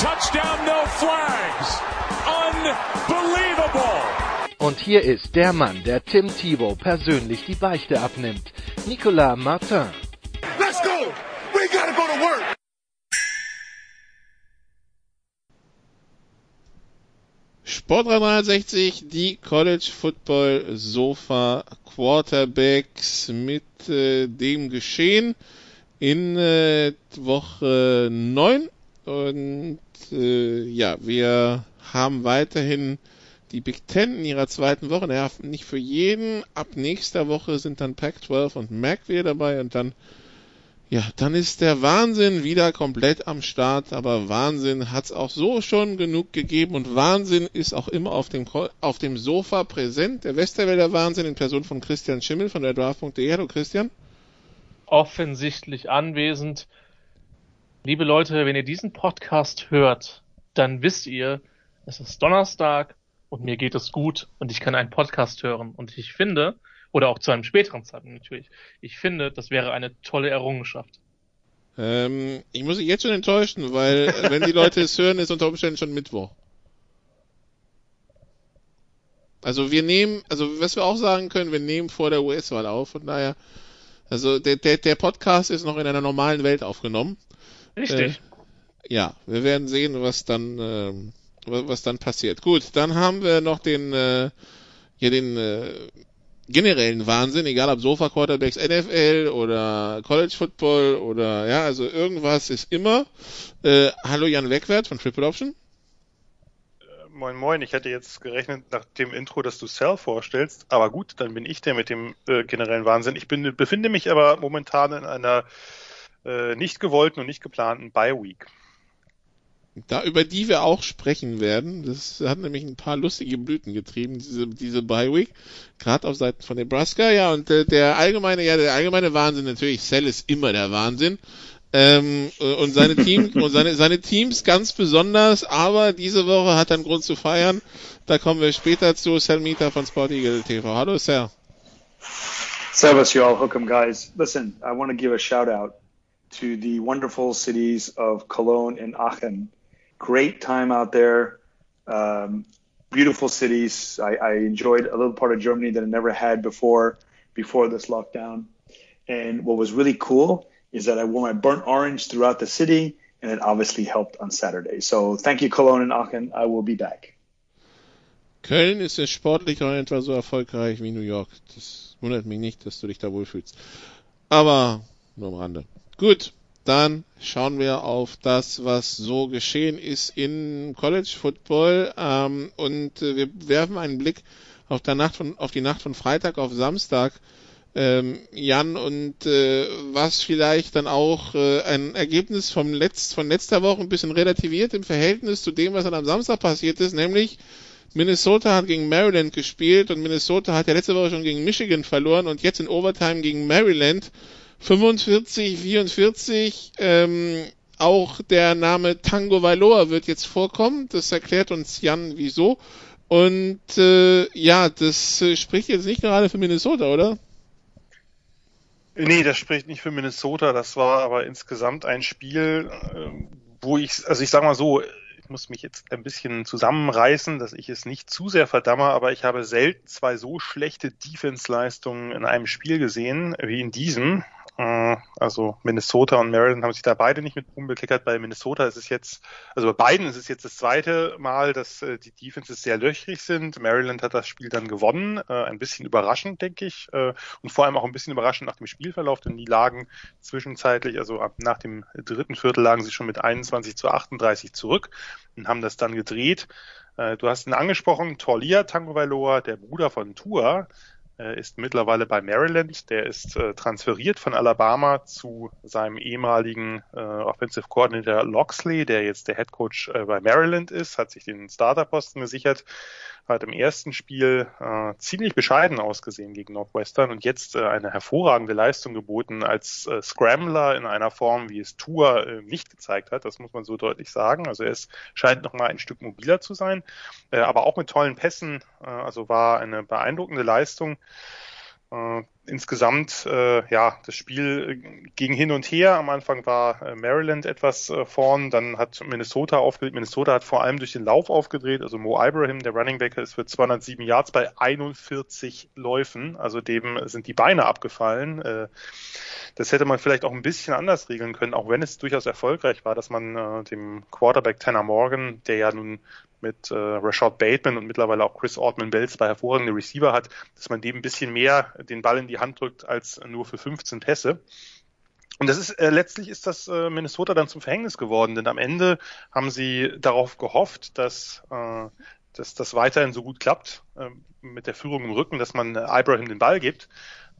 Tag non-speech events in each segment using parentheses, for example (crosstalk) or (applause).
touchdown, no flags. Unbelievable. Und hier ist der Mann, der Tim Thibault persönlich die Beichte abnimmt. Nicolas Martin. Let's go. We gotta go to work. Sport 360, die College Football Sofa Quarterbacks mit äh, dem Geschehen in äh, Woche 9. Und äh, ja, wir haben weiterhin die Big Ten in ihrer zweiten Woche. Naja, nicht für jeden. Ab nächster Woche sind dann Pac-12 und MAC wieder dabei und dann ja, dann ist der Wahnsinn wieder komplett am Start, aber Wahnsinn hat's auch so schon genug gegeben und Wahnsinn ist auch immer auf dem, auf dem Sofa präsent. Der Westerwälder Wahnsinn in Person von Christian Schimmel von der Draft.de. Hallo Christian. Offensichtlich anwesend. Liebe Leute, wenn ihr diesen Podcast hört, dann wisst ihr, es ist Donnerstag und mir geht es gut und ich kann einen Podcast hören und ich finde, oder auch zu einem späteren Zeitpunkt natürlich. Ich finde, das wäre eine tolle Errungenschaft. Ähm, ich muss dich jetzt schon enttäuschen, weil wenn die Leute es hören, ist unter Umständen schon Mittwoch. Also wir nehmen, also was wir auch sagen können, wir nehmen vor der US-Wahl auf, von daher, also der, der, der Podcast ist noch in einer normalen Welt aufgenommen. Richtig. Äh, ja, wir werden sehen, was dann, äh, was dann passiert. Gut, dann haben wir noch den, äh, hier den äh, generellen Wahnsinn, egal ob Sofa Quarterbacks NFL oder College Football oder ja, also irgendwas ist immer. Äh, hallo Jan Wegwert von Triple Option. Moin Moin, ich hätte jetzt gerechnet nach dem Intro, dass du Cell vorstellst, aber gut, dann bin ich der mit dem äh, generellen Wahnsinn. Ich bin, befinde mich aber momentan in einer äh, nicht gewollten und nicht geplanten Bye Week da über die wir auch sprechen werden. Das hat nämlich ein paar lustige Blüten getrieben, diese, diese Bye Week, gerade auf Seiten von Nebraska. Ja, und äh, der allgemeine, ja, der allgemeine Wahnsinn natürlich, Cell ist immer der Wahnsinn. Ähm, und seine Team (laughs) und seine, seine Teams ganz besonders, aber diese Woche hat er einen Grund zu feiern. Da kommen wir später zu. Cell Mieter von Sport Eagle TV. Hallo Cell. Servus, you all hook'em guys. Listen, I want to give a shout out to the wonderful cities of Cologne and Aachen. great time out there. Um, beautiful cities. I, I, enjoyed a little part of Germany that I never had before before this lockdown. And what was really cool is that I wore my burnt orange throughout the city, and it obviously helped on Saturday. So thank you, Cologne and Aachen. I will be back. Köln ist ja sportlich auch etwa so erfolgreich wie New York. Das wundert mich nicht, dass du dich da wohlfühlst. Aber nur am Rande. Gut, dann schauen wir auf das, was so geschehen ist in College Football ähm, und äh, wir werfen einen Blick auf, der Nacht von, auf die Nacht von Freitag auf Samstag. Ähm, Jan, und äh, was vielleicht dann auch äh, ein Ergebnis vom Letz, von letzter Woche ein bisschen relativiert im Verhältnis zu dem, was dann am Samstag passiert ist, nämlich Minnesota hat gegen Maryland gespielt und Minnesota hat ja letzte Woche schon gegen Michigan verloren und jetzt in Overtime gegen Maryland 45, 44, ähm, auch der Name Tango Valoa wird jetzt vorkommen. Das erklärt uns Jan wieso. Und äh, ja, das äh, spricht jetzt nicht gerade für Minnesota, oder? Nee, das spricht nicht für Minnesota. Das war aber insgesamt ein Spiel, äh, wo ich, also ich sag mal so, ich muss mich jetzt ein bisschen zusammenreißen, dass ich es nicht zu sehr verdamme, aber ich habe selten zwei so schlechte Defense-Leistungen in einem Spiel gesehen wie in diesem. Äh, also Minnesota und Maryland haben sich da beide nicht mit Ruhm bekleckert. Bei Minnesota ist es jetzt, also bei beiden ist es jetzt das zweite Mal, dass äh, die Defenses sehr löchrig sind. Maryland hat das Spiel dann gewonnen, äh, ein bisschen überraschend, denke ich, äh, und vor allem auch ein bisschen überraschend nach dem Spielverlauf, denn die lagen zwischenzeitlich, also ab nach dem dritten Viertel lagen sie schon mit 21 zu 38 zurück und haben das dann gedreht. Äh, du hast ihn angesprochen, Torlia Tangovailoa, der Bruder von Tua, ist mittlerweile bei Maryland. Der ist äh, transferiert von Alabama zu seinem ehemaligen äh, Offensive Coordinator Loxley, der jetzt der Head Coach äh, bei Maryland ist, hat sich den Starterposten gesichert, hat im ersten Spiel äh, ziemlich bescheiden ausgesehen gegen Northwestern und jetzt äh, eine hervorragende Leistung geboten als äh, Scrambler in einer Form, wie es Tour äh, nicht gezeigt hat. Das muss man so deutlich sagen. Also er ist, scheint noch mal ein Stück mobiler zu sein, äh, aber auch mit tollen Pässen. Äh, also war eine beeindruckende Leistung. Äh, insgesamt, äh, ja, das Spiel äh, ging hin und her. Am Anfang war äh, Maryland etwas äh, vorn, dann hat Minnesota aufgedreht. Minnesota hat vor allem durch den Lauf aufgedreht. Also Mo Ibrahim, der Running Back, ist für 207 Yards bei 41 Läufen. Also dem sind die Beine abgefallen. Äh, das hätte man vielleicht auch ein bisschen anders regeln können, auch wenn es durchaus erfolgreich war, dass man äh, dem Quarterback Tanner Morgan, der ja nun mit äh, Rashad Bateman und mittlerweile auch Chris Ortman Bells zwei hervorragende Receiver hat, dass man dem ein bisschen mehr den Ball in die Hand drückt als nur für 15 Pässe. Und das ist äh, letztlich ist das äh, Minnesota dann zum Verhängnis geworden, denn am Ende haben sie darauf gehofft, dass äh, dass das weiterhin so gut klappt äh, mit der Führung im Rücken, dass man äh, Ibrahim den Ball gibt.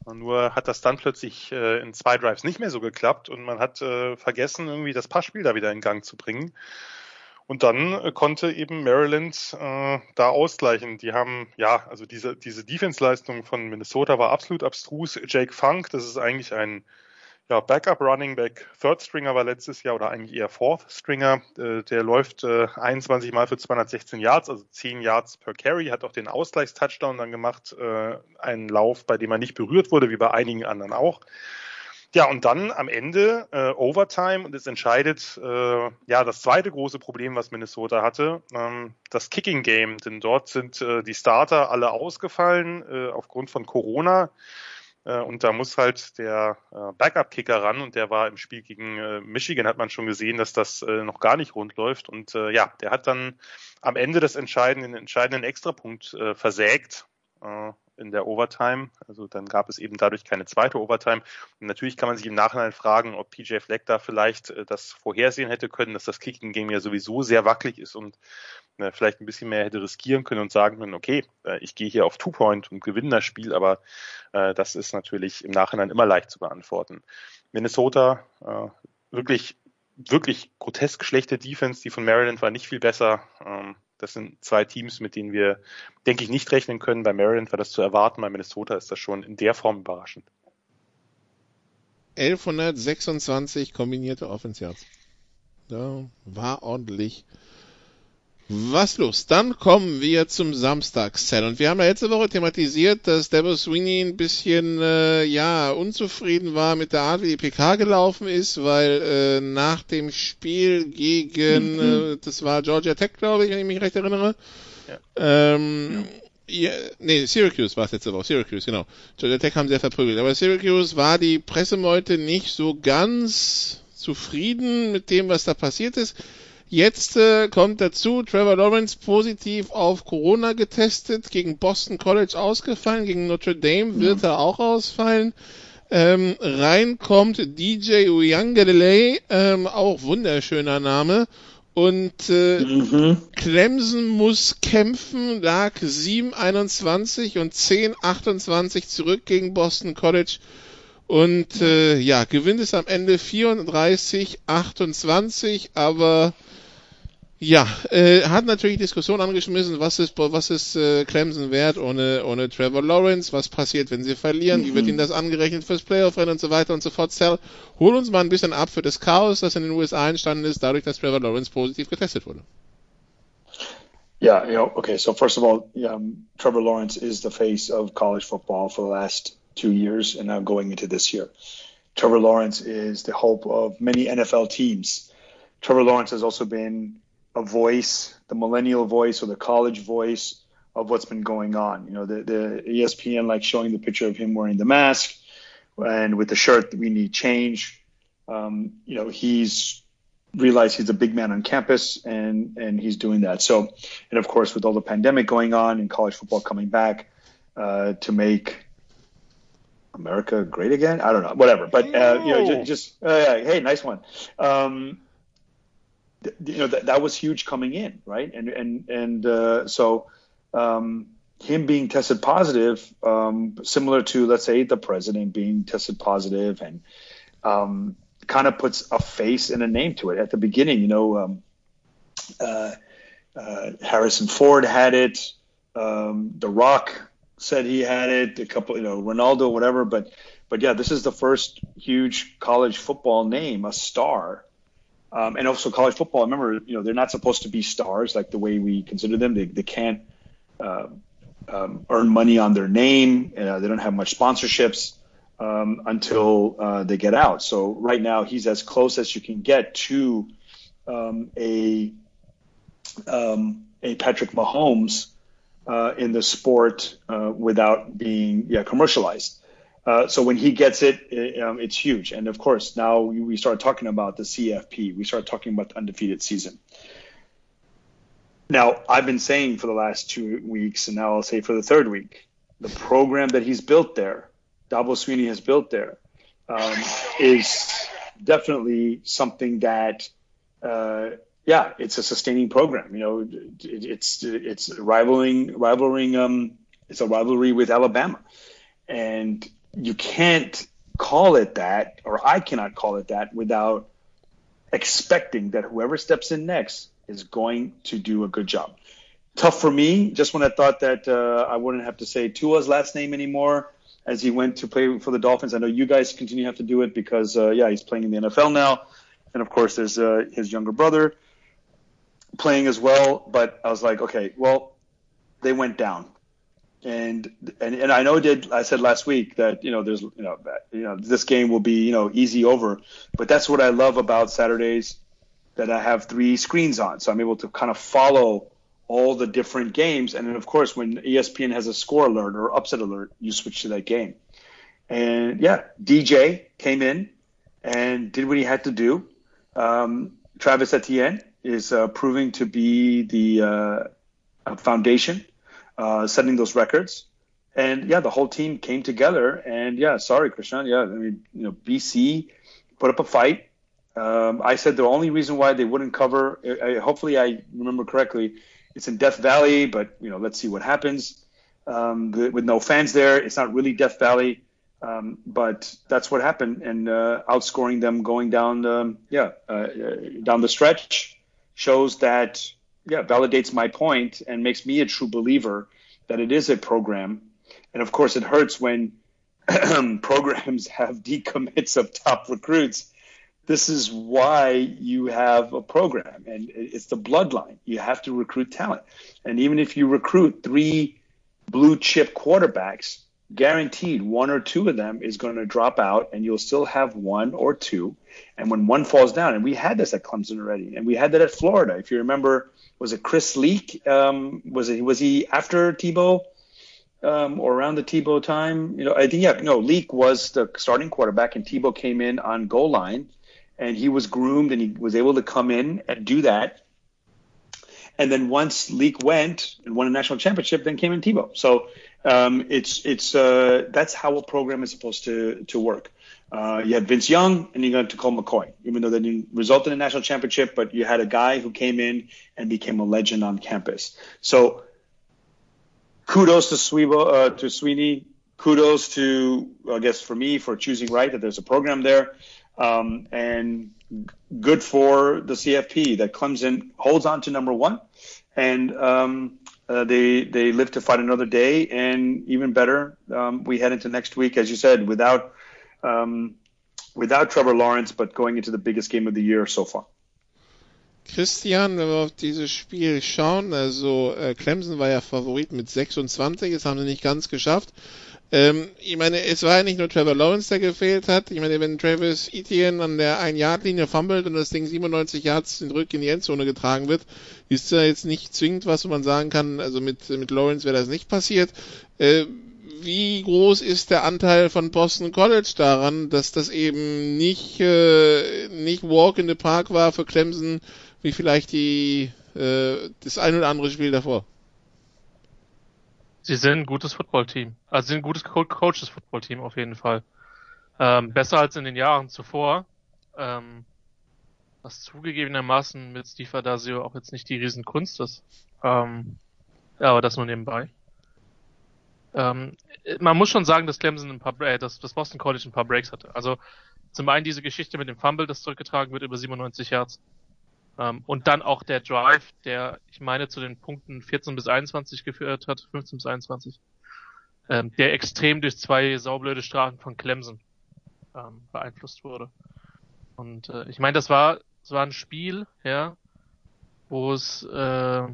Nur hat das dann plötzlich äh, in zwei Drives nicht mehr so geklappt und man hat äh, vergessen, irgendwie das Passspiel da wieder in Gang zu bringen. Und dann äh, konnte eben Maryland äh, da ausgleichen. Die haben, ja, also diese, diese Defense-Leistung von Minnesota war absolut abstrus. Jake Funk, das ist eigentlich ein ja, Backup Running Back, Third Stringer war letztes Jahr oder eigentlich eher Fourth Stringer. Äh, der läuft äh, 21 Mal für 216 Yards, also 10 Yards per Carry, hat auch den Ausgleichstouchdown dann gemacht, äh, einen Lauf, bei dem er nicht berührt wurde, wie bei einigen anderen auch. Ja, und dann am Ende äh, Overtime und es entscheidet äh, ja das zweite große Problem, was Minnesota hatte, ähm, das Kicking Game. Denn dort sind äh, die Starter alle ausgefallen äh, aufgrund von Corona. Äh, und da muss halt der äh, Backup-Kicker ran und der war im Spiel gegen äh, Michigan, hat man schon gesehen, dass das äh, noch gar nicht rund läuft. Und äh, ja, der hat dann am Ende das entscheidenden, den entscheidenden Extrapunkt äh, versägt. Äh, in der Overtime. Also dann gab es eben dadurch keine zweite Overtime. Und natürlich kann man sich im Nachhinein fragen, ob PJ Fleck da vielleicht äh, das vorhersehen hätte können, dass das Kicking Game ja sowieso sehr wackelig ist und äh, vielleicht ein bisschen mehr hätte riskieren können und sagen können, okay, äh, ich gehe hier auf Two Point und gewinne das Spiel, aber äh, das ist natürlich im Nachhinein immer leicht zu beantworten. Minnesota äh, wirklich wirklich grotesk schlechte Defense, die von Maryland war nicht viel besser. Ähm, das sind zwei Teams, mit denen wir, denke ich, nicht rechnen können. Bei Maryland war das zu erwarten, bei Minnesota ist das schon in der Form überraschend. 1126 kombinierte Offense. Da war ordentlich was los? Dann kommen wir zum Samstagszell. Und wir haben ja letzte Woche thematisiert, dass Debo Sweeney ein bisschen äh, ja unzufrieden war mit der Art, wie die PK gelaufen ist, weil äh, nach dem Spiel gegen, mhm. (clears throat) äh, das war Georgia Tech, glaube ich, wenn ich mich recht erinnere. Ja. Ähm, ja, nee, Syracuse war es letzte Woche. Syracuse, genau. Georgia Tech haben sehr verprügelt. Aber Syracuse war die Pressemeute nicht so ganz zufrieden mit dem, was da passiert ist. Jetzt äh, kommt dazu, Trevor Lawrence positiv auf Corona getestet, gegen Boston College ausgefallen, gegen Notre Dame wird ja. er auch ausfallen. Ähm, rein kommt DJ Uyangalele, ähm, auch wunderschöner Name. Und äh, mhm. Clemson muss kämpfen, lag 7-21 und 10-28 zurück gegen Boston College. Und äh, ja, gewinnt es am Ende 34-28, aber ja, äh, hat natürlich Diskussion angeschmissen, was ist, was ist äh, Clemson wert ohne, ohne Trevor Lawrence, was passiert, wenn sie verlieren, mhm. wie wird ihnen das angerechnet fürs Playoff-Rennen und so weiter und so fort. Sal, hol uns mal ein bisschen ab für das Chaos, das in den USA entstanden ist, dadurch, dass Trevor Lawrence positiv getestet wurde. Yeah, you know, okay, so first of all, um, Trevor Lawrence is the face of college football for the last two years and now going into this year. Trevor Lawrence is the hope of many NFL teams. Trevor Lawrence has also been a voice, the millennial voice or the college voice of what's been going on. You know, the, the ESPN like showing the picture of him wearing the mask and with the shirt, we need change. Um, you know, he's realized he's a big man on campus and, and he's doing that. So, and of course, with all the pandemic going on and college football coming back uh, to make America great again, I don't know, whatever. But, uh, you know, just, just uh, hey, nice one. Um, you know that that was huge coming in, right? And and and uh, so um, him being tested positive, um, similar to let's say the president being tested positive, and um, kind of puts a face and a name to it. At the beginning, you know, um, uh, uh, Harrison Ford had it. Um, the Rock said he had it. A couple, you know, Ronaldo, whatever. But, but yeah, this is the first huge college football name, a star. Um, and also college football. I Remember, you know, they're not supposed to be stars like the way we consider them. They, they can't uh, um, earn money on their name. Uh, they don't have much sponsorships um, until uh, they get out. So right now, he's as close as you can get to um, a um, a Patrick Mahomes uh, in the sport uh, without being yeah commercialized. Uh, so when he gets it, it um, it's huge. And of course, now we start talking about the CFP. We start talking about the undefeated season. Now, I've been saying for the last two weeks, and now I'll say for the third week, the program that he's built there, Dabo Sweeney has built there, um, is definitely something that uh, yeah, it's a sustaining program. You know, it, it's it's rivaling rivaling um, it's a rivalry with Alabama, and you can't call it that, or I cannot call it that without expecting that whoever steps in next is going to do a good job. Tough for me, just when I thought that uh, I wouldn't have to say Tua's last name anymore as he went to play for the Dolphins. I know you guys continue to have to do it because, uh, yeah, he's playing in the NFL now. And of course, there's uh, his younger brother playing as well. But I was like, okay, well, they went down, and and and I know did I said last week that you know there's you know you know this game will be you know easy over, but that's what I love about Saturdays that I have three screens on, so I'm able to kind of follow all the different games, and then of course when ESPN has a score alert or upset alert, you switch to that game. And yeah, DJ came in and did what he had to do. Um, Travis Etienne is uh, proving to be the uh, foundation, uh, setting those records. And yeah, the whole team came together. And yeah, sorry, Christian. Yeah, I mean, you know, BC put up a fight. Um, I said the only reason why they wouldn't cover, I, hopefully I remember correctly, it's in Death Valley, but you know, let's see what happens. Um, the, with no fans there, it's not really Death Valley. Um, but that's what happened, and uh, outscoring them going down, the, yeah, uh, uh, down the stretch shows that, yeah, validates my point and makes me a true believer that it is a program. And of course, it hurts when (clears throat) programs have (laughs) decommits of top recruits. This is why you have a program, and it's the bloodline. You have to recruit talent, and even if you recruit three blue chip quarterbacks guaranteed one or two of them is going to drop out and you'll still have one or two and when one falls down and we had this at clemson already and we had that at florida if you remember was it chris leak um, was it was he after tebow um, or around the tebow time you know i think yeah no leak was the starting quarterback and tebow came in on goal line and he was groomed and he was able to come in and do that and then once Leak went and won a national championship, then came in Tebow. So um, it's it's uh, that's how a program is supposed to to work. Uh, you had Vince Young and you got Colt McCoy, even though they didn't result in a national championship, but you had a guy who came in and became a legend on campus. So kudos to Swebo, uh, to Sweeney. Kudos to, I guess, for me for choosing right that there's a program there, um, and good for the CFP that Clemson holds on to number one, and um, uh, they they live to fight another day, and even better, um, we head into next week, as you said, without um, without Trevor Lawrence, but going into the biggest game of the year so far. Christian, wenn wir auf dieses Spiel schauen, also äh, Clemson war ja Favorit mit 26, das haben sie nicht ganz geschafft. Ähm, ich meine, es war ja nicht nur Trevor Lawrence, der gefehlt hat. Ich meine, wenn Travis Etienne an der Ein-Yard-Linie fummelt und das Ding 97 Yards zurück in die Endzone getragen wird, ist da jetzt nicht zwingend was, man sagen kann, also mit, mit Lawrence wäre das nicht passiert. Äh, wie groß ist der Anteil von Boston College daran, dass das eben nicht, äh, nicht Walk in the Park war für Clemson, wie vielleicht die, äh, das ein oder andere Spiel davor? Sie sind ein gutes Footballteam. Also sie sind ein gutes Co Coaches Footballteam auf jeden Fall. Ähm, besser als in den Jahren zuvor. Ähm, was zugegebenermaßen mit Steve Adazio auch jetzt nicht die Riesenkunst ist. Ähm, ja, aber das nur nebenbei. Ähm, man muss schon sagen, dass Clemson ein paar, äh, dass das Boston College ein paar Breaks hatte. Also zum einen diese Geschichte mit dem Fumble, das zurückgetragen wird über 97 Yards. Ähm, und dann auch der Drive, der, ich meine, zu den Punkten 14 bis 21 geführt hat, 15 bis 21, ähm, der extrem durch zwei saublöde Strafen von Clemson ähm, beeinflusst wurde. Und äh, ich meine, das war, das war ein Spiel, ja, wo es, äh,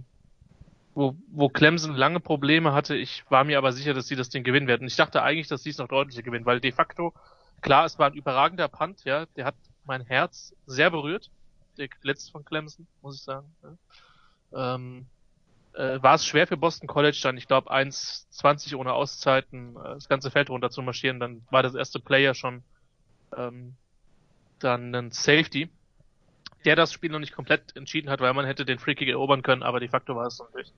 wo, wo Clemson lange Probleme hatte. Ich war mir aber sicher, dass sie das Ding gewinnen werden. Ich dachte eigentlich, dass sie es noch deutlicher gewinnen, weil de facto, klar, es war ein überragender Punt, ja, der hat mein Herz sehr berührt. Der letzte von Clemson, muss ich sagen. Ja. Ähm, äh, war es schwer für Boston College dann, ich glaube, 1,20 ohne Auszeiten, äh, das ganze Feld runter zu marschieren. Dann war das erste Player schon ähm, dann ein Safety, der das Spiel noch nicht komplett entschieden hat, weil man hätte den Freakick erobern können, aber de facto war es noch nicht.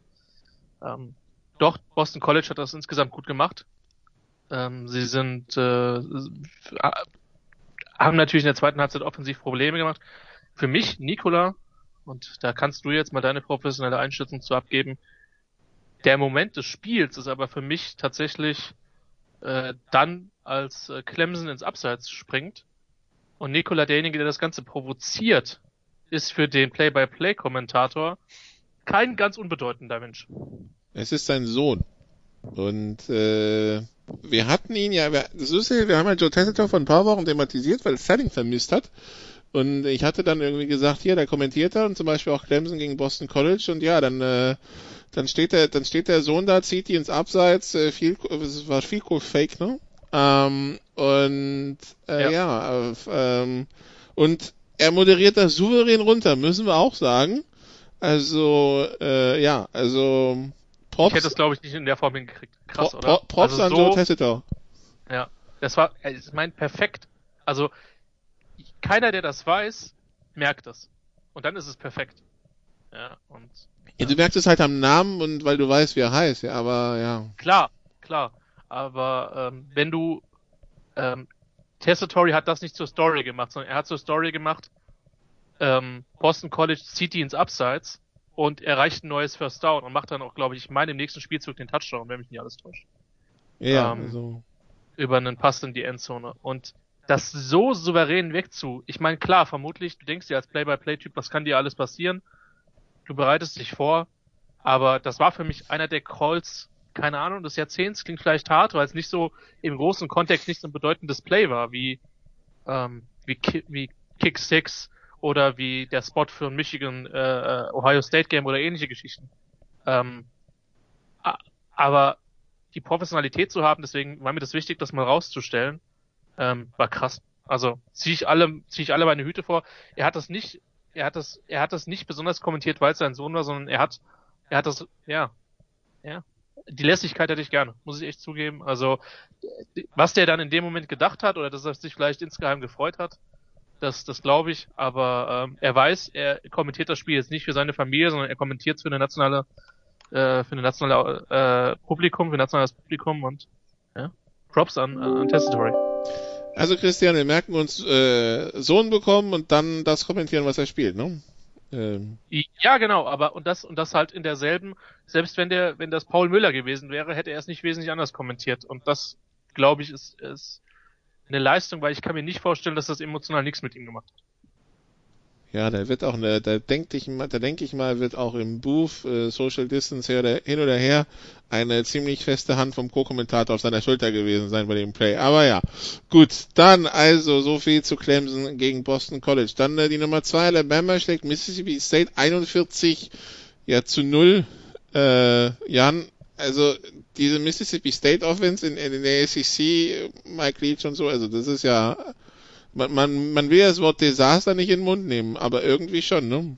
Ähm, doch, Boston College hat das insgesamt gut gemacht. Ähm, sie sind äh, haben natürlich in der zweiten Halbzeit offensiv Probleme gemacht. Für mich, Nikola, und da kannst du jetzt mal deine professionelle Einschätzung zu abgeben. Der Moment des Spiels ist aber für mich tatsächlich äh, dann, als äh, Clemson ins Abseits springt und Nikola derjenige, der das Ganze provoziert, ist für den Play-by-Play-Kommentator kein ganz unbedeutender Mensch. Es ist sein Sohn. Und äh, wir hatten ihn ja, wir, das ist ja, wir haben ja Joe Tessiter vor ein paar Wochen thematisiert, weil Selling vermisst hat. Und ich hatte dann irgendwie gesagt, hier, der kommentiert er und zum Beispiel auch Clemson gegen Boston College und ja, dann äh, dann steht der dann steht der Sohn da, zieht die ins Abseits, äh, viel es war viel Fake, ne? Ähm, und äh, ja, ja äh, ähm, und er moderiert das souverän runter, müssen wir auch sagen. Also äh, ja, also Props. Ich hätte das glaube ich nicht in der Form hingekriegt. Krass, Pro, oder? Props also an so, Joe Tessiter. Ja, das war, ich meine, perfekt. Also keiner, der das weiß, merkt das. Und dann ist es perfekt. Ja, und. Ja, du merkst es halt am Namen und weil du weißt, wie er heißt, ja, aber ja. Klar, klar. Aber ähm, wenn du ähm, Tessitory hat das nicht zur Story gemacht, sondern er hat zur Story gemacht, ähm, Boston College zieht die ins Abseits und erreicht ein neues First Down und macht dann auch, glaube ich, ich meine im nächsten Spielzug den Touchdown, wenn mich nicht alles täuscht. Ja, ähm, also. Über einen Pass in die Endzone. Und das so souverän wegzu. Ich meine, klar, vermutlich, du denkst dir als Play-by-Play-Typ, was kann dir alles passieren? Du bereitest dich vor, aber das war für mich einer der Calls, keine Ahnung, des Jahrzehnts, klingt vielleicht hart, weil es nicht so im großen Kontext nicht so ein bedeutendes Play war, wie, ähm, wie, Ki wie Kick Six oder wie der Spot für ein Michigan äh, äh Ohio State Game oder ähnliche Geschichten. Ähm, aber die Professionalität zu haben, deswegen war mir das wichtig, das mal rauszustellen ähm, war krass. Also ziehe ich alle, ziehe ich alle meine Hüte vor. Er hat das nicht, er hat das, er hat das nicht besonders kommentiert, weil es sein Sohn war, sondern er hat, er hat das, ja, ja. Die Lässigkeit hätte ich gerne, muss ich echt zugeben. Also was der dann in dem Moment gedacht hat oder dass er sich vielleicht insgeheim gefreut hat, das, das glaube ich. Aber ähm, er weiß, er kommentiert das Spiel jetzt nicht für seine Familie, sondern er kommentiert es für eine nationale, äh, für eine nationale äh, Publikum, für ein nationales Publikum und ja, Props an, an Tessitory. Also Christian, wir merken uns äh, Sohn bekommen und dann das kommentieren, was er spielt, ne? Ähm. Ja, genau, aber und das und das halt in derselben, selbst wenn der, wenn das Paul Müller gewesen wäre, hätte er es nicht wesentlich anders kommentiert. Und das, glaube ich, ist, ist eine Leistung, weil ich kann mir nicht vorstellen, dass das emotional nichts mit ihm gemacht hat. Ja, da wird auch, eine, da denke ich mal, da denke ich mal, wird auch im Booth äh, Social Distance her oder, hin oder her eine ziemlich feste Hand vom Co-Kommentator auf seiner Schulter gewesen sein bei dem Play. Aber ja, gut, dann also so viel zu Clemson gegen Boston College. Dann äh, die Nummer zwei, Alabama schlägt Mississippi State 41 ja zu 0. Äh, Jan, also diese Mississippi State Offense in, in der SEC, Mike Leach und so, also das ist ja man, man, man will das Wort Desaster nicht in den Mund nehmen, aber irgendwie schon, ne?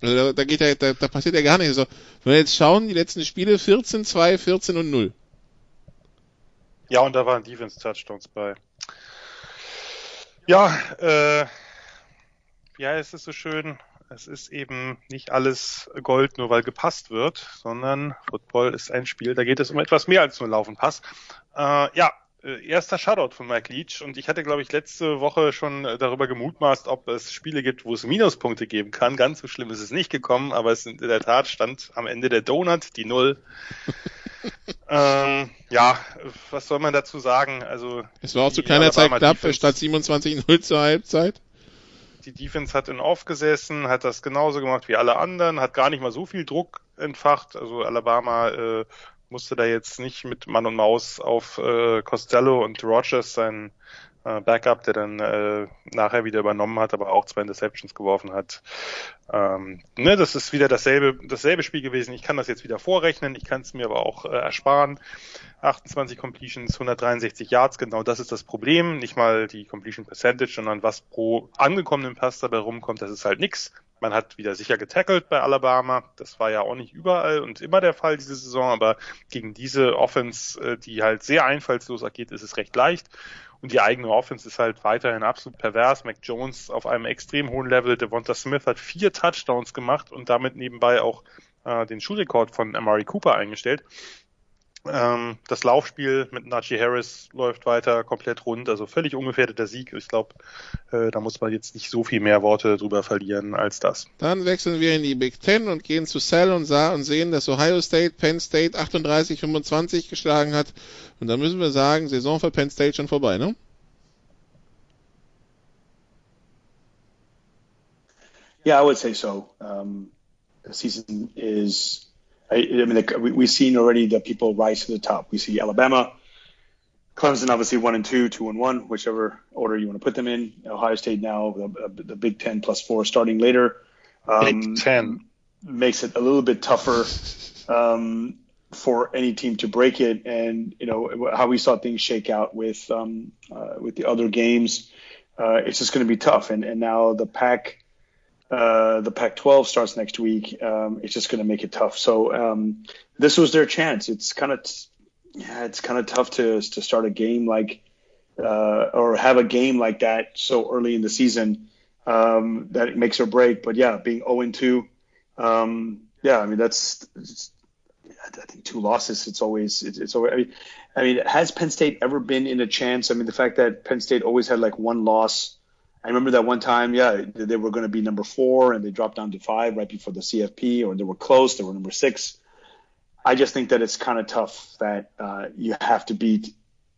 Also da, da geht ja, da, da passiert ja gar nichts. Also, wenn wir jetzt schauen, die letzten Spiele 14, 2, 14 und 0. Ja, und da waren Defense-Touchdowns bei. Ja, äh, ja, es ist so schön. Es ist eben nicht alles Gold, nur weil gepasst wird, sondern Football ist ein Spiel, da geht es um etwas mehr als nur Laufen Pass. Äh, ja, äh, erster Shoutout von Mike Leach und ich hatte, glaube ich, letzte Woche schon äh, darüber gemutmaßt, ob es Spiele gibt, wo es Minuspunkte geben kann. Ganz so schlimm ist es nicht gekommen, aber es in der Tat stand am Ende der Donut die Null. (laughs) Ähm, ja, was soll man dazu sagen? Also es war auch zu keiner Zeit knapp, statt 27-0 zur Halbzeit. Die Defense hat in Off gesessen, hat das genauso gemacht wie alle anderen, hat gar nicht mal so viel Druck entfacht. Also Alabama äh, musste da jetzt nicht mit Mann und Maus auf äh, Costello und Rogers sein äh, Backup, der dann äh, nachher wieder übernommen hat, aber auch zwei Interceptions geworfen hat. Ähm, ne, das ist wieder dasselbe, dasselbe Spiel gewesen. Ich kann das jetzt wieder vorrechnen, ich kann es mir aber auch äh, ersparen. 28 Completions, 163 Yards, genau das ist das Problem. Nicht mal die Completion Percentage, sondern was pro angekommenen Pass dabei rumkommt, das ist halt nix. Man hat wieder sicher getackelt bei Alabama. Das war ja auch nicht überall und immer der Fall diese Saison, aber gegen diese Offense, äh, die halt sehr einfallslos agiert, ist es recht leicht. Und die eigene Offense ist halt weiterhin absolut pervers. Mac Jones auf einem extrem hohen Level. Devonta Smith hat vier Touchdowns gemacht und damit nebenbei auch äh, den Schulrekord von Amari Cooper eingestellt. Ähm, das Laufspiel mit Najee Harris läuft weiter komplett rund, also völlig ungefährdeter Sieg. Ich glaube, äh, da muss man jetzt nicht so viel mehr Worte drüber verlieren als das. Dann wechseln wir in die Big Ten und gehen zu Cell und, sah und sehen, dass Ohio State Penn State 38-25 geschlagen hat. Und da müssen wir sagen, Saison für Penn State schon vorbei, ne? Yeah, I would say so. Um, the season is, I, I mean, the, we, we've seen already that people rise to the top. We see Alabama, Clemson, obviously one and two, two and one, whichever order you want to put them in. Ohio State now, the, the Big Ten plus four starting later. Um, Big Ten. makes it a little bit tougher um, for any team to break it. And you know how we saw things shake out with um, uh, with the other games. Uh, it's just going to be tough. And and now the pack. Uh, the Pac-12 starts next week. Um, it's just going to make it tough. So um, this was their chance. It's kind of, t- yeah, it's kind of tough to to start a game like uh, or have a game like that so early in the season um, that it makes or break. But yeah, being 0 and 2, um, yeah, I mean that's, I think two losses. It's always it's, it's always. I mean, I mean, has Penn State ever been in a chance? I mean, the fact that Penn State always had like one loss. I remember that one time, yeah, they were going to be number four and they dropped down to five right before the CFP, or they were close. They were number six. I just think that it's kind of tough that uh, you have to beat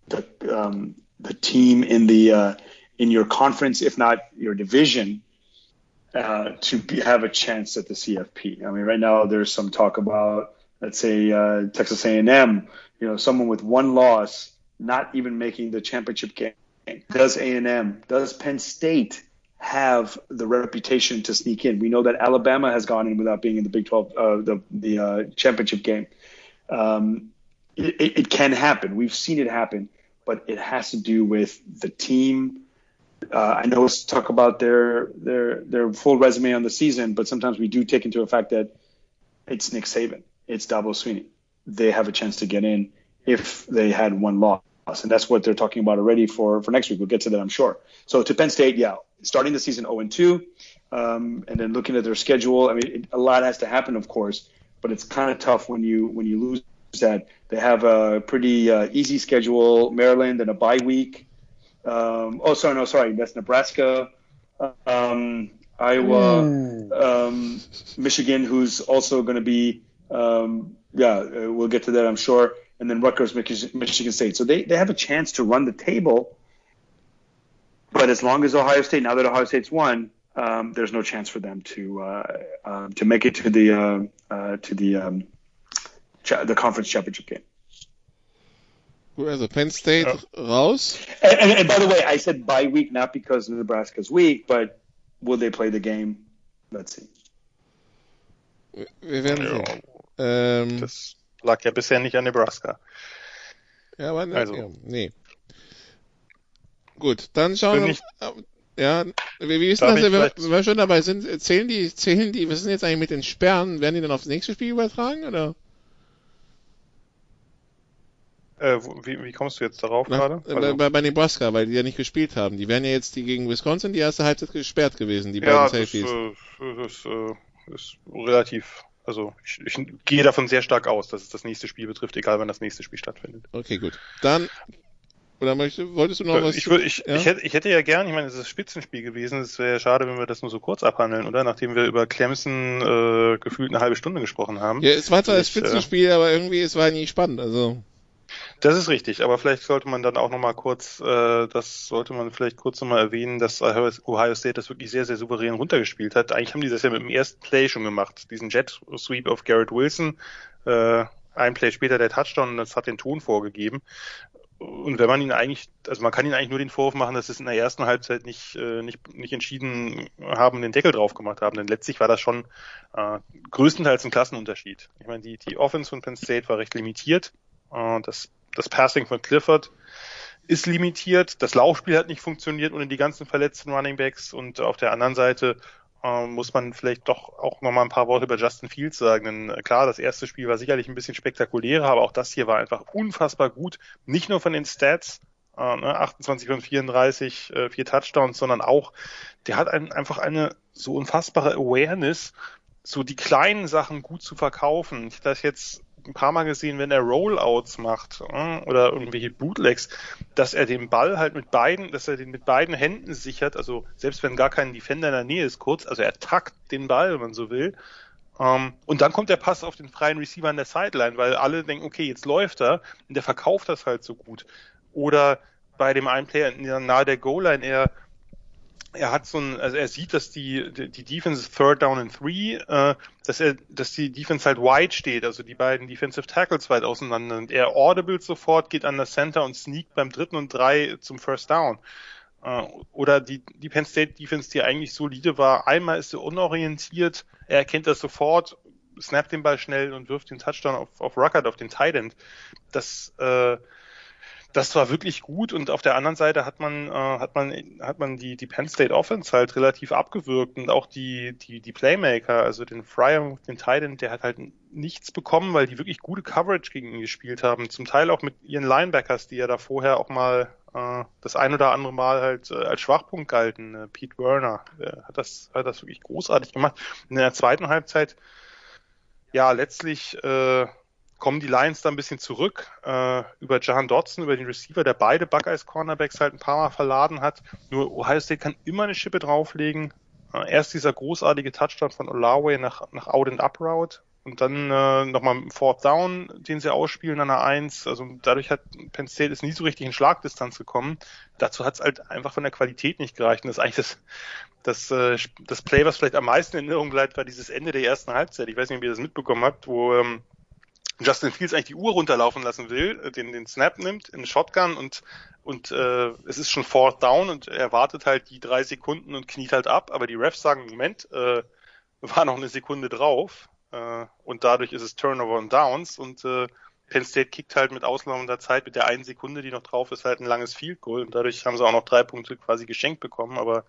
the um, the team in the uh, in your conference, if not your division, uh, to be, have a chance at the CFP. I mean, right now there's some talk about, let's say, uh, Texas A&M. You know, someone with one loss, not even making the championship game. Does A&M, does Penn State have the reputation to sneak in? We know that Alabama has gone in without being in the Big 12, uh, the the uh, championship game. Um, it, it, can happen. We've seen it happen, but it has to do with the team. Uh, I know let's talk about their their their full resume on the season, but sometimes we do take into a fact that it's Nick Saban, it's Dabo Sweeney. They have a chance to get in if they had one loss, and that's what they're talking about already for for next week. We'll get to that, I'm sure. So to Penn State, yeah, starting the season 0 and 2, um, and then looking at their schedule. I mean, it, a lot has to happen, of course, but it's kind of tough when you when you lose that. They have a pretty uh, easy schedule, Maryland, and a bye week. Um, oh, sorry, no, sorry, that's Nebraska, um, Iowa, um, Michigan, who's also going to be, um, yeah, uh, we'll get to that, I'm sure, and then Rutgers, Michigan State. So they, they have a chance to run the table, but as long as Ohio State, now that Ohio State's won, um, there's no chance for them to uh, um, to make it to the uh, uh, to the um, cha- the conference championship game. Gut, also Penn State raus. And, and, and by the way, I said bye week not because Nebraska's weak, but will they play the game? Let's see. Wir werden Ja. sehen. Ähm, Das lag ja bisher nicht an Nebraska. ja, aber ne, also- ja, nee. Gut, dann schauen wir. Ja, wie, wie ist das, wenn wir, wenn wir schon dabei sind, zählen die, zählen die, was ist denn jetzt eigentlich mit den Sperren? Werden die dann aufs nächste Spiel übertragen, oder? Äh, wie, wie kommst du jetzt darauf Na, gerade? Also, bei, bei Nebraska, weil die ja nicht gespielt haben. Die wären ja jetzt die gegen Wisconsin die erste Halbzeit gesperrt gewesen, die beiden ja, das, Safeties. äh, das äh, ist relativ, also ich, ich gehe davon sehr stark aus, dass es das nächste Spiel betrifft, egal wann das nächste Spiel stattfindet. Okay, gut. Dann Oder möchte, wolltest du noch was? Ich, ich, ja? ich, hätte, ich hätte ja gern, ich meine, es ist Spitzenspiel gewesen. Es wäre ja schade, wenn wir das nur so kurz abhandeln, oder? Nachdem wir über Clemson äh, gefühlt eine halbe Stunde gesprochen haben. Ja, es war zwar das Spitzenspiel, äh, aber irgendwie es war nie spannend. Also das ist richtig, aber vielleicht sollte man dann auch nochmal kurz, äh, das sollte man vielleicht kurz nochmal erwähnen, dass Ohio State das wirklich sehr, sehr souverän runtergespielt hat. Eigentlich haben die das ja mit dem ersten Play schon gemacht, diesen Jet Sweep auf Garrett Wilson. Äh, ein Play später der Touchdown, das hat den Ton vorgegeben. Und wenn man ihn eigentlich, also man kann ihn eigentlich nur den Vorwurf machen, dass es in der ersten Halbzeit nicht, äh, nicht, nicht entschieden haben, den Deckel drauf gemacht haben. Denn letztlich war das schon äh, größtenteils ein Klassenunterschied. Ich meine, die, die Offense von Penn State war recht limitiert. Äh, das, das Passing von Clifford ist limitiert. Das Laufspiel hat nicht funktioniert ohne die ganzen verletzten Running Backs. Und auf der anderen Seite äh, muss man vielleicht doch auch nochmal ein paar Worte über Justin Fields sagen. Denn äh, klar, das erste Spiel war sicherlich ein bisschen spektakulärer, aber auch das hier war einfach unfassbar gut. Nicht nur von den Stats, äh, ne, 28 von 34, äh, vier Touchdowns, sondern auch, der hat ein, einfach eine so unfassbare Awareness, so die kleinen Sachen gut zu verkaufen. Ich das jetzt ein paar Mal gesehen, wenn er Rollouts macht äh, oder irgendwelche Bootlegs, dass er den Ball halt mit beiden, dass er den mit beiden Händen sichert, also selbst wenn gar kein Defender in der Nähe ist, kurz, also er takt den Ball, wenn man so will. Ähm, und dann kommt der Pass auf den freien Receiver an der Sideline, weil alle denken, okay, jetzt läuft er und der verkauft das halt so gut. Oder bei dem einen Player nahe der Goal-Line, er er hat so ein, also er sieht, dass die, die Defense ist Third Down and Three, äh, dass er, dass die Defense halt wide steht, also die beiden Defensive Tackles weit auseinander und er audible sofort, geht an das Center und sneakt beim dritten und drei zum First Down. Äh, oder die, die Penn State Defense, die eigentlich solide war, einmal ist sie unorientiert, er erkennt das sofort, snappt den Ball schnell und wirft den Touchdown auf, auf Ruckert, auf den Tight End. Das, äh, das war wirklich gut und auf der anderen Seite hat man äh, hat man hat man die die Penn State Offense halt relativ abgewürgt und auch die die die Playmaker, also den Fryer, den Titan, der hat halt nichts bekommen, weil die wirklich gute Coverage gegen ihn gespielt haben. Zum Teil auch mit ihren Linebackers, die ja da vorher auch mal äh, das ein oder andere Mal halt äh, als Schwachpunkt galten. Äh, Pete Werner der hat das hat das wirklich großartig gemacht. in der zweiten Halbzeit ja letztlich äh, kommen die Lions da ein bisschen zurück äh, über Jahan Dodson, über den Receiver, der beide Buckeyes Cornerbacks halt ein paar Mal verladen hat. Nur Ohio State kann immer eine Schippe drauflegen. Äh, erst dieser großartige Touchdown von Olawe nach, nach Out and Up Route und dann äh, nochmal ein Fourth Down, den sie ausspielen an der Eins. Also dadurch hat Penn State ist nie so richtig in Schlagdistanz gekommen. Dazu hat es halt einfach von der Qualität nicht gereicht. Und das ist eigentlich das, das, äh, das Play, was vielleicht am meisten in Erinnerung bleibt, war dieses Ende der ersten Halbzeit. Ich weiß nicht, ob ihr das mitbekommen habt, wo ähm, Justin Fields eigentlich die Uhr runterlaufen lassen will, äh, den, den Snap nimmt in Shotgun und, und äh, es ist schon fourth down und er wartet halt die drei Sekunden und kniet halt ab, aber die Refs sagen, Moment, äh, war noch eine Sekunde drauf äh, und dadurch ist es Turnover und Downs und äh, Penn State kickt halt mit auslaufender Zeit mit der einen Sekunde, die noch drauf ist, halt ein langes Field Goal und dadurch haben sie auch noch drei Punkte quasi geschenkt bekommen, aber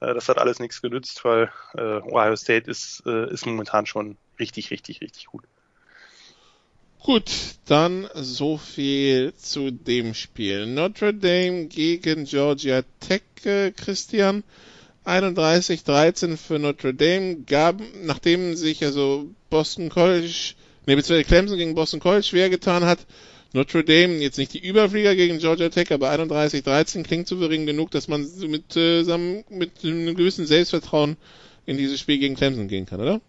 äh, das hat alles nichts genützt, weil äh, Ohio State ist, äh, ist momentan schon richtig, richtig, richtig gut. Gut, dann so viel zu dem Spiel. Notre Dame gegen Georgia Tech, äh, Christian. 31-13 für Notre Dame gab, nachdem sich also Boston College, ne, beziehungsweise Clemson gegen Boston College schwer getan hat, Notre Dame jetzt nicht die Überflieger gegen Georgia Tech, aber 31-13 klingt souverän genug, dass man mit, äh, mit einem gewissen Selbstvertrauen in dieses Spiel gegen Clemson gehen kann, oder?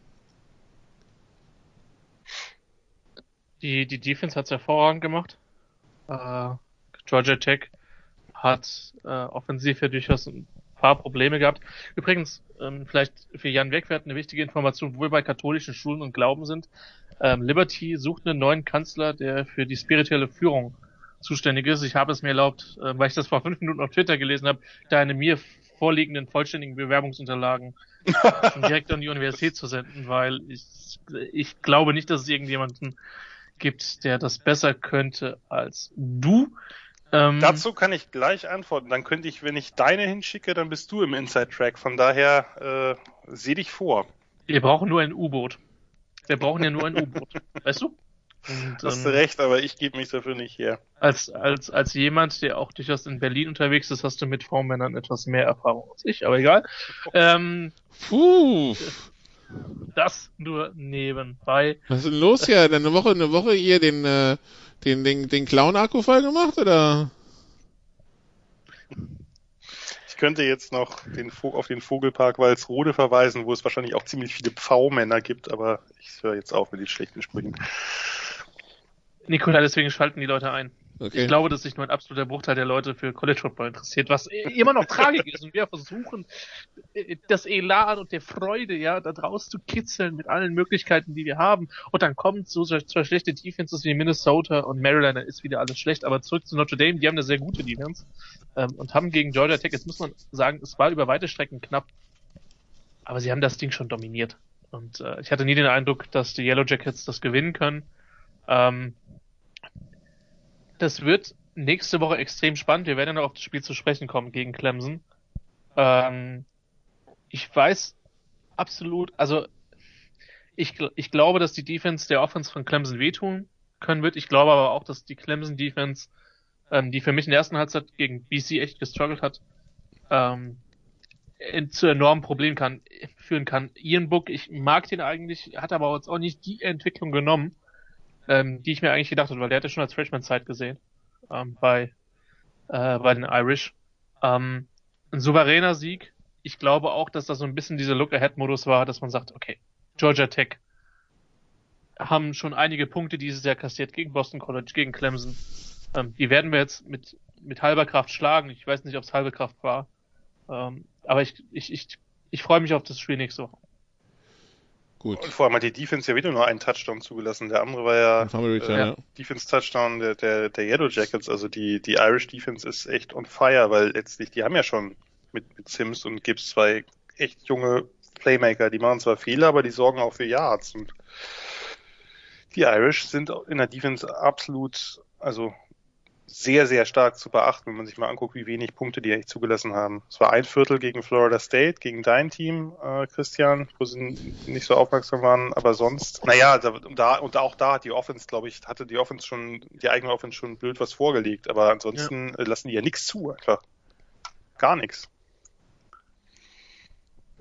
Die, die Defense hat's hervorragend gemacht. Äh, Georgia Tech hat äh, offensiv ja durchaus ein paar Probleme gehabt. Übrigens, ähm, vielleicht für Jan Wegwert eine wichtige Information, wo wir bei katholischen Schulen und Glauben sind. Ähm, Liberty sucht einen neuen Kanzler, der für die spirituelle Führung zuständig ist. Ich habe es mir erlaubt, äh, weil ich das vor fünf Minuten auf Twitter gelesen habe, deine mir vorliegenden vollständigen Bewerbungsunterlagen (laughs) direkt an die Universität zu senden, weil ich, ich glaube nicht, dass es irgendjemanden gibt, der das besser könnte als du. Ähm, Dazu kann ich gleich antworten. Dann könnte ich, wenn ich deine hinschicke, dann bist du im Inside-Track. Von daher äh, seh dich vor. Wir brauchen nur ein U-Boot. Wir brauchen ja nur ein U-Boot. (laughs) Weißt du? Und, Hast du ähm, recht, aber ich gebe mich dafür nicht her. Als, als, als jemand, der auch durchaus in Berlin unterwegs ist, hast du mit V-Männern etwas mehr Erfahrung als ich, aber egal. (laughs) Ähm, Puh. Das nur nebenbei. Was ist denn los hier? Eine Woche, eine Woche ihr den, äh, den, den, den Clown-Akku voll gemacht, oder? Ich könnte jetzt noch den auf den Vogelpark Walsrode verweisen, wo es wahrscheinlich auch ziemlich viele Pfau-Männer gibt, aber ich höre jetzt auf mit den schlechten Sprüchen. Nikola, deswegen schalten die Leute ein. Okay. Ich glaube, dass sich nur ein absoluter Bruchteil der Leute für College Football interessiert, was immer noch tragisch (laughs) ist. Und wir versuchen, das Elan und der Freude, ja, da draus zu kitzeln mit allen Möglichkeiten, die wir haben. Und dann kommt so zwei schlechte Defenses wie Minnesota und Maryland, dann ist wieder alles schlecht. Aber zurück zu Notre Dame, die haben eine sehr gute Defense ähm, und haben gegen Georgia Tech, jetzt muss man sagen, es war über weite Strecken knapp, aber sie haben das Ding schon dominiert. Und äh, ich hatte nie den Eindruck, dass die Yellow Jackets das gewinnen können. Ähm, das wird nächste Woche extrem spannend. Wir werden noch auf das Spiel zu sprechen kommen gegen Clemson. Ähm, ich weiß absolut, also ich, ich glaube, dass die Defense der Offense von Clemson wehtun können wird. Ich glaube aber auch, dass die Clemson Defense, ähm, die für mich in der ersten Halbzeit gegen BC echt gestruggelt hat, ähm, in, zu enormen Problemen kann, führen kann. Ian Book, ich mag den eigentlich, hat aber jetzt auch nicht die Entwicklung genommen, ähm, die ich mir eigentlich gedacht habe, weil der hatte schon als Freshman Zeit gesehen ähm, bei äh, bei den Irish. Ähm, ein souveräner Sieg. Ich glaube auch, dass das so ein bisschen dieser Look-Ahead-Modus war, dass man sagt, okay, Georgia Tech haben schon einige Punkte dieses Jahr kassiert gegen Boston College, gegen Clemson. Ähm, die werden wir jetzt mit, mit halber Kraft schlagen. Ich weiß nicht, ob es halbe Kraft war. Ähm, aber ich, ich, ich, ich freue mich auf das Spiel nächste Woche. Gut. Und vor allem hat die Defense ja wieder nur einen Touchdown zugelassen. Der andere war ja, äh, ja. Defense-Touchdown der, der, der Yellow Jackets. Also die, die Irish Defense ist echt on fire, weil letztlich, die haben ja schon mit, mit Sims und Gibbs zwei echt junge Playmaker. Die machen zwar Fehler, aber die sorgen auch für Yards. Und die Irish sind in der Defense absolut, also sehr, sehr stark zu beachten, wenn man sich mal anguckt, wie wenig Punkte die eigentlich zugelassen haben. Es war ein Viertel gegen Florida State, gegen dein Team, äh, Christian, wo sie nicht so aufmerksam waren, aber sonst, naja, da, da, und auch da hat die Offense, glaube ich, hatte die Offense schon, die eigene Offense schon blöd was vorgelegt, aber ansonsten ja. lassen die ja nichts zu, einfach. Gar nichts.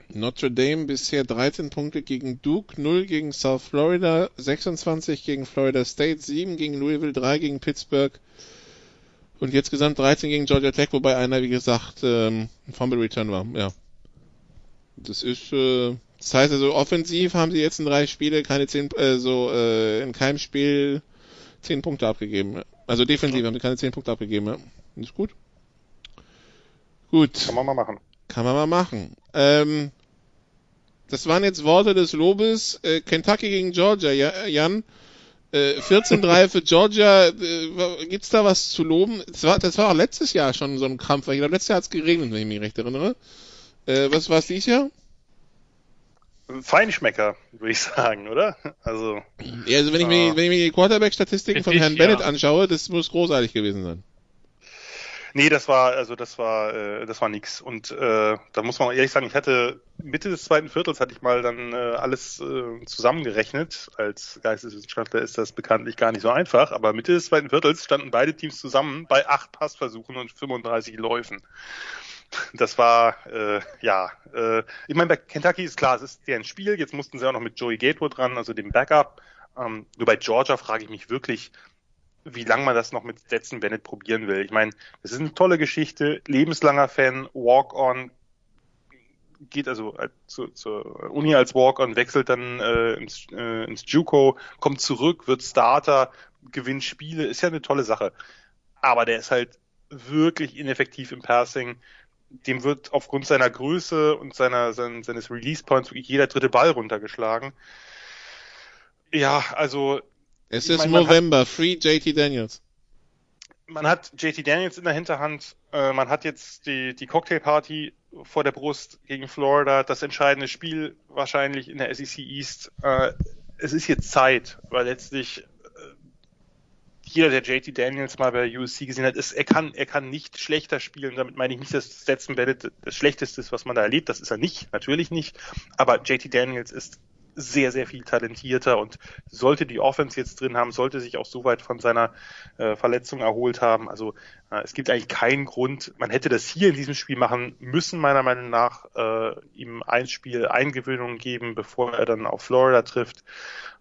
Notre Dame bisher 13 Punkte gegen Duke, 0 gegen South Florida, 26 gegen Florida State, 7 gegen Louisville, 3 gegen Pittsburgh, und jetzt gesamt 13 gegen Georgia Tech, wobei einer, wie gesagt, ähm, ein Fumble Return war. Ja. Das ist, äh, das heißt also, offensiv haben sie jetzt in drei Spiele keine zehn, äh, so, äh, in keinem Spiel zehn Punkte abgegeben. Also defensiv haben sie keine zehn Punkte abgegeben, ja. Ist gut. Gut. Kann man mal machen. Kann man mal machen. Ähm, das waren jetzt Worte des Lobes. Äh, Kentucky gegen Georgia, ja, Jan. 14-3 äh, für Georgia, äh, gibt's da was zu loben? Das war, das war auch letztes Jahr schon so ein Kampf. Ich glaube, letztes Jahr hat's geregnet, wenn ich mich recht erinnere. Äh, was war es dieses Jahr? Feinschmecker, würde ich sagen, oder? Also, ja, also wenn ich mir, wenn ich mir die Quarterback-Statistiken von Herrn Bennett ja. anschaue, das muss großartig gewesen sein. Nee, das war, also das war, äh, das war nix. Und äh, da muss man ehrlich sagen, ich hatte Mitte des zweiten Viertels hatte ich mal dann äh, alles äh, zusammengerechnet. Als Geisteswissenschaftler ist das bekanntlich gar nicht so einfach, aber Mitte des zweiten Viertels standen beide Teams zusammen bei acht Passversuchen und 35 Läufen. Das war, äh, ja, äh, ich meine, bei Kentucky ist klar, es ist deren Spiel. Jetzt mussten sie auch noch mit Joey Gatewood dran, also dem Backup. Ähm, nur bei Georgia frage ich mich wirklich, wie lange man das noch mit Stetson Bennett probieren will. Ich meine, das ist eine tolle Geschichte, lebenslanger Fan, Walk-on, geht also äh, zu, zur Uni als Walk-on, wechselt dann äh, ins, äh, ins JUCO, kommt zurück, wird Starter, gewinnt Spiele, ist ja eine tolle Sache. Aber der ist halt wirklich ineffektiv im Passing. Dem wird aufgrund seiner Größe und seiner, sein, seines Release Points wirklich jeder dritte Ball runtergeschlagen. Ja, also es ist meine, November, hat, Free JT Daniels. Man hat JT Daniels in der Hinterhand, äh, man hat jetzt die, die Cocktailparty vor der Brust gegen Florida, das entscheidende Spiel wahrscheinlich in der SEC East. Äh, es ist jetzt Zeit, weil letztlich äh, jeder, der JT Daniels mal bei USC gesehen hat, ist, er kann, er kann nicht schlechter spielen. Damit meine ich nicht, dass Stetson Bennett das Schlechteste ist, was man da erlebt. Das ist er nicht, natürlich nicht. Aber JT Daniels ist sehr, sehr viel talentierter und sollte die Offense jetzt drin haben, sollte sich auch so weit von seiner äh, Verletzung erholt haben. Also äh, es gibt eigentlich keinen Grund, man hätte das hier in diesem Spiel machen müssen, meiner Meinung nach, äh, ihm ein Spiel Eingewöhnung geben, bevor er dann auf Florida trifft.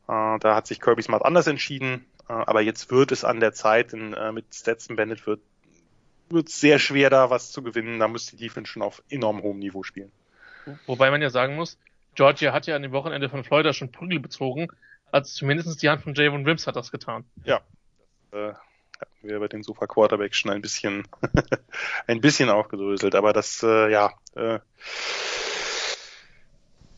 Äh, da hat sich Kirby Smart anders entschieden, äh, aber jetzt wird es an der Zeit, denn äh, mit Stetson Bennett wird wird sehr schwer, da was zu gewinnen. Da muss die Defense schon auf enorm hohem Niveau spielen. Wobei man ja sagen muss, Georgia hat ja an dem Wochenende von Florida schon Prügel bezogen, als zumindest die Hand von Javon Wims hat das getan. Ja. Äh, hatten wir bei den Sofa Quarterback schon ein bisschen, (laughs) ein bisschen aufgedröselt, aber das, äh, ja, äh,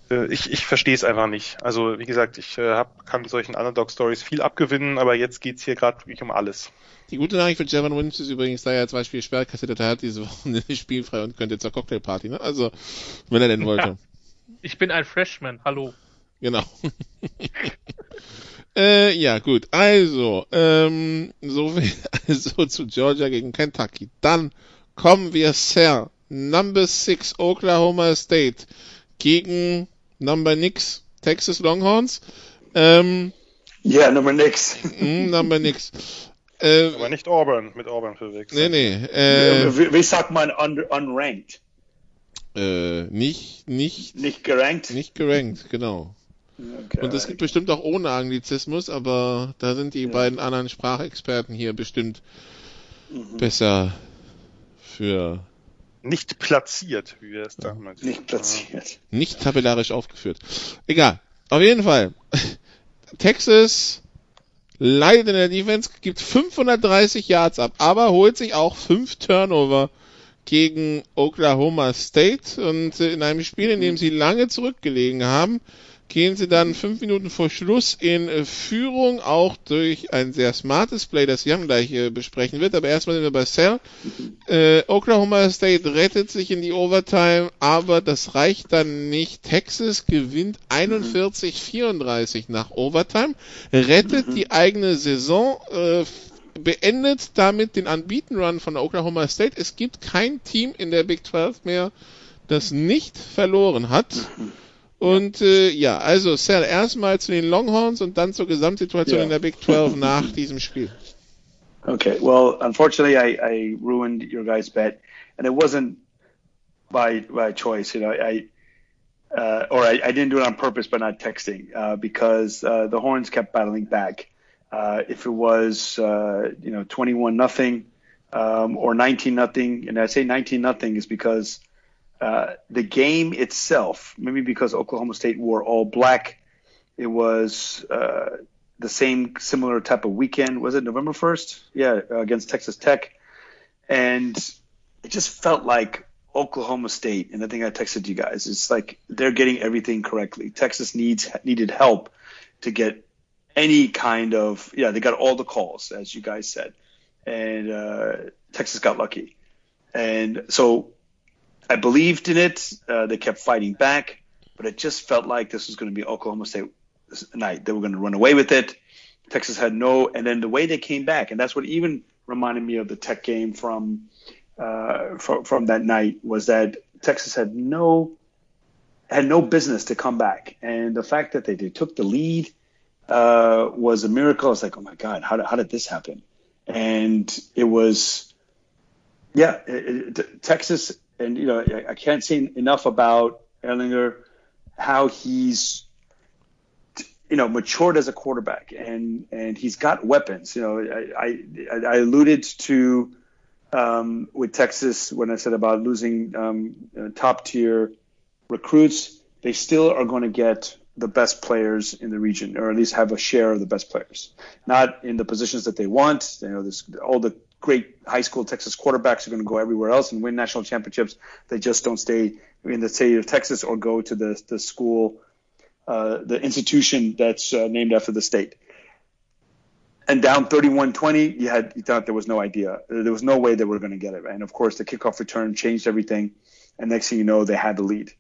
äh, ich, ich verstehe es einfach nicht. Also wie gesagt, ich äh, hab, kann solchen Underdog-Stories viel abgewinnen, aber jetzt geht's hier gerade wirklich um alles. Die gute Nachricht für Javon Wims ist übrigens, da er zwei Spiele sperrt kassiert hat, diese Woche (laughs) nicht spielfrei und könnte zur Cocktailparty, ne? Also, wenn er denn wollte. (laughs) Ich bin ein Freshman, hallo. Genau. (laughs) äh, ja, gut. Also, ähm, so viel (laughs) also zu Georgia gegen Kentucky. Dann kommen wir, Sir, Number 6 Oklahoma State gegen Number Nix Texas Longhorns. Ähm, Yeah, Number Nix. mh, (laughs) Number Nix. Äh, Aber nicht Auburn, mit Auburn nee, verwechseln. nee. Äh, wie, wie sagt man un, unranked? Äh, nicht, nicht, Nicht gerankt? nicht gerankt, genau. Okay. Und es gibt bestimmt auch ohne Anglizismus, aber da sind die Ja. beiden anderen Sprachexperten hier bestimmt Mhm. besser für Nicht platziert, wie wir es damals. nicht platziert. nicht tabellarisch aufgeführt. Egal. Auf jeden Fall. (laughs) Texas leidet in der Defense, gibt 530 Yards ab, aber holt sich auch fünf Turnover gegen Oklahoma State und äh, in einem Spiel, in dem sie lange zurückgelegen haben, gehen sie dann fünf Minuten vor Schluss in äh, Führung, auch durch ein sehr smartes Play, das Jan gleich äh, besprechen wird. Aber erstmal sind wir bei Cell. Äh, Oklahoma State rettet sich in die Overtime, aber das reicht dann nicht. Texas gewinnt 41-34 nach Overtime, rettet die eigene Saison, äh, beendet damit den Unbeaten Run von Oklahoma State. Es gibt kein Team in der Big 12 mehr, das nicht verloren hat. Und äh, ja, also Sal, erstmal zu den Longhorns und dann zur Gesamtsituation Ja. in der Big 12 nach diesem Spiel. Okay, well, unfortunately, I, I ruined your guys' bet, and it wasn't by by choice. You know, I uh, or I, I didn't do it on purpose by not texting uh, because uh, the Horns kept battling back. Uh, if it was uh, you know twenty one nothing um, or nineteen nothing, and I say nineteen nothing is because uh, the game itself, maybe because Oklahoma State wore all black, it was the same similar type of weekend. Was it November 1st? Yeah, against Texas Tech. And it just felt like Oklahoma State, and I think I texted you guys, it's like they're getting everything correctly. Texas needs needed help to get any kind of yeah, they got all the calls, as you guys said. And uh, Texas got lucky. And so I believed in it. Uh, they kept fighting back, but it just felt like this was going to be Oklahoma State night. They were going to run away with it. Texas had no, and then the way they came back, and that's what even reminded me of the Tech game from uh, from, from that night was that Texas had no had no business to come back, and the fact that they, they took the lead uh, was a miracle. It's like, oh my God, how how did this happen? And it was, yeah, it, it, Texas, and you know, I, I can't say enough about Erlinger, how he's you know matured as a quarterback and and he's got weapons you know i i, I alluded to um, with texas when i said about losing um, uh, top tier recruits they still are going to get the best players in the region or at least have a share of the best players not in the positions that they want you know this all the great high school texas quarterbacks are going to go everywhere else and win national championships they just don't stay in the state of texas or go to the, the school uh, the institution that's uh, named after the state. And down 31-20, you had you thought there was no idea. There was no way they were going to get it. And of course, the kickoff return changed everything. And next thing you know, they had the lead.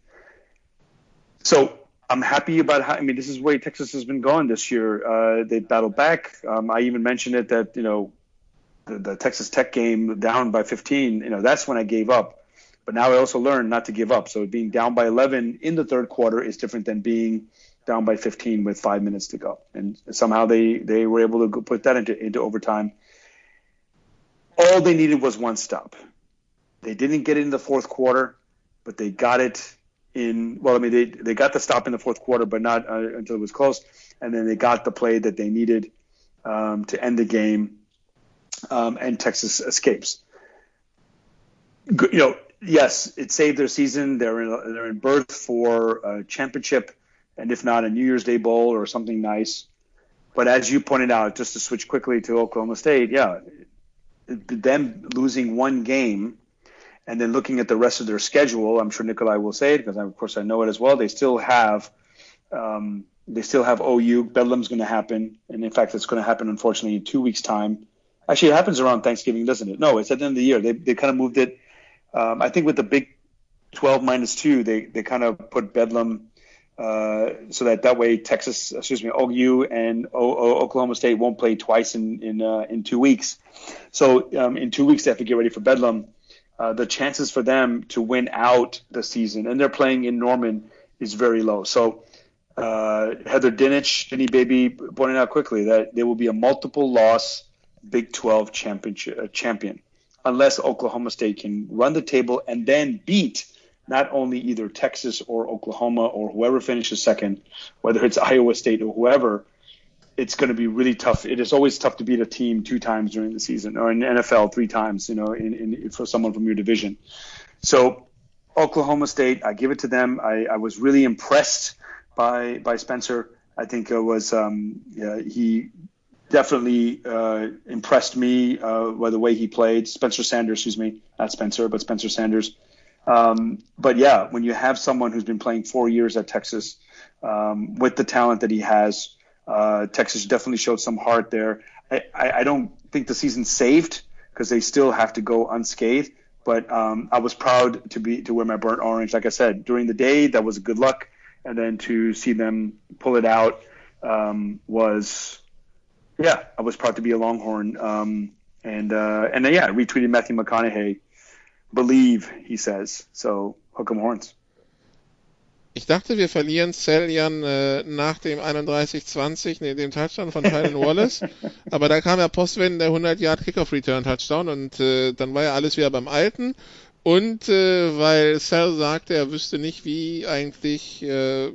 So I'm happy about how. I mean, this is the way Texas has been going this year. Uh, they battled back. Um, I even mentioned it that you know the, the Texas Tech game down by 15. You know that's when I gave up. But now I also learned not to give up. So being down by 11 in the third quarter is different than being down by 15 with five minutes to go. And somehow they, they were able to put that into, into overtime. All they needed was one stop. They didn't get it in the fourth quarter, but they got it in, well, I mean, they, they got the stop in the fourth quarter, but not uh, until it was close. And then they got the play that they needed um, to end the game, um, and Texas escapes. you know, yes, it saved their season. They're in they're in berth for a championship, and if not a New Year's Day bowl or something nice. But as you pointed out, just to switch quickly to Oklahoma State, yeah, them losing one game and then looking at the rest of their schedule, I'm sure Nikolai will say it because I, of course I know it as well. They still have um, they still have OU. Bedlam's going to happen, and in fact, it's going to happen unfortunately in two weeks' time. Actually, it happens around Thanksgiving, doesn't it? No, it's at the end of the year. They they kind of moved it. Um, I think with the Big 12 minus two, they they kind of put Bedlam uh, so that that way Texas, excuse me, OU and o- o- Oklahoma State won't play twice in in uh, in two weeks. So um, in two weeks they have to get ready for Bedlam. Uh, the chances for them to win out the season, and they're playing in Norman, is very low. So uh, Heather Dinich, Jenny Baby pointed out quickly that there will be a multiple loss Big 12 championship uh, champion unless Oklahoma State can run the table and then beat not only either Texas or Oklahoma or whoever finishes second, whether it's Iowa State or whoever, it's going to be really tough. It is always tough to beat a team two times during the season, or in NFL three times, you know, in, in, for someone from your division. So Oklahoma State, I give it to them. I, I was really impressed by by Spencer. I think it was um, yeah, he definitely uh, impressed me uh, by the way he played. Spencer Sanders, excuse me, not Spencer, but Spencer Sanders. Um, but yeah, when you have someone who's been playing four years at Texas um, with the talent that he has, uh, Texas definitely showed some heart there. I, I, I don't think the season's saved because they still have to go unscathed. But um, I was proud to be to wear my burnt orange. Like I said, during the day that was good luck, and then to see them pull it out um, was, yeah, I was proud to be a Longhorn. Um, and uh, and then yeah, I retweeted Matthew McConaughey believe, he says. So hook 'em horns. Ich dachte, wir verlieren Celian äh, nach dem 31-20, nee, dem Touchdown von Tylen (laughs) Wallace. aber da kam ja postwendend der 100 Yard Kickoff Return Touchdown und äh, dann war ja alles wieder beim Alten. Und äh, weil Sal sagte, er wüsste nicht, wie eigentlich äh,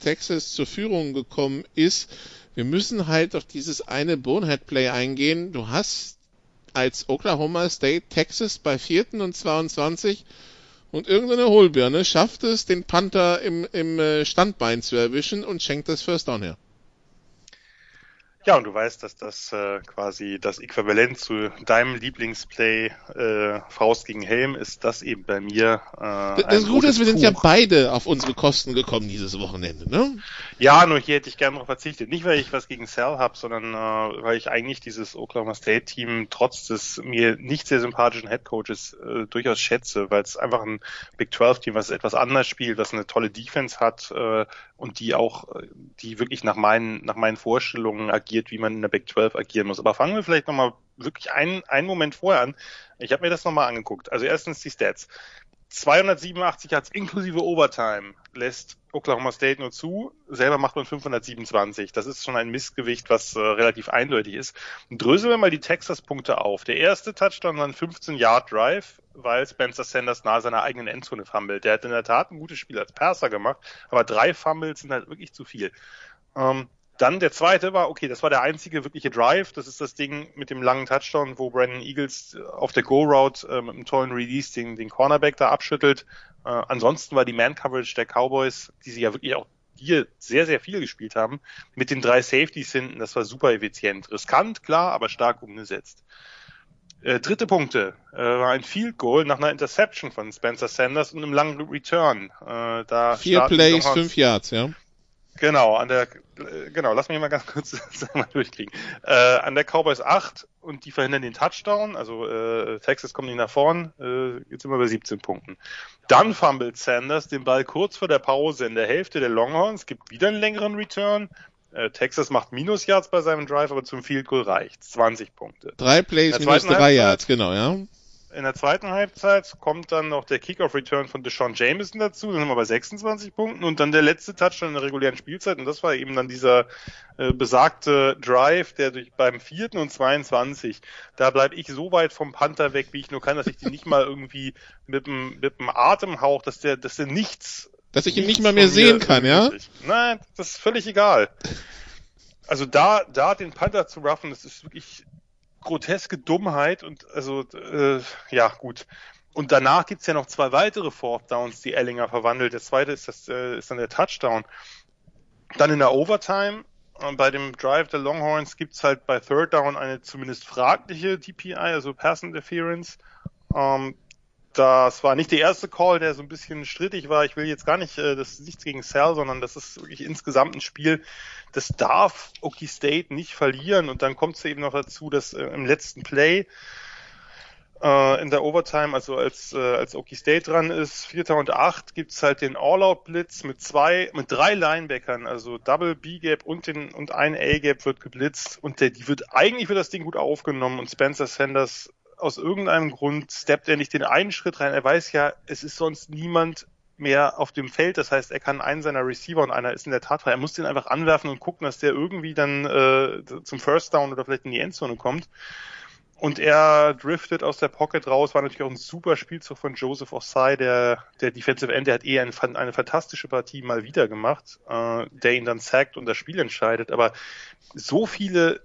Texas zur Führung gekommen ist, wir müssen halt auf dieses eine Bonehead Play eingehen. Du hast als Oklahoma State Texas bei vierten und 22 und irgendeine Hohlbirne schafft es, den Panther im, im äh, Standbein zu erwischen und schenkt das First Down her. Ja, und du weißt, dass das äh, quasi das Äquivalent zu deinem Lieblingsplay äh, Faust gegen Helm ist, das eben bei mir. Äh, das Gute ist, wir sind ja beide auf unsere Kosten gekommen dieses Wochenende, ne? Ja, nur hier hätte ich gerne darauf verzichtet. Nicht, weil ich was gegen Sal habe, sondern äh, weil ich eigentlich dieses Oklahoma State Team trotz des mir nicht sehr sympathischen Headcoaches äh, durchaus schätze, weil es einfach ein Big 12 Team, was etwas anders spielt, was eine tolle Defense hat äh, und die auch, äh, die wirklich nach meinen, nach meinen Vorstellungen agiert wie man in der Big 12 agieren muss. Aber fangen wir vielleicht nochmal wirklich einen, einen Moment vorher an. Ich habe mir das nochmal angeguckt. Also erstens die Stats. 287 Yards inklusive Overtime lässt Oklahoma State nur zu. Selber macht man 527. Das ist schon ein Missgewicht, was äh, relativ eindeutig ist. Und dröseln wir mal die Texas-Punkte auf. Der erste Touchdown war ein 15-Yard-Drive, weil Spencer Sanders nahe seiner eigenen Endzone fummelt. Der hat in der Tat ein gutes Spiel als Perser gemacht, aber drei Fumbles sind halt wirklich zu viel. Ähm, dann der zweite war, okay, das war der einzige wirkliche Drive. Das ist das Ding mit dem langen Touchdown, wo Brandon Eagles auf der Go-Route äh, mit einem tollen Release den, den Cornerback da abschüttelt. Äh, ansonsten war die Man-Coverage der Cowboys, die sie ja wirklich auch hier sehr, sehr viel gespielt haben, mit den drei Safeties hinten, das war super effizient. Riskant, klar, aber stark umgesetzt. Äh, dritte Punkte äh, war ein Field Goal nach einer Interception von Spencer Sanders und einem langen Return. Äh, da Vier Plays, fünf Yards, ja. Genau, an der, äh, genau, lass mich mal ganz (laughs) kurz mal durchkriegen. Äh, an der Cowboys 8 und die verhindern den Touchdown, also äh, Texas kommt nicht nach vorn, äh, jetzt sind wir bei 17 Punkten. Dann fummelt Sanders den Ball kurz vor der Pause in der Hälfte der Longhorns, gibt wieder einen längeren Return. Äh, Texas macht Minus Yards bei seinem Drive, aber zum Field Goal reicht 20 Punkte. Drei Plays minus drei Yards, genau, ja. In der zweiten Halbzeit kommt dann noch der Kickoff-Return von Deshaun Jameson dazu, dann sind wir bei 26 Punkten und dann der letzte Touchdown in der regulären Spielzeit und das war eben dann dieser äh, besagte Drive, der durch beim vierten und 22, da bleibe ich so weit vom Panther weg, wie ich nur kann, dass ich die nicht mal irgendwie mit dem, mit dem Atemhauch, dass der, dass der nichts dass ich ihn nicht mal mehr sehen kann, ja? Nein, das ist völlig egal. Also da, da den Panther zu ruffen, das ist wirklich groteske Dummheit und also äh, ja gut. und danach gibt's ja noch zwei weitere Fourth Downs, die Ellinger verwandelt. Der zweite ist, das, äh, ist dann der Touchdown. Dann in der Overtime, äh, bei dem Drive der Longhorns gibt's halt bei Third Down eine zumindest fragliche DPI, also Pass Interference. Ähm, das war nicht der erste Call, der so ein bisschen strittig war. Ich will jetzt gar nicht, äh, das ist nichts gegen Sal, sondern das ist wirklich insgesamt ein Spiel, das darf Okie State nicht verlieren. Und dann kommt es eben noch dazu, dass äh, im letzten Play äh, in der Overtime, also als, äh, als Okie State dran ist, Vierter und Acht, gibt's halt den All-Out-Blitz mit zwei, mit drei Linebackern, also Double B-Gap und den und ein A-Gap wird geblitzt und der, die wird eigentlich wird das Ding gut aufgenommen und Spencer Sanders aus irgendeinem Grund steppt er nicht den einen Schritt rein. Er weiß ja, es ist sonst niemand mehr auf dem Feld. Das heißt, er kann einen seiner Receiver und einer ist in der Tat frei. Er muss den einfach anwerfen und gucken, dass der irgendwie dann äh, zum First Down oder vielleicht in die Endzone kommt. Und er driftet aus der Pocket raus, war natürlich auch ein super Spielzug von Joseph Osai, der, der Defensive End, der hat eh eine, eine fantastische Partie mal wieder gemacht, äh, der ihn dann sackt und das Spiel entscheidet. Aber so viele,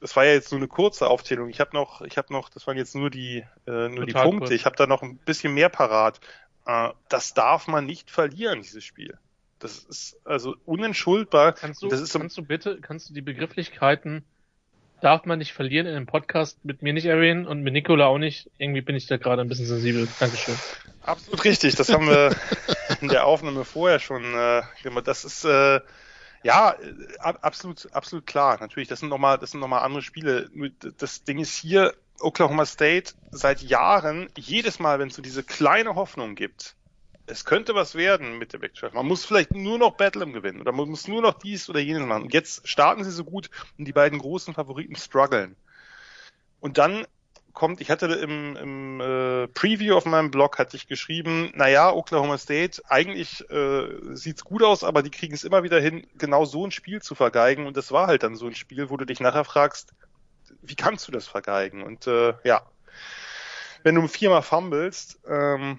das war ja jetzt nur eine kurze Aufzählung. Ich habe noch, ich habe noch, das waren jetzt nur die, äh, nur die Punkte. Kurz. Ich habe da noch ein bisschen mehr parat. Äh, das darf man nicht verlieren, dieses Spiel. Das ist also unentschuldbar. Kannst du, so, kannst du bitte, kannst du die Begrifflichkeiten darf man nicht verlieren in dem Podcast mit mir nicht erwähnen und mit Nicola auch nicht. Irgendwie bin ich da gerade ein bisschen sensibel. Dankeschön. Absolut richtig. Das haben wir (laughs) in der Aufnahme vorher schon äh, gemacht. Das ist äh, ja absolut absolut klar. Natürlich, das sind nochmal das sind nochmal andere Spiele. Das Ding ist hier Oklahoma State seit Jahren jedes Mal, wenn es so diese kleine Hoffnung gibt, es könnte was werden mit der Backdraft. Man muss vielleicht nur noch Battle gewinnen oder man muss nur noch dies oder jenes machen. Und jetzt starten sie so gut und die beiden großen Favoriten strugglen. Und dann kommt, ich hatte im, im äh, Preview auf meinem Blog hatte ich geschrieben, naja, Oklahoma State, eigentlich äh, sieht's gut aus, aber die kriegen es immer wieder hin, genau so ein Spiel zu vergeigen. Und das war halt dann so ein Spiel, wo du dich nachher fragst, wie kannst du das vergeigen? Und äh, ja, wenn du viermal fummelst, ähm,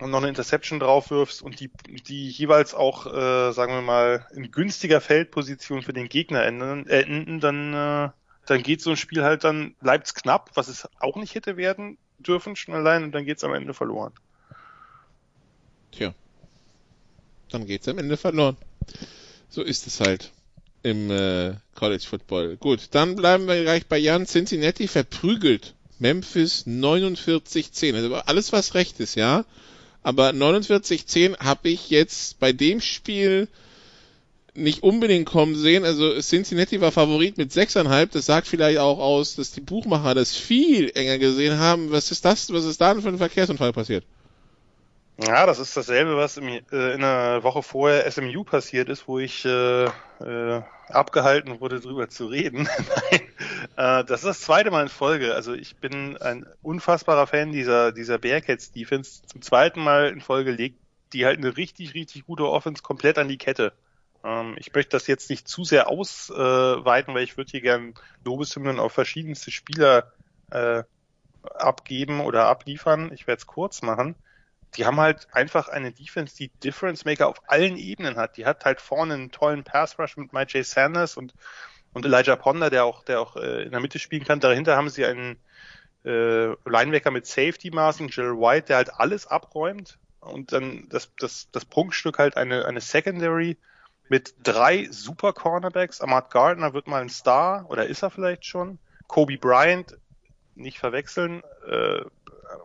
und noch eine Interception draufwirfst und die, die jeweils auch, äh, sagen wir mal, in günstiger Feldposition für den Gegner enden, äh, enden dann, äh, dann geht so ein Spiel halt dann, bleibt's knapp, was es auch nicht hätte werden dürfen, schon allein, und dann geht's am Ende verloren. Tja. Dann geht's am Ende verloren. So ist es halt im äh, College Football. Gut, dann bleiben wir gleich bei Jan. Cincinnati verprügelt Memphis 49-10. Also alles was recht ist, ja. Aber 49-10 habe ich jetzt bei dem Spiel nicht unbedingt kommen sehen. Also Cincinnati war Favorit mit 6,5. Das sagt vielleicht auch aus, dass die Buchmacher das viel enger gesehen haben. Was ist das? Was ist da denn für ein Verkehrsunfall passiert? Ja, das ist dasselbe, was im, äh, in der Woche vorher SMU passiert ist, wo ich äh, äh, abgehalten wurde, drüber zu reden. (laughs) Nein, äh, das ist das zweite Mal in Folge. Also ich bin ein unfassbarer Fan dieser dieser Bearcats Defense. Zum zweiten Mal in Folge legt die halt eine richtig richtig gute Offense komplett an die Kette. Ähm, ich möchte das jetzt nicht zu sehr ausweiten, weil ich würde hier gern Lobeshymnen auf verschiedenste Spieler äh, abgeben oder abliefern. Ich werde es kurz machen die haben halt einfach eine Defense, die Difference Maker auf allen Ebenen hat. Die hat halt vorne einen tollen Pass Rush mit Mike. Sanders und, und Elijah Ponder, der auch, der auch äh, in der Mitte spielen kann. Dahinter haben sie einen äh, Linebacker mit Safety-Maßen, Jill White, der halt alles abräumt. Und dann das, das, das Prunkstück halt eine, eine Secondary mit drei super Cornerbacks. Ahmad Gardner wird mal ein Star, oder ist er vielleicht schon? Kobe Bryant, nicht verwechseln, äh,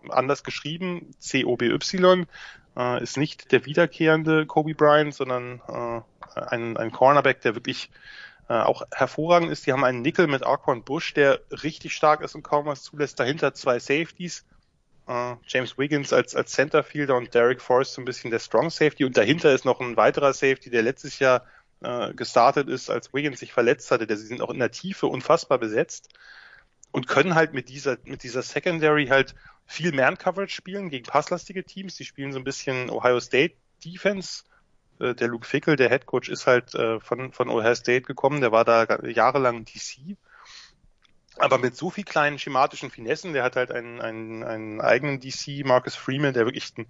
anders geschrieben, C-O-B-Y, äh, ist nicht der wiederkehrende Kobe Bryant, sondern äh, ein, ein Cornerback, der wirklich äh, auch hervorragend ist. Die haben einen Nickel mit Arquan Bush, der richtig stark ist und kaum was zulässt. Dahinter zwei Safeties. Uh, James Wiggins als, als Centerfielder und Derek Forrest so ein bisschen der Strong Safety und dahinter ist noch ein weiterer Safety, der letztes Jahr uh, gestartet ist, als Wiggins sich verletzt hatte. Der, sie sind auch in der Tiefe unfassbar besetzt und können halt mit dieser, mit dieser Secondary halt viel Man-Coverage spielen gegen passlastige Teams. Die spielen so ein bisschen Ohio State Defense. Äh, der Luke Fickel, der Head Coach, ist halt äh, von, von Ohio State gekommen. Der war da jahrelang DC. Aber mit so viel kleinen schematischen Finessen, der hat halt einen, einen, einen eigenen DC, Marcus Freeman, der wirklich ein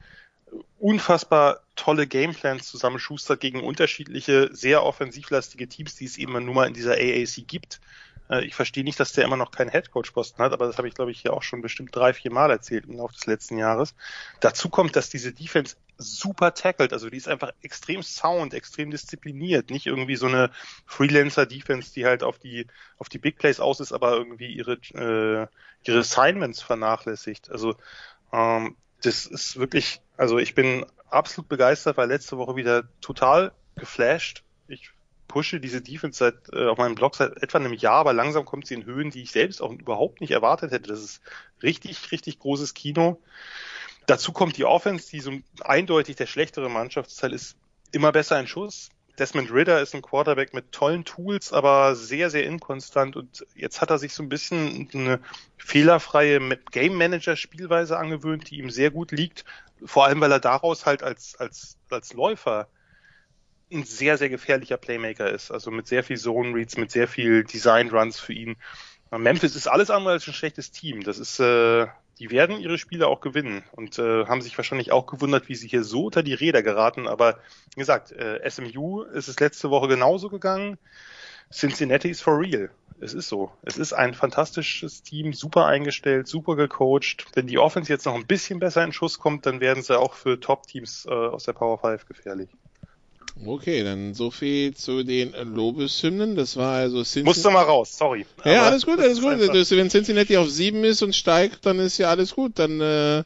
unfassbar tolle Gameplans zusammenschustert gegen unterschiedliche, sehr offensivlastige Teams, die es eben nur mal in dieser AAC gibt. Äh, ich verstehe nicht, dass der immer noch keinen Headcoach-Posten hat, aber das habe ich, glaube ich, hier auch schon bestimmt drei, vier Mal erzählt im Laufe des letzten Jahres. Dazu kommt, dass diese Defense super tackelt, also die ist einfach extrem sound, extrem diszipliniert, nicht irgendwie so eine Freelancer-Defense, die halt auf die auf die Big Plays aus ist, aber irgendwie ihre äh, ihre Assignments vernachlässigt. Also ähm, das ist wirklich, also ich bin absolut begeistert, weil letzte Woche wieder total geflasht. Ich pushe diese Defense seit äh, auf meinem Blog seit etwa einem Jahr, aber langsam kommt sie in Höhen, die ich selbst auch überhaupt nicht erwartet hätte. Das ist richtig, richtig großes Kino. Dazu kommt die Offense, die so eindeutig der schlechtere Mannschaftsteil ist, immer besser in Schuss. Desmond Ritter ist ein Quarterback mit tollen Tools, aber sehr, sehr inkonstant. Und jetzt hat er sich so ein bisschen eine fehlerfreie Game Manager Spielweise angewöhnt, die ihm sehr gut liegt. Vor allem, weil er daraus halt als, als, als Läufer ein sehr, sehr gefährlicher Playmaker ist. Also mit sehr viel Zone Reads, mit sehr viel Design Runs für ihn. Memphis ist alles andere als ein schlechtes Team. Das ist, äh, die werden ihre Spiele auch gewinnen und äh, haben sich wahrscheinlich auch gewundert, wie sie hier so unter die Räder geraten. Aber wie gesagt, äh, SMU ist es letzte Woche genauso gegangen. Cincinnati ist for real. Es ist so. Es ist ein fantastisches Team, super eingestellt, super gecoacht. Wenn die Offense jetzt noch ein bisschen besser in Schuss kommt, dann werden sie auch für Top-Teams äh, aus der Power 5 gefährlich. Okay, dann so viel zu den Lobeshymnen. Das war also Cincinnati. Musst du mal raus, sorry. Ja, Aber alles gut, alles gut. Wenn Cincinnati auf sieben ist und steigt, dann ist ja alles gut. Dann äh,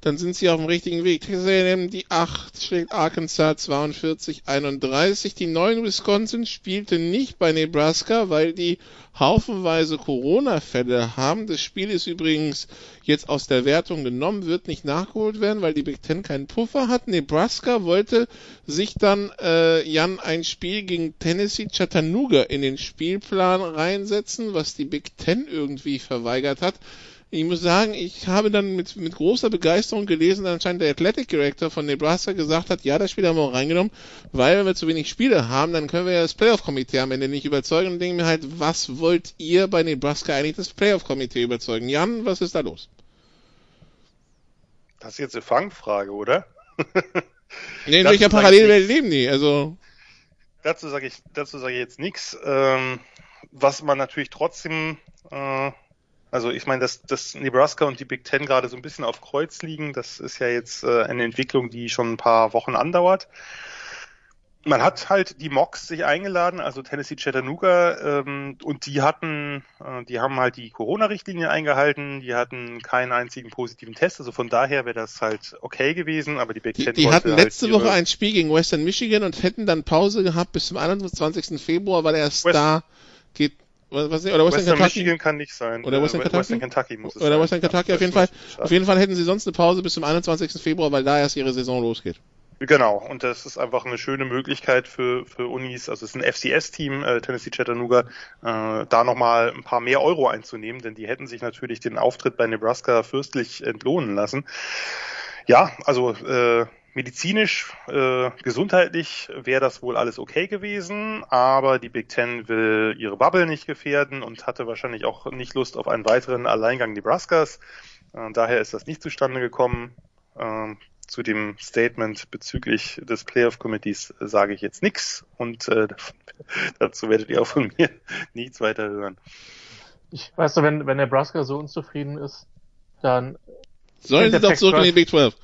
dann sind sie auf dem richtigen Weg. Die 8 schlägt Arkansas 42 31. Die 9 Wisconsin spielte nicht bei Nebraska, weil die haufenweise Corona-Fälle haben. Das Spiel ist übrigens jetzt aus der Wertung genommen, wird nicht nachgeholt werden, weil die Big Ten keinen Puffer hat. Nebraska wollte sich dann äh, Jan ein Spiel gegen Tennessee Chattanooga in den Spielplan reinsetzen, was die Big Ten irgendwie verweigert hat. Ich muss sagen, ich habe dann mit, mit großer Begeisterung gelesen, dass anscheinend der Athletic Director von Nebraska gesagt hat, ja, das Spiel haben wir auch reingenommen, weil wenn wir zu wenig Spiele haben, dann können wir ja das Playoff-Komitee am Ende nicht überzeugen und denke mir halt, was wollt ihr bei Nebraska eigentlich das Playoff-Komitee überzeugen? Jan, was ist da los? Das ist jetzt eine Fangfrage, oder? (laughs) nee, in welcher Parallelwelt leben die? Also. Dazu sage ich, dazu sage ich jetzt nichts. Ähm, was man natürlich trotzdem äh, also ich meine, dass, dass Nebraska und die Big Ten gerade so ein bisschen auf Kreuz liegen, das ist ja jetzt äh, eine Entwicklung, die schon ein paar Wochen andauert. Man hat halt die Mocks sich eingeladen, also Tennessee Chattanooga, ähm, und die hatten, äh, die haben halt die Corona-Richtlinie eingehalten, die hatten keinen einzigen positiven Test, also von daher wäre das halt okay gewesen, aber die Big Ten Die, die hatten halt letzte Woche ein Spiel gegen Western Michigan und hätten dann Pause gehabt bis zum 21. Februar, weil erst West da geht was, was, oder Western, Western Kentucky? Kann nicht sein. Oder Western, äh, Kentucky? Western Kentucky muss es Oder sein. Western Kentucky, ja, auf jeden Fall. Auf jeden Fall hätten sie sonst eine Pause bis zum 21. Februar, weil da erst ihre Saison losgeht. Genau, und das ist einfach eine schöne Möglichkeit für, für Unis, also es ist ein FCS-Team, äh, Tennessee Chattanooga, äh, da nochmal ein paar mehr Euro einzunehmen, denn die hätten sich natürlich den Auftritt bei Nebraska fürstlich entlohnen lassen. Ja, also äh, medizinisch, äh, gesundheitlich wäre das wohl alles okay gewesen, aber die Big Ten will ihre Bubble nicht gefährden und hatte wahrscheinlich auch nicht Lust auf einen weiteren Alleingang Nebraskas. Äh, daher ist das nicht zustande gekommen. Äh, zu dem Statement bezüglich des Playoff Committees sage ich jetzt nichts und äh, (laughs) dazu werdet ihr auch von mir (laughs) nichts weiter hören. Ich weißt du, wenn, wenn Nebraska so unzufrieden ist, dann sollen sie doch zurück in die Big 12.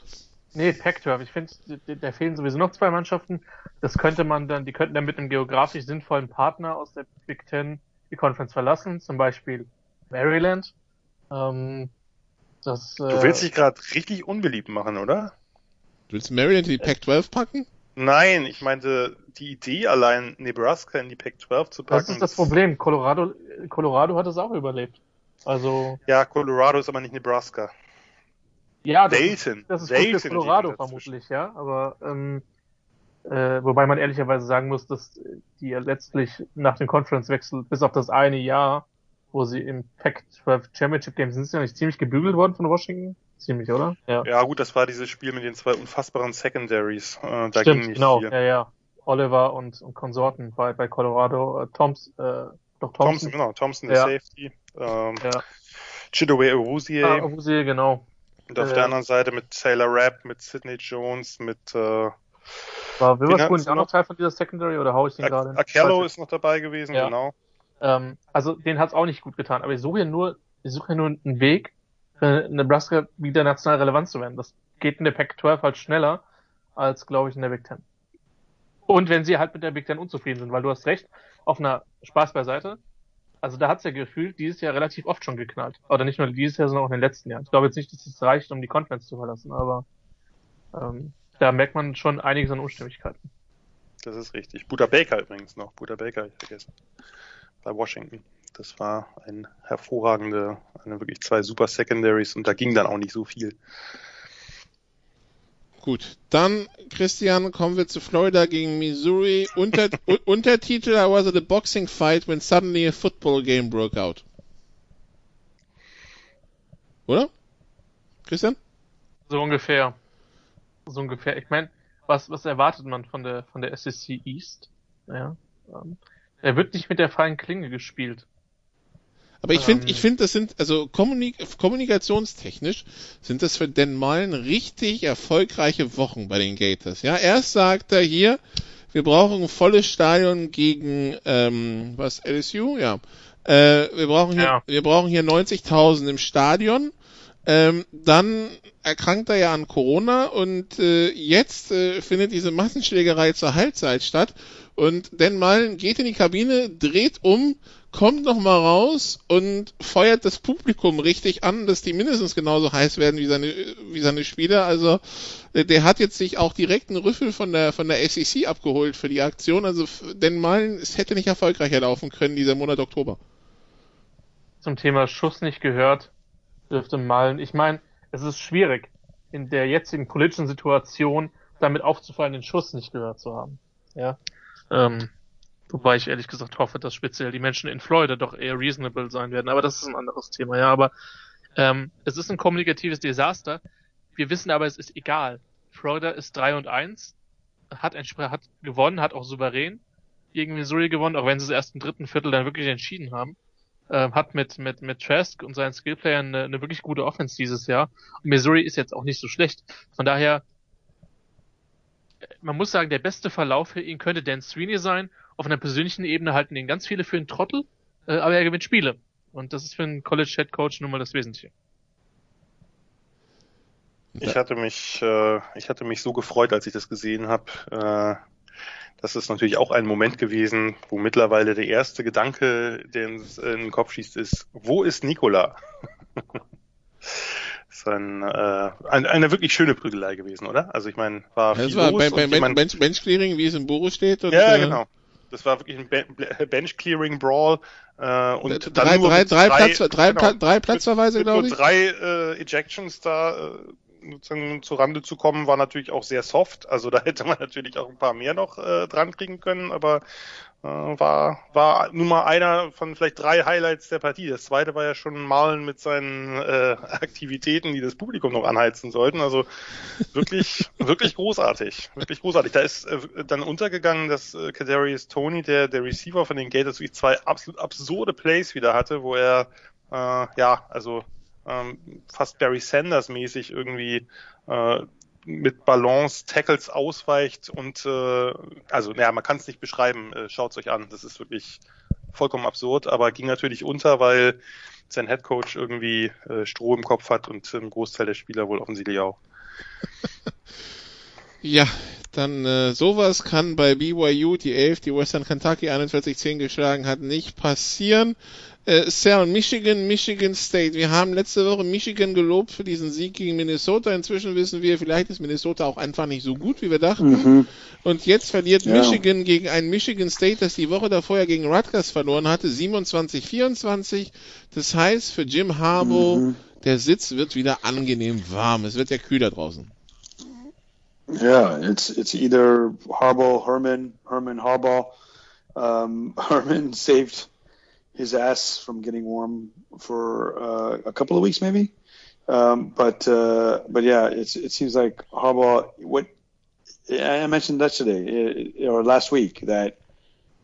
Nee, Pac-12. Ich finde, da fehlen sowieso noch zwei Mannschaften. Das könnte man dann, die könnten dann mit einem geografisch sinnvollen Partner aus der Big Ten die Conference verlassen, zum Beispiel Maryland. Ähm, das, äh, du willst dich gerade richtig unbeliebt machen, oder? Du willst Maryland in die Pac-12 packen? Nein, ich meinte die Idee allein, Nebraska in die Pac-12 zu packen. Das ist das Problem. Colorado, Colorado hat es auch überlebt. Also. Ja, Colorado ist aber nicht Nebraska. Ja, das, Dayton. das ist gut für Colorado vermutlich, ja. Aber ähm, äh, wobei man ehrlicherweise sagen muss, dass die letztlich nach dem Conference-Wechsel bis auf das eine Jahr, wo sie im Pac-12 Championship Game sind, sind ja nicht ziemlich gebügelt worden von Washington. Ziemlich, oder? Ja. ja, gut, das war dieses Spiel mit den zwei unfassbaren Secondaries. Äh, da Stimmt, ging nicht genau. Viel. Ja, ja. Oliver und, und Konsorten bei, bei Colorado. Äh, Toms, äh, doch Thompson. Thompson, genau. Thompson, der ja. Safety. Ähm, ja. Chidobe Awuzie. Ah, Awuzie, genau. Und auf äh, der anderen Seite mit Taylor Rapp, mit Sidney Jones, mit äh, war Witherspoon nicht auch noch Teil von dieser Secondary oder hau ich den gerade? Akello ist noch dabei gewesen, ja. genau. Ähm, also den hat es auch nicht gut getan. Aber ich suche ja nur, ich suche ja nur einen Weg, für Nebraska wieder national relevant zu werden. Das geht in der Pac-12 halt schneller als, glaube ich, in der Big Ten. Und wenn sie halt mit der Big Ten unzufrieden sind, weil du hast recht, auf einer Spaß beiseite. Also da hat's ja gefühlt dieses Jahr relativ oft schon geknallt. Oder nicht nur dieses Jahr, sondern auch in den letzten Jahren. Ich glaube jetzt nicht, dass es reicht, um die Conference zu verlassen, aber ähm, da merkt man schon einiges an Unstimmigkeiten. Das ist richtig. Buda Baker übrigens noch. Buda Baker ich vergessen. Bei Washington. Das war ein hervorragende, eine wirklich zwei super Secondaries und da ging dann auch nicht so viel. Gut, dann, Christian, kommen wir zu Florida gegen Missouri. Unter, (laughs) Untertitel, I was at a boxing fight when suddenly a football game broke out. Oder? Christian? So ungefähr. So ungefähr. Ich meine, was, was erwartet man von der, von der SEC East? Ja, ähm, er wird nicht mit der freien Klinge gespielt. Aber ich finde, ähm, ich finde, das sind, also kommunik kommunikationstechnisch sind das für Dan Mullen richtig erfolgreiche Wochen bei den Gators. Ja, erst sagt er hier, wir brauchen ein volles Stadion gegen, ähm, was, LSU? Ja. Äh, wir brauchen hier, ja. wir brauchen hier 90.000 im Stadion. Ähm, dann erkrankt er ja an Corona und äh, jetzt äh, findet diese Massenschlägerei zur Halbzeit statt und Dan Mullen geht in die Kabine, dreht um kommt noch mal raus und feuert das Publikum richtig an, dass die mindestens genauso heiß werden wie seine wie seine Spieler. Also der hat jetzt sich auch direkt einen Rüffel von der von der SEC abgeholt für die Aktion. Also denn mal es hätte nicht erfolgreicher laufen können dieser Monat Oktober. Zum Thema Schuss nicht gehört dürfte malen. Ich meine, es ist schwierig in der jetzigen politischen Situation damit aufzufallen, den Schuss nicht gehört zu haben. Ja. Ähm, Wobei ich ehrlich gesagt hoffe, dass speziell die Menschen in Florida doch eher reasonable sein werden. Aber das ist ein anderes Thema, ja. Aber ähm, es ist ein kommunikatives Desaster. Wir wissen aber, es ist egal. Florida ist 3 und 1, hat, hat gewonnen, hat auch souverän gegen Missouri gewonnen, auch wenn sie es erst im dritten Viertel dann wirklich entschieden haben. Ähm, hat mit, mit, mit Trask und seinen Skillplayern eine, eine wirklich gute Offense dieses Jahr. Und Missouri ist jetzt auch nicht so schlecht. Von daher, man muss sagen, der beste Verlauf für ihn könnte Dan Sweeney sein auf einer persönlichen Ebene halten ihn ganz viele für einen Trottel, äh, aber er gewinnt Spiele. Und das ist für einen College Head Coach nun mal das Wesentliche. Ich hatte mich, äh, ich hatte mich so gefreut, als ich das gesehen habe. Äh, das ist natürlich auch ein Moment gewesen, wo mittlerweile der erste Gedanke, der ins, in den Kopf schießt, ist, wo ist Nikola? (laughs) ist ein, äh, ein, eine wirklich schöne Prügelei gewesen, oder? Also ich meine, war ja, viel war los bei, bei Bench, Bench Clearing, wie es im Boris steht. Und, ja, äh, genau. Das war wirklich ein Bench Clearing Brawl äh, und drei, dann nur drei, drei, drei, Platz, drei, genau, drei Platzverweise, glaube ich. Nur drei äh, Ejections da äh, sozusagen zu Rande zu kommen, war natürlich auch sehr soft. Also da (laughs) hätte man natürlich auch ein paar mehr noch äh, dran kriegen können, aber äh, war, war nun mal einer von vielleicht drei Highlights der Partie. Das zweite war ja schon Malen mit seinen äh, (laughs) Aktivitäten, die das Publikum noch anheizen sollten. Also wirklich, (laughs) wirklich großartig. Wirklich großartig. Da ist äh, dann untergegangen, dass äh, Kadarius Tony, der, der Receiver von den Gators, wirklich zwei absolut absurde Plays wieder hatte, wo er äh, ja, also ähm, fast Barry Sanders mäßig irgendwie äh, mit Balance Tackles ausweicht und äh, also naja, man kann es nicht beschreiben, äh, schaut euch an, das ist wirklich vollkommen absurd, aber ging natürlich unter, weil sein Headcoach irgendwie äh, Stroh im Kopf hat und ein Großteil der Spieler wohl offensichtlich auch. (laughs) Ja, dann äh, sowas kann bei BYU, die 11, die Western Kentucky 41-10 geschlagen hat, nicht passieren. Äh, Sal, Michigan, Michigan State. Wir haben letzte Woche Michigan gelobt für diesen Sieg gegen Minnesota. Inzwischen wissen wir, vielleicht ist Minnesota auch einfach nicht so gut, wie wir dachten. Mhm. Und jetzt verliert ja. Michigan gegen ein Michigan State, das die Woche davor ja gegen Rutgers verloren hatte, 27-24. Das heißt für Jim Harbaugh, mhm. der Sitz wird wieder angenehm warm. Es wird ja kühler draußen. Yeah, it's it's either Harbaugh, Herman, Herman Harbaugh. Um, (laughs) Herman saved his ass from getting warm for uh, a couple of weeks, maybe. Um, but uh, but yeah, it's it seems like Harbaugh. What I mentioned yesterday or last week that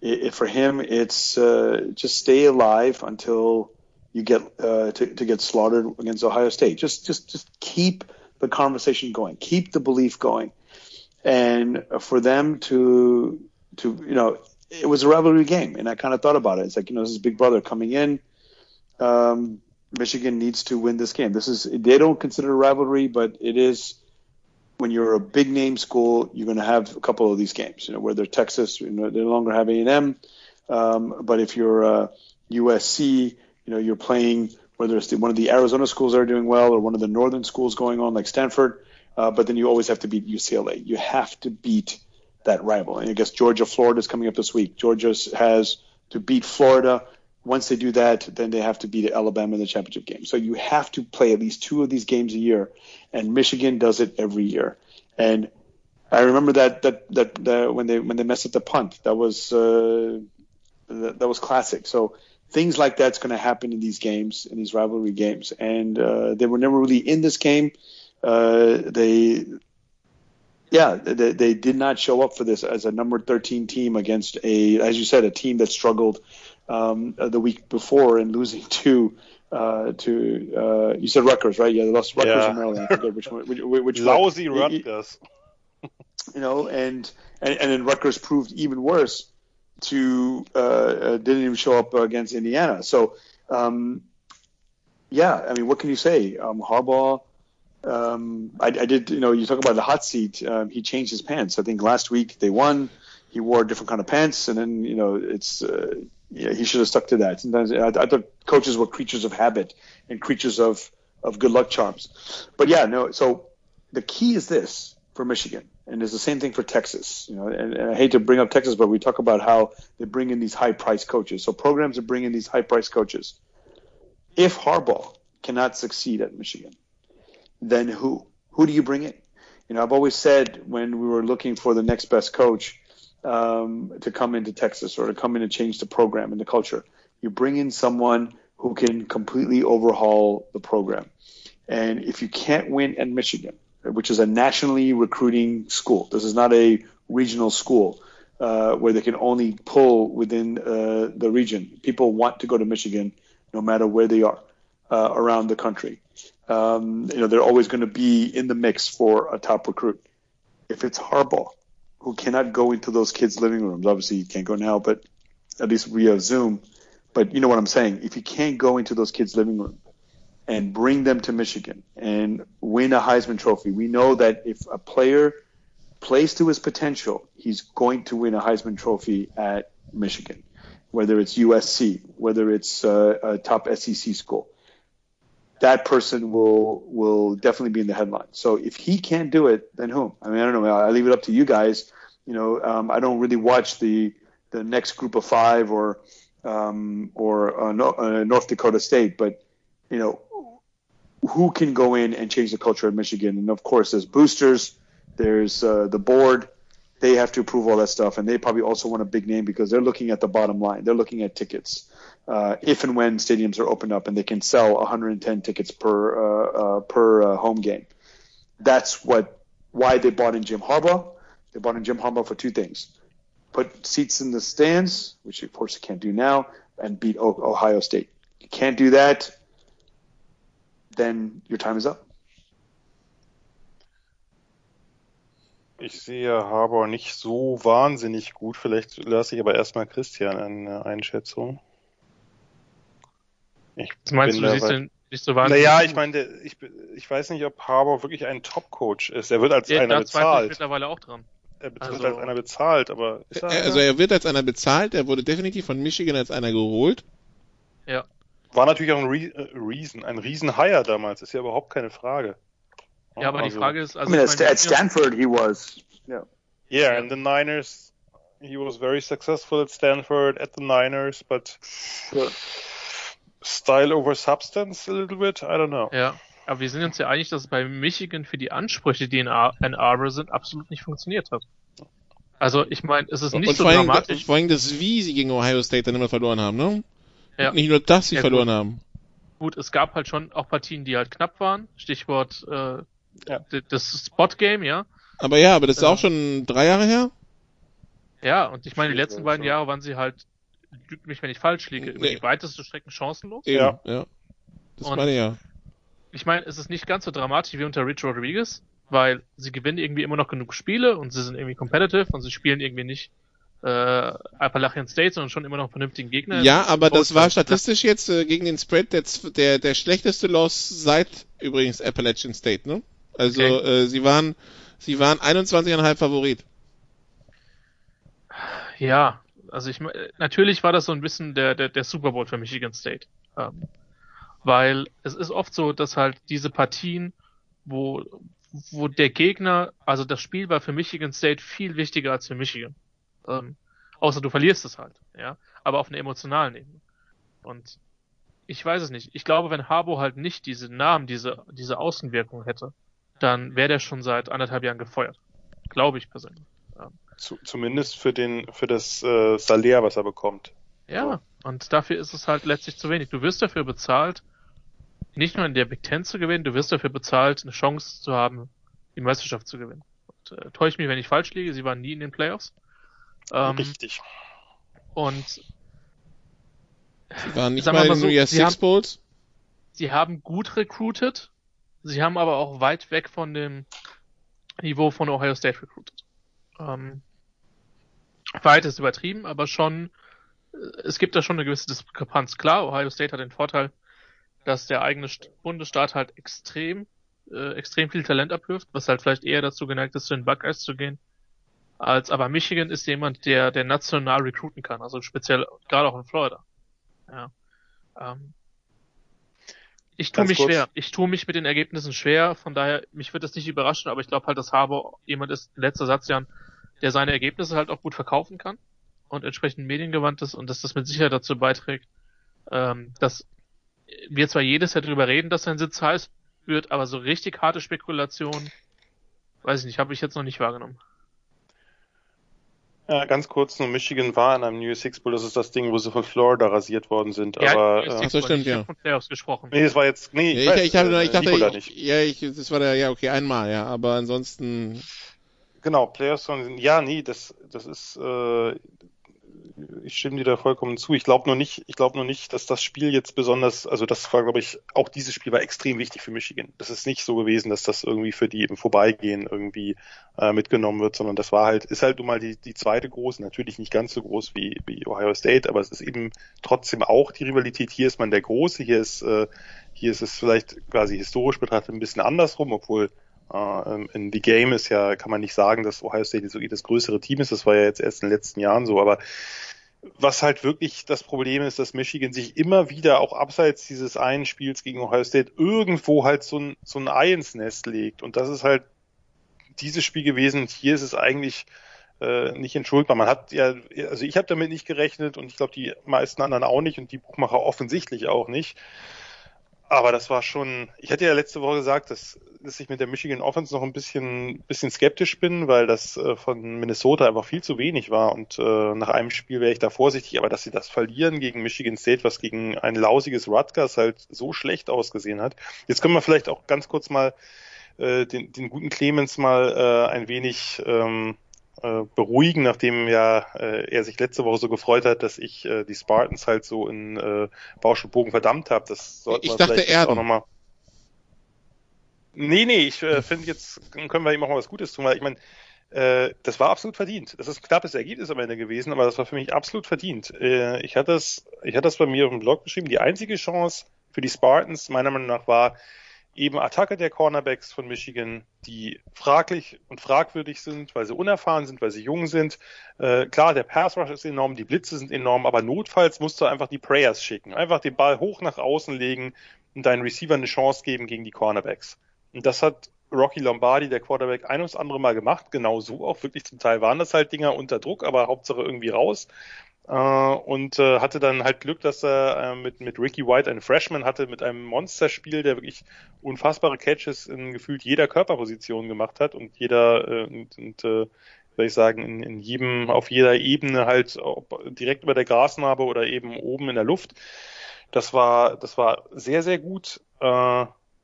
it, for him it's uh, just stay alive until you get uh, to, to get slaughtered against Ohio State. Just just just keep the conversation going, keep the belief going, and for them to to you know it was a rivalry game, and I kind of thought about it. It's like you know, this is Big Brother coming in. Um, Michigan needs to win this game. This is they don't consider it a rivalry, but it is when you're a big name school, you're going to have a couple of these games. You know, where they're Texas, you know, they no longer have A and M, um, but if you're uh, USC, you know, you're playing whether it's the, one of the Arizona schools that are doing well or one of the northern schools going on like Stanford. Uh, but then you always have to beat UCLA. You have to beat that rival. And I guess Georgia, Florida is coming up this week. Georgia has to beat Florida. Once they do that, then they have to beat Alabama in the championship game. So you have to play at least two of these games a year, and Michigan does it every year. And I remember that that that, that when they when they messed up the punt, that was uh, that, that was classic. So things like that's going to happen in these games, in these rivalry games, and uh, they were never really in this game. Uh, they yeah, they, they, did not show up for this as a number 13 team against a, as you said, a team that struggled um, the week before and losing (laughs) to uh, to uh, you said Rutgers, right? Yeah, they lost Rutgers Yeah. and Maryland. I forget which one. Which, which Lousy one. Rutgers. (laughs) You know, and and and then Rutgers proved even worse. To uh, uh, didn't even show up against Indiana. So um, yeah, I mean, what can you say? Um, Harbaugh. Um, I, I did, you know, you talk about the hot seat. Um, he changed his pants. I think last week they won. He wore a different kind of pants, and then you know, it's uh, yeah, he should have stuck to that. Sometimes I, I thought coaches were creatures of habit and creatures of of good luck charms. But yeah, no. So the key is this for Michigan, and it's the same thing for Texas. You know, and, and I hate to bring up Texas, but we talk about how they bring in these high priced coaches. So programs are bringing in these high priced coaches. If Harbaugh cannot succeed at Michigan, then who? Who do you bring in? You know, I've always said when we were looking for the next best coach um, to come into Texas or to come in and change the program and the culture, you bring in someone who can completely overhaul the program. And if you can't win at Michigan, which is a nationally recruiting school, this is not a regional school uh, where they can only pull within uh, the region. People want to go to Michigan no matter where they are uh, around the country. Um, you know, they're always going to be in the mix for a top recruit. If it's Harbaugh, who cannot go into those kids' living rooms, obviously he can't go now, but at least via Zoom. But you know what I'm saying? If you can't go into those kids' living room and bring them to Michigan and win a Heisman Trophy, we know that if a player plays to his potential, he's going to win a Heisman Trophy at Michigan, whether it's USC, whether it's uh, a top SEC school. That person will will definitely be in the headline. So if he can't do it, then whom? I mean, I don't know. I leave it up to you guys. You know, um, I don't really watch the the next group of five or um, or uh, no, uh, North Dakota State, but you know, who can go in and change the culture at Michigan? And of course, there's boosters, there's uh, the board. They have to approve all that stuff, and they probably also want a big name because they're looking at the bottom line. They're looking at tickets. Uh, if and when stadiums are opened up and they can sell 110 tickets per uh, uh, per uh, home game, that's what why they bought in Jim Harbaugh. They bought in Jim Harbaugh for two things: put seats in the stands, which of course you can't do now, and beat Ohio State. You can't do that, then your time is up. Ich sehe Harbour nicht so wahnsinnig gut. Vielleicht lasse ich aber erstmal Christian eine Einschätzung. Ich Was meinst du, du siehst den nicht so wahnsinnig Naja, ich meine, ich, ich weiß nicht, ob Harbour wirklich ein Top-Coach ist. Er wird als Ja, einer da zweifle ich bezahlt. mittlerweile auch dran. Er wird also- als einer bezahlt, aber ist er Er- Also einer? er wird als einer bezahlt, er wurde definitiv von Michigan als einer geholt. Ja. War natürlich auch ein Re äh, Reason, ein Riesen-Hire damals, ist ja überhaupt keine Frage. Ja, aber die Also- Frage ist, I also mean, ich at, meine, at Stanford, he was. Yeah. Yeah, and the Niners, he was very successful at Stanford, at the Niners, but style over substance a little bit, I don't know. Ja, aber wir sind uns ja einig, dass es bei Michigan für die Ansprüche, die in Ann Arbor sind, absolut nicht funktioniert hat. Also ich meine, es ist nicht und so vor allem, dramatisch. vor allem das, wie sie gegen Ohio State dann immer verloren haben, ne? Ja. Nicht nur, dass sie Ja, verloren gut. haben. Gut, es gab halt schon auch Partien, die halt knapp waren. Stichwort äh, Ja. das Spot-Game, ja. Aber ja, aber das ist Ja. auch schon drei Jahre her. Ja, und ich meine, die letzten beiden ja. Jahre waren sie halt, lügt mich, wenn ich falsch liege, über Nee. die weiteste Strecken chancenlos. Ja. ja. Das Und- meine ich ja. Ich meine, es ist nicht ganz so dramatisch wie unter Rich Rodriguez, weil sie gewinnen irgendwie immer noch genug Spiele und sie sind irgendwie competitive und sie spielen irgendwie nicht äh, Appalachian State, sondern schon immer noch einen vernünftigen Gegner. Ja, aber das war statistisch jetzt äh, gegen den Spread der, der, der schlechteste Loss seit übrigens Appalachian State, ne? Also okay. äh, sie waren sie waren 21,5 Favorit. Ja, also ich natürlich war das so ein bisschen der der, der Super Bowl für Michigan State, ähm, weil es ist oft so, dass halt diese Partien, wo wo der Gegner, also das Spiel war für Michigan State viel wichtiger als für Michigan. Ähm, außer du verlierst es halt, ja. Aber auf einer emotionalen Ebene. Und ich weiß es nicht. Ich glaube, wenn Harbo halt nicht diese Namen, diese, diese Außenwirkung hätte, dann wäre der schon seit anderthalb Jahren gefeuert. Glaube ich persönlich. Ähm, Zu, zumindest für den, für das äh, Salär, was er bekommt. Ja, so. und dafür ist es halt letztlich zu wenig. Du wirst dafür bezahlt, nicht nur in der Big Ten zu gewinnen, du wirst dafür bezahlt, eine Chance zu haben, die Meisterschaft zu gewinnen. Und, äh, täusche mich, wenn ich falsch liege, sie waren nie in den Playoffs. Ähm, Richtig. Und sie waren nicht mal, mal in so, den Six Bowls. Sie haben gut recruited, sie haben aber auch weit weg von dem Niveau von Ohio State recruited. Ähm, weit ist übertrieben, aber schon, äh, es gibt da schon eine gewisse Diskrepanz. Klar, Ohio State hat den Vorteil, dass der eigene Bundesstaat halt extrem, äh, extrem viel Talent abwirft, was halt vielleicht eher dazu geneigt ist, zu den Buckeyes zu gehen als aber Michigan ist jemand, der, der national recruiten kann, also speziell gerade auch in Florida. Ja. Ähm, ich tue mich kurz. schwer. Ich tue mich mit den Ergebnissen schwer, von daher, mich wird das nicht überraschen, aber ich glaube halt, dass Harbour jemand ist, letzter Satz, Jan, der seine Ergebnisse halt auch gut verkaufen kann und entsprechend mediengewandt ist und dass das mit Sicherheit dazu beiträgt, ähm, dass wir zwar jedes Jahr darüber reden, dass sein Sitz heiß wird, aber so richtig harte Spekulationen, weiß ich nicht, habe ich jetzt noch nicht wahrgenommen. Ja, ganz kurz nur, Michigan war in einem New Six Bowl, das ist das Ding, wo sie von Florida rasiert worden sind, ja, aber... Äh, so stimmt, ja. von Playoffs gesprochen. Nee, es war jetzt, nee, ich, ich, weiß, ich, hatte, ich dachte, ich, nicht. ja, ich, das war der, ja, okay, einmal, ja, aber ansonsten... Genau, Playoffs, ja, nee, das, das ist, äh, ich stimme dir da vollkommen zu. Ich glaube nur nicht, ich glaube nur nicht, dass das Spiel jetzt besonders, also das war, glaube ich, auch dieses Spiel war extrem wichtig für Michigan. Das ist nicht so gewesen, dass das irgendwie für die im Vorbeigehen irgendwie äh, mitgenommen wird, sondern das war halt, ist halt nun mal die, die zweite große, natürlich nicht ganz so groß wie, wie Ohio State, aber es ist eben trotzdem auch die Rivalität. Hier ist man der Große, hier ist, äh, hier ist es vielleicht quasi historisch betrachtet ein bisschen andersrum, obwohl Uh, in The Game ist ja, kann man nicht sagen, dass Ohio State so das größere Team ist. Das war ja jetzt erst in den letzten Jahren so, aber was halt wirklich das Problem ist, dass Michigan sich immer wieder auch abseits dieses einen Spiels gegen Ohio State irgendwo halt so ein, so ein Ei ins Nest legt. Und das ist halt dieses Spiel gewesen. Hier ist es eigentlich äh, nicht entschuldbar. Man hat ja, also ich habe damit nicht gerechnet und ich glaube die meisten anderen auch nicht und die Buchmacher offensichtlich auch nicht. Aber das war schon, ich hatte ja letzte Woche gesagt, dass, dass ich mit der Michigan Offense noch ein bisschen, bisschen skeptisch bin, weil das äh, von Minnesota einfach viel zu wenig war und äh, nach einem Spiel wäre ich da vorsichtig, aber dass sie das verlieren gegen Michigan State, was gegen ein lausiges Rutgers halt so schlecht ausgesehen hat. Jetzt können wir vielleicht auch ganz kurz mal äh, den, den guten Clemens mal äh, ein wenig ähm, äh, beruhigen, nachdem ja äh, er sich letzte Woche so gefreut hat, dass ich äh, die Spartans halt so in äh, Bausch und Bogen verdammt habe. Das sollte ich dachte er auch nochmal. Nee, nee, ich äh, finde jetzt können wir ihm auch mal was Gutes tun, weil ich meine, äh, das war absolut verdient. Das ist ein knappes Ergebnis am Ende gewesen, aber das war für mich absolut verdient. Äh, ich hatte das, ich hatte das bei mir auf dem Blog geschrieben. Die einzige Chance für die Spartans meiner Meinung nach war, eben Attacke der Cornerbacks von Michigan, die fraglich und fragwürdig sind, weil sie unerfahren sind, weil sie jung sind. Äh, klar, der Pass Rush ist enorm, die Blitze sind enorm, aber notfalls musst du einfach die Prayers schicken. Einfach den Ball hoch nach außen legen und deinen Receiver eine Chance geben gegen die Cornerbacks. Und das hat Rocky Lombardi, der Quarterback, ein ums andere Mal gemacht. Genau so auch. Wirklich zum Teil waren das halt Dinger unter Druck, aber Hauptsache irgendwie raus. Äh, und äh, hatte dann halt Glück, dass er äh, mit, mit Ricky White einen Freshman hatte, mit einem Monsterspiel, der wirklich unfassbare Catches in gefühlt jeder Körperposition gemacht hat und jeder und, und soll ich sagen, in, in jedem, auf jeder Ebene halt ob direkt über der Grasnarbe oder eben oben in der Luft. Das war, das war sehr, sehr gut.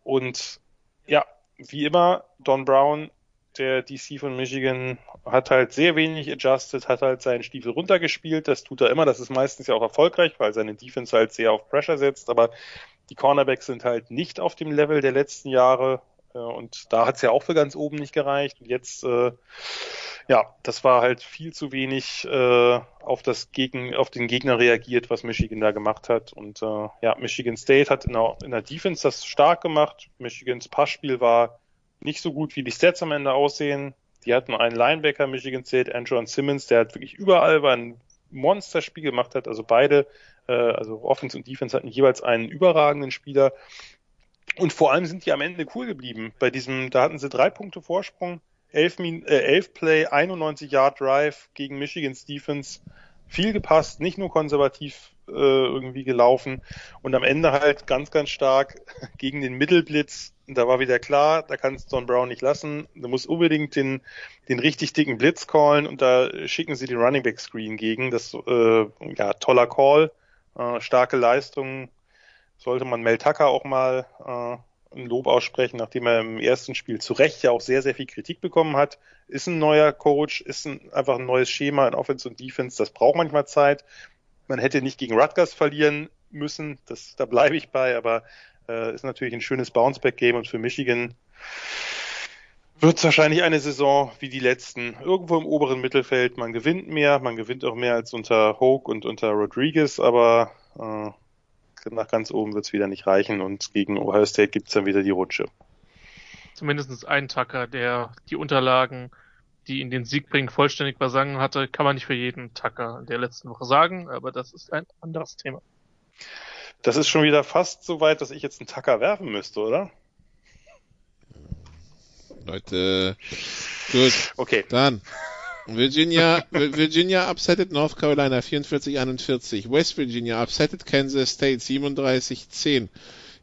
Und ja, wie immer, Don Brown der DC von Michigan hat halt sehr wenig adjusted, hat halt seinen Stiefel runtergespielt. Das tut er immer. Das ist meistens ja auch erfolgreich, weil seine Defense halt sehr auf Pressure setzt. Aber die Cornerbacks sind halt nicht auf dem Level der letzten Jahre. Äh, und da hat es ja auch für ganz oben nicht gereicht. Und jetzt, äh, ja, das war halt viel zu wenig äh, auf das Gegen, auf den Gegner reagiert, was Michigan da gemacht hat. Und äh, ja, Michigan State hat in der, in der Defense das stark gemacht. Michigans Passspiel war nicht so gut, wie die Stats am Ende aussehen. Die hatten einen Linebacker, Michigan State, Andrew Simmons, der hat wirklich überall war ein Monsterspiel gemacht hat. Also beide, äh, also Offense und Defense hatten jeweils einen überragenden Spieler. Und vor allem sind die am Ende cool geblieben. Bei diesem, da hatten sie drei Punkte Vorsprung, elf, Min äh, elf Play, 91 Yard Drive gegen Michigan's Defense. Viel gepasst, nicht nur konservativ äh, irgendwie gelaufen und am Ende halt ganz, ganz stark (laughs) gegen den Mittelblitz. Da war wieder klar, da kannst Don Brown nicht lassen. Du musst unbedingt den, den richtig dicken Blitz callen und da schicken sie den Running Back Screen gegen. Das äh, ja toller Call, äh, starke Leistung. Sollte man Mel Tucker auch mal äh, ein Lob aussprechen, nachdem er im ersten Spiel zu Recht ja auch sehr, sehr viel Kritik bekommen hat. Ist ein neuer Coach, ist ein, einfach ein neues Schema in Offense und Defense. Das braucht manchmal Zeit. Man hätte nicht gegen Rutgers verlieren müssen, das, da bleibe ich bei, aber äh, ist natürlich ein schönes Bounceback-Game und für Michigan wird es wahrscheinlich eine Saison wie die letzten. Irgendwo im oberen Mittelfeld. Man gewinnt mehr, man gewinnt auch mehr als unter Hoke und unter Rodriguez, aber äh, nach ganz oben wird es wieder nicht reichen und gegen Ohio State gibt es dann wieder die Rutsche. Zumindest ein Tacker, der die Unterlagen die ihn den Sieg bringen, vollständig versangen hatte, kann man nicht für jeden Tacker der letzten Woche sagen, aber das ist ein anderes Thema. Das ist schon wieder fast so weit, dass ich jetzt einen Tacker werfen müsste, oder? Leute, gut. Okay. Dann. Virginia, Virginia upsetted North Carolina 44-41. West Virginia upsetted Kansas State 37-10.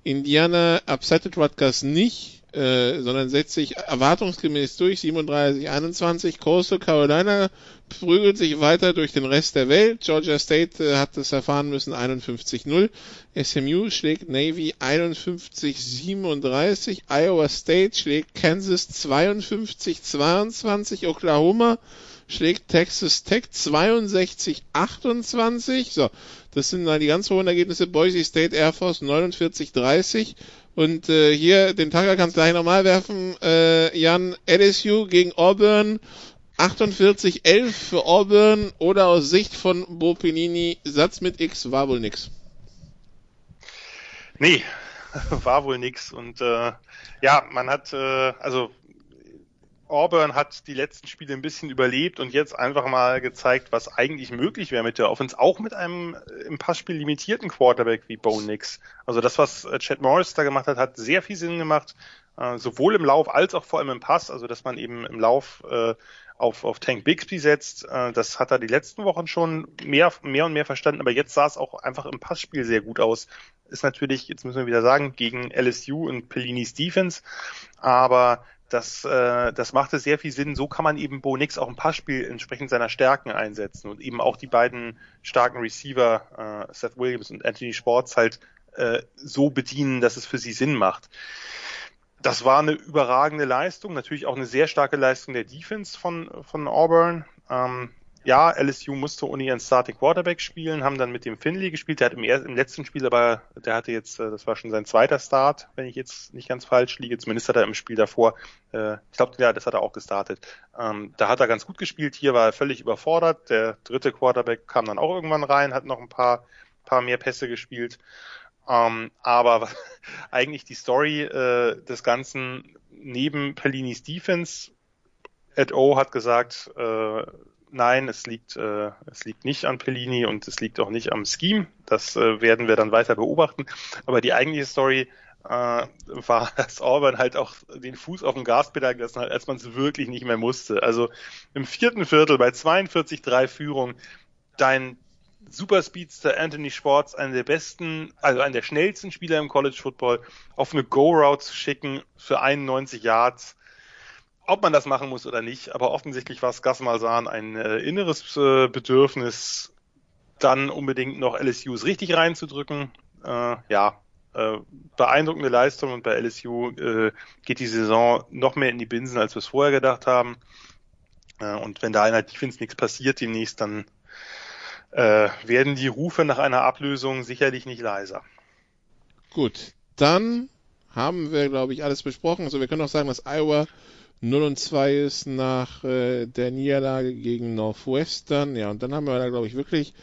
Indiana upsetted Rutgers nicht äh, sondern setzt sich erwartungsgemäß durch. 37, 21. Coastal Carolina prügelt sich weiter durch den Rest der Welt. Georgia State äh, hat es erfahren müssen 51-0. SMU schlägt Navy 51-37. Iowa State schlägt Kansas 52-22. Oklahoma schlägt Texas Tech 62-28. So, das sind dann die ganz hohen Ergebnisse. Boise State Air Force 49-30. Und äh, hier, den Tager kannst du gleich nochmal werfen. Äh, Jan, LSU gegen Auburn. 48-11 für Auburn oder aus Sicht von Bo Pelini, Satz mit X war wohl nix. Nee, (laughs) war wohl nix. Und äh, ja, man hat, äh, also Auburn hat die letzten Spiele ein bisschen überlebt und jetzt einfach mal gezeigt, was eigentlich möglich wäre mit der Offense, auch mit einem äh, im Passspiel limitierten Quarterback wie Bo Nix. Also das, was äh, Chad Morris da gemacht hat, hat sehr viel Sinn gemacht, äh, sowohl im Lauf als auch vor allem im Pass, also dass man eben im Lauf auf, auf Tank Bixby setzt. Das hat er die letzten Wochen schon mehr, mehr und mehr verstanden, aber jetzt sah es auch einfach im Passspiel sehr gut aus. Ist natürlich, jetzt müssen wir wieder sagen, gegen LSU und Pellinis Defense, aber das, äh, das machte sehr viel Sinn. So kann man eben Bo Nix auch im Passspiel entsprechend seiner Stärken einsetzen und eben auch die beiden starken Receiver, äh, Seth Williams und Anthony Sports, halt äh, so bedienen, dass es für sie Sinn macht. Das war eine überragende Leistung, natürlich auch eine sehr starke Leistung der Defense von, von Auburn. Ähm, ja, LSU musste ohne ihren Starting Quarterback spielen, haben dann mit dem Finley gespielt. Der hat im, ersten, im letzten Spiel aber, der hatte jetzt, äh, das war schon sein zweiter Start, wenn ich jetzt nicht ganz falsch liege. Zumindest hat er im Spiel davor, äh, ich glaube, ja, das hat er auch gestartet. Ähm, da hat er ganz gut gespielt. Hier war er völlig überfordert. Der dritte Quarterback kam dann auch irgendwann rein, hat noch ein paar, paar mehr Pässe gespielt. Ähm, aber (laughs) eigentlich die Story äh, des Ganzen neben Pellinis Defense, Ed O hat gesagt, äh, nein, es liegt, äh, es liegt nicht an Pellini und es liegt auch nicht am Scheme. Das äh, werden wir dann weiter beobachten. Aber die eigentliche Story äh, war, (laughs) dass Auburn halt auch den Fuß auf dem Gaspedal gelassen hat, als man es wirklich nicht mehr musste. Also im vierten Viertel bei 42-3 Führung dein Superspeedster Anthony Schwartz, einer der besten, also einer der schnellsten Spieler im College Football, auf eine Go-Route zu schicken für 91 Yards ob man das machen muss oder nicht, aber offensichtlich war es Gas Malzahn ein äh, inneres äh, Bedürfnis, dann unbedingt noch LSUs richtig reinzudrücken. Äh, ja, äh, beeindruckende Leistung und bei LSU äh, geht die Saison noch mehr in die Binsen, als wir es vorher gedacht haben. Äh, und wenn da in Defense nichts passiert demnächst, dann äh, werden die Rufe nach einer Ablösung sicherlich nicht leiser. Gut, dann haben wir, glaube ich, alles besprochen. Also wir können auch sagen, dass Iowa 0 und 2 ist nach äh, der Niederlage gegen Northwestern. Ja, und dann haben wir da, glaube ich, wirklich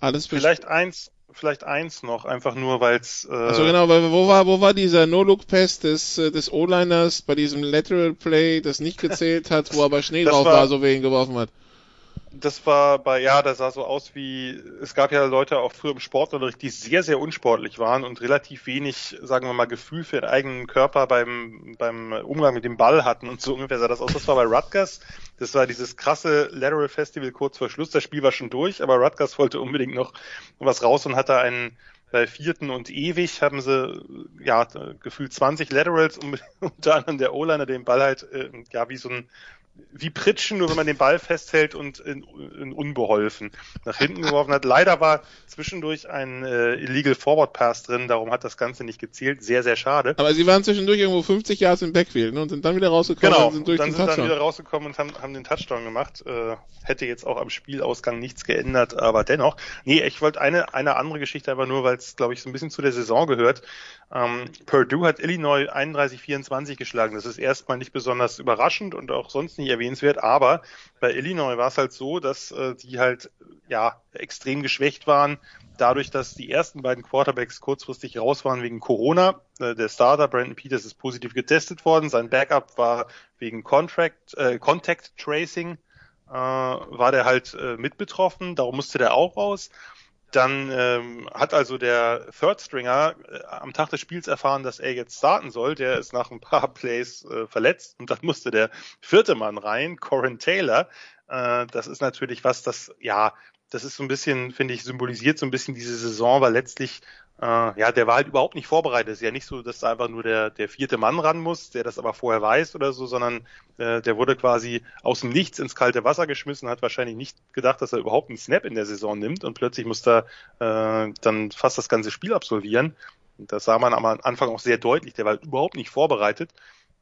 alles Vielleicht eins, vielleicht eins noch, einfach nur, weil es. Äh also genau, weil wo war, wo war dieser No-Look-Pass des, äh, des O-Liners bei diesem Lateral Play, das nicht gezählt hat, wo aber Schnee drauf war, war, so wer ihn geworfen hat? Das war bei, ja, das sah so aus wie, es gab ja Leute auch früher im Sportunterricht, die sehr, sehr unsportlich waren und relativ wenig, sagen wir mal, Gefühl für den eigenen Körper beim, beim Umgang mit dem Ball hatten und so ungefähr sah das aus. Das war bei Rutgers. Das war dieses krasse Lateral Festival kurz vor Schluss. Das Spiel war schon durch, aber Rutgers wollte unbedingt noch was raus und hatte einen, bei vierten und ewig haben sie ja gefühlt 20 Laterals (laughs) unter anderem der O-Liner den Ball halt äh, ja wie so ein wie Pritschen, nur wenn man den Ball festhält und in, in unbeholfen nach hinten geworfen hat. Leider war zwischendurch ein äh, Illegal Forward Pass drin, darum hat das Ganze nicht gezählt. Sehr, sehr schade. Aber sie waren zwischendurch irgendwo 50 Yards im Backfield ne, und sind dann wieder rausgekommen genau, und sind durch dann den sind Touchdown. dann wieder rausgekommen und haben, haben den Touchdown gemacht. Äh, hätte jetzt auch am Spielausgang nichts geändert, aber dennoch. Nee, ich wollte eine, eine andere Geschichte aber nur, weil es, glaube ich, so ein bisschen zu der Saison gehört. Ähm, Purdue hat Illinois 31-24 geschlagen. Das ist erstmal nicht besonders überraschend und auch sonst nicht erwähnenswert, aber bei Illinois war es halt so, dass äh, die halt ja extrem geschwächt waren, dadurch, dass die ersten beiden Quarterbacks kurzfristig raus waren wegen Corona. Äh, der Starter Brandon Peters ist positiv getestet worden, sein Backup war wegen Contract, äh, Contact Tracing äh, war der halt äh, mit betroffen, darum musste der auch raus. Dann ähm, hat also der Third Stringer äh, am Tag des Spiels erfahren, dass er jetzt starten soll. Der ist nach ein paar (laughs) Plays äh, verletzt und dann musste der vierte Mann rein, Corin Taylor. Äh, das ist natürlich was, das ja, das ist so ein bisschen, finde ich, symbolisiert so ein bisschen diese Saison, weil letztlich äh, ja, der war halt überhaupt nicht vorbereitet. Es ist ja nicht so, dass da einfach nur der, der vierte Mann ran muss, der das aber vorher weiß oder so, sondern äh, der wurde quasi aus dem Nichts ins kalte Wasser geschmissen, hat wahrscheinlich nicht gedacht, dass er überhaupt einen Snap in der Saison nimmt und plötzlich muss er äh, dann fast das ganze Spiel absolvieren. Das sah man am Anfang auch sehr deutlich. Der war halt überhaupt nicht vorbereitet.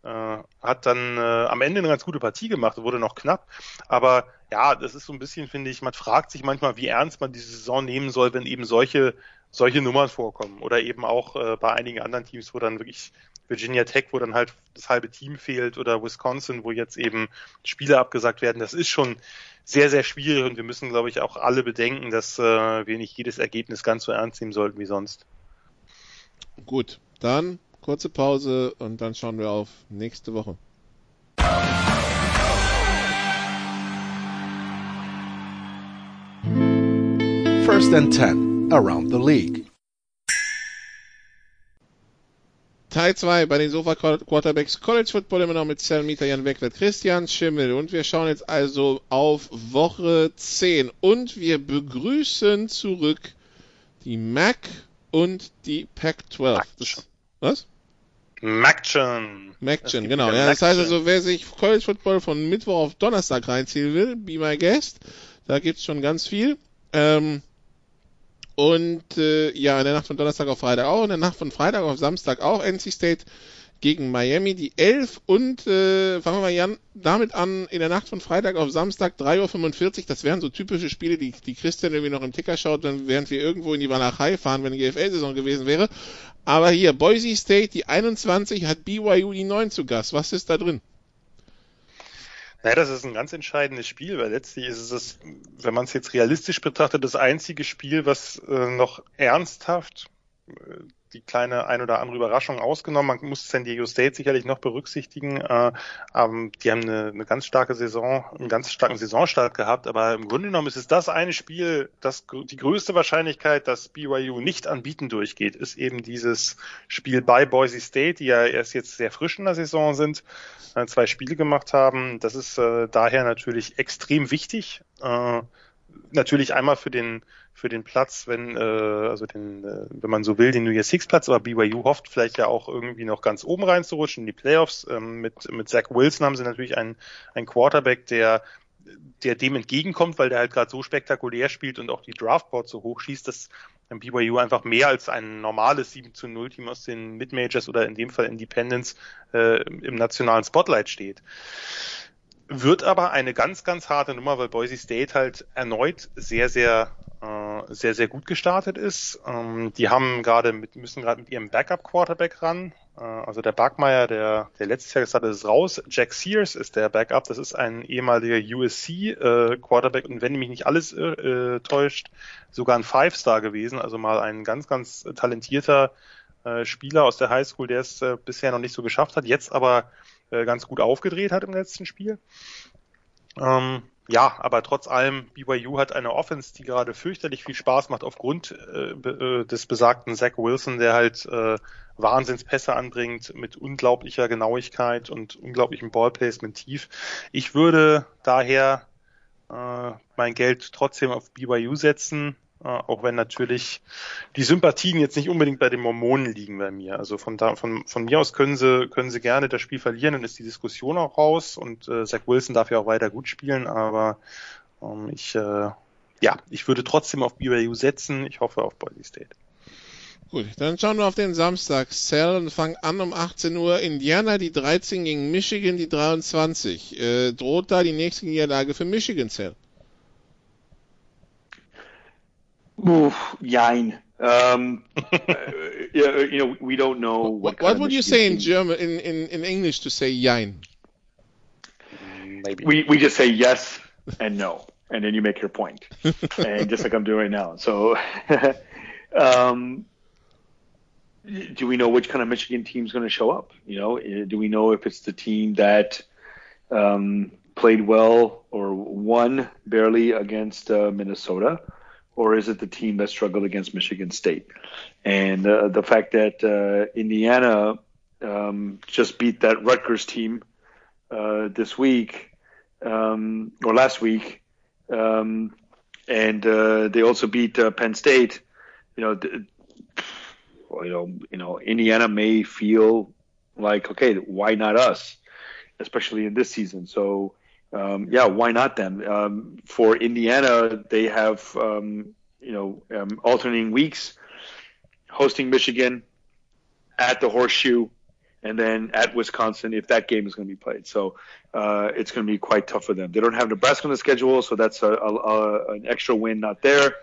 Äh, hat dann äh, am Ende eine ganz gute Partie gemacht, wurde noch knapp. Aber ja, das ist so ein bisschen, finde ich, man fragt sich manchmal, wie ernst man diese Saison nehmen soll, wenn eben solche solche Nummern vorkommen. Oder eben auch äh, bei einigen anderen Teams, wo dann wirklich Virginia Tech, wo dann halt das halbe Team fehlt, oder Wisconsin, wo jetzt eben Spiele abgesagt werden. Das ist schon sehr, sehr schwierig und wir müssen, glaube ich, auch alle bedenken, dass äh, wir nicht jedes Ergebnis ganz so ernst nehmen sollten wie sonst. Gut, dann kurze Pause und dann schauen wir auf nächste Woche. First and 10 around the league. Teil 2 bei den Sofa Quarterbacks College Football immer noch mit Selmita Jan Wegwert, Christian Schimmel und wir schauen jetzt also auf Woche 10 und wir begrüßen zurück die MAC und die Pac-12. Was? Maction. Maction, genau. Ja, das heißt also, wer sich College Football von Mittwoch auf Donnerstag reinziehen will, be my guest. Da gibt's schon ganz viel. Ähm, und äh, ja, in der Nacht von Donnerstag auf Freitag auch, in der Nacht von Freitag auf Samstag auch NC State gegen Miami, die 11 und äh, fangen wir mal Jan, damit an, in der Nacht von Freitag auf Samstag 3.45 Uhr, das wären so typische Spiele, die, die Christian irgendwie noch im Ticker schaut, dann während wir irgendwo in die Walachei fahren, wenn die GFL-Saison gewesen wäre. Aber hier, Boise State, die 21, hat BYU die 9 zu Gast. Was ist da drin? Naja, das ist ein ganz entscheidendes Spiel, weil letztlich ist es, das, wenn man es jetzt realistisch betrachtet, das einzige Spiel, was äh, noch ernsthaft äh, die kleine ein oder andere Überraschung ausgenommen. Man muss San Diego State sicherlich noch berücksichtigen. Äh, ähm, die haben eine, eine ganz starke Saison, einen ganz starken Saisonstart gehabt, aber im Grunde genommen ist es das eine Spiel, das die größte Wahrscheinlichkeit, dass BYU nicht anbieten durchgeht, ist eben dieses Spiel bei Boise State, die ja erst jetzt sehr frisch in der Saison sind, äh, zwei Spiele gemacht haben. Das ist äh, daher natürlich extrem wichtig. Äh, natürlich einmal für den für den Platz, wenn äh, also den, äh, wenn man so will, den New Year Six Platz, aber BYU hofft vielleicht ja auch irgendwie noch ganz oben reinzurutschen in die Playoffs. Ähm, mit mit Zach Wilson haben sie natürlich einen einen Quarterback, der der dem entgegenkommt, weil der halt gerade so spektakulär spielt und auch die Draftboard so hoch schießt, dass BYU einfach mehr als ein normales 7 zu 0 Team aus den Mid-Majors oder in dem Fall Independence äh, im nationalen Spotlight steht. Wird aber eine ganz, ganz harte Nummer, weil Boise State halt erneut sehr, sehr, äh, sehr, sehr gut gestartet ist. Ähm, die haben gerade mit, müssen gerade mit ihrem Backup Quarterback ran. Äh, also der Barkmeier, der, der letztes Jahr gesagt hat, ist raus. Jack Sears ist der Backup. Das ist ein ehemaliger USC äh, und wenn mich nicht alles äh, täuscht, sogar ein Five-Star gewesen. Also mal ein ganz, ganz talentierter äh, Spieler aus der Highschool, der es äh, bisher noch nicht so geschafft hat, jetzt aber äh, ganz gut aufgedreht hat im letzten Spiel. Ähm, ja, aber trotz allem, BYU hat eine Offense, die gerade fürchterlich viel Spaß macht aufgrund äh, äh, des besagten Zach Wilson, der halt äh, Wahnsinnspässe anbringt mit unglaublicher Genauigkeit und unglaublichem Ballplacement tief. Ich würde daher äh, mein Geld trotzdem auf BYU setzen. Äh, auch wenn natürlich die Sympathien jetzt nicht unbedingt bei den Mormonen liegen bei mir. Also von da, von, von mir aus können sie, können sie gerne das Spiel verlieren, dann ist die Diskussion auch raus und äh, Zach Wilson darf ja auch weiter gut spielen, aber ähm, ich, äh, ja, ich würde trotzdem auf BYU setzen. Ich hoffe auf Boise State. Gut, dann schauen wir auf den Samstag. Cell und fangen an um 18 Uhr. Indiana die 13 gegen Michigan die 23. Äh, droht da die nächste Niederlage für Michigan Cell? Oof, yine. Um, (laughs) you know, we don't know what. What, what would you say in German, in, in, in English, to say yine? Maybe we we just say yes and no, and then you make your point, (laughs) and just like I'm doing right now. So, (laughs) um, do we know which kind of Michigan team is going to show up? You know, do we know if it's the team that um, played well or won barely against uh, Minnesota? Or is it the team that struggled against Michigan State? And uh, the fact that uh, Indiana um, just beat that Rutgers team uh, this week um, or last week, um, and uh, they also beat uh, Penn State. You know, well, you know, you know, Indiana may feel like, okay, why not us, especially in this season? So um, yeah, why not them? Um, for Indiana, they have um, you know um, alternating weeks, hosting Michigan at the Horseshoe, and then at Wisconsin if that game is going to be played. So uh, it's going to be quite tough for them. They don't have Nebraska on the schedule, so that's a, a, a, an extra win not there.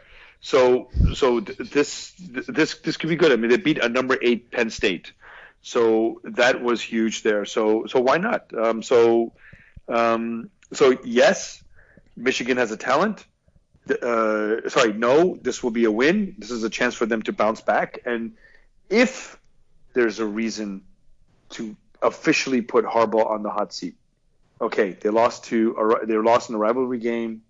So so this this this could be good. I mean, they beat a number eight Penn State, so that was huge there. So so why not? Um, so um, so yes, Michigan has a talent. Uh, sorry, no, this will be a win. This is a chance for them to bounce back. And if there's a reason to officially put Harbaugh on the hot seat, okay, they lost to they lost in a rivalry game,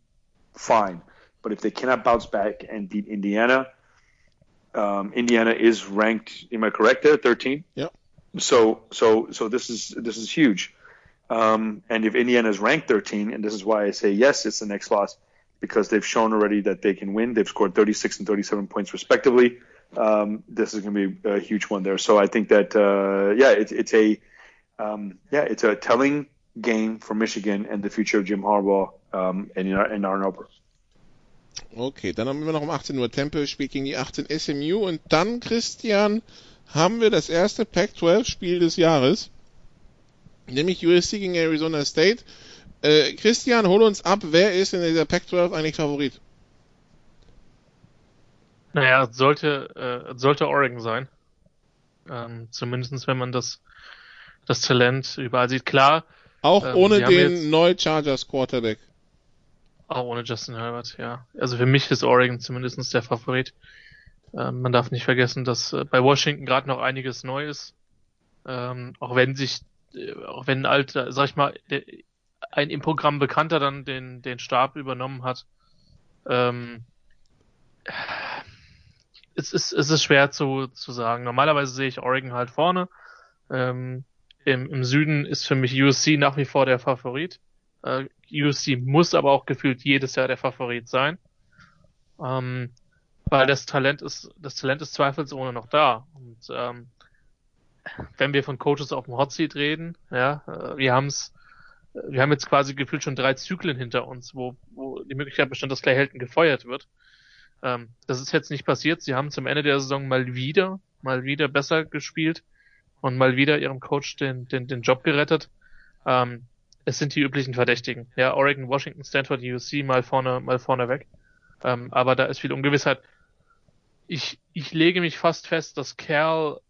fine. But if they cannot bounce back and beat Indiana, um, Indiana is ranked. Am I correct there? Thirteen. Yep. So so so this is this is huge. Um, and if Indiana is ranked 13, and this is why I say yes, it's the next loss, because they've shown already that they can win. They've scored 36 and 37 points respectively. Um, this is going to be a huge one there. So I think that uh, yeah, it, it's a um, yeah, it's a telling game for Michigan and the future of Jim Harbaugh um, and in, Ann Arbor. Okay, dann haben wir noch um 18 Uhr Temple spielt gegen die 18 SMU und dann Christian haben wir das erste Pac-12 Spiel des Jahres nämlich USC gegen Arizona State. Äh, Christian, hol uns ab, wer ist in dieser Pac-12 eigentlich Favorit? Naja, sollte, äh, sollte Oregon sein. Ähm, zumindest wenn man das, das Talent überall sieht. Klar. Auch ähm, ohne den neu Chargers Quarterback. Auch ohne Justin Herbert, ja. Also für mich ist Oregon zumindest der Favorit. Ähm, man darf nicht vergessen, dass äh, bei Washington gerade noch einiges neu ist. Ähm, auch wenn sich auch wenn ein alter, sag ich mal, ein im Programm Bekannter dann den, den Stab übernommen hat, ähm, es ist, es ist schwer zu, zu sagen. Normalerweise sehe ich Oregon halt vorne. Ähm, im, Im Süden ist für mich USC nach wie vor der Favorit. Äh, USC muss aber auch gefühlt jedes Jahr der Favorit sein. Ähm, weil das Talent ist, das Talent ist zweifelsohne noch da. Und ähm, wenn wir von Coaches auf dem Hot Seat reden, ja, äh, wir haben es, wir haben jetzt quasi gefühlt schon drei Zyklen hinter uns, wo, wo die Möglichkeit bestand, dass Clay Helton gefeuert wird. Ähm, das ist jetzt nicht passiert. Sie haben zum Ende der Saison mal wieder, mal wieder besser gespielt und mal wieder ihrem Coach den, den, den Job gerettet. Ähm, es sind die üblichen Verdächtigen. Ja, Oregon, Washington, Stanford, USC mal vorne, mal vorne weg. Ähm, aber da ist viel Ungewissheit. Ich, ich lege mich fast fest, dass Cal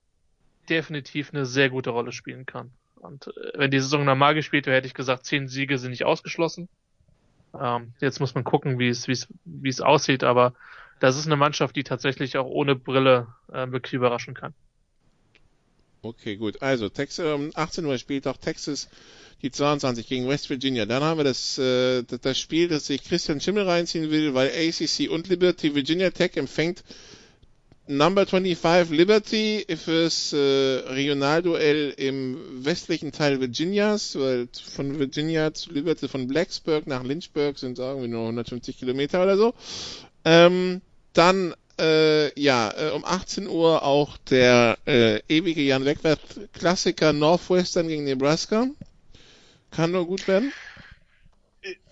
definitiv eine sehr gute Rolle spielen kann. Und äh, wenn die Saison normal gespielt wäre, hätte ich gesagt, zehn Siege sind nicht ausgeschlossen. Ähm, jetzt muss man gucken, wie es, wie es, wie es aussieht, aber das ist eine Mannschaft, die tatsächlich auch ohne Brille äh, wirklich überraschen kann. Okay, gut. Also, Texas, um 18 Uhr spielt auch Texas die 22 gegen West Virginia. Dann haben wir das, äh, das Spiel, das sich Christian Schimmel reinziehen will, weil ACC und Liberty Virginia Tech empfängt Number 25 Liberty fürs äh, Regionalduell im westlichen Teil Virginias, weil von Virginia zu Liberty, von Blacksburg nach Lynchburg sind irgendwie nur 150 Kilometer oder so. Ähm, dann äh, ja, äh, um 18 Uhr auch der äh, ewige Jan Wegwert Klassiker Northwestern gegen Nebraska. Kann nur gut werden.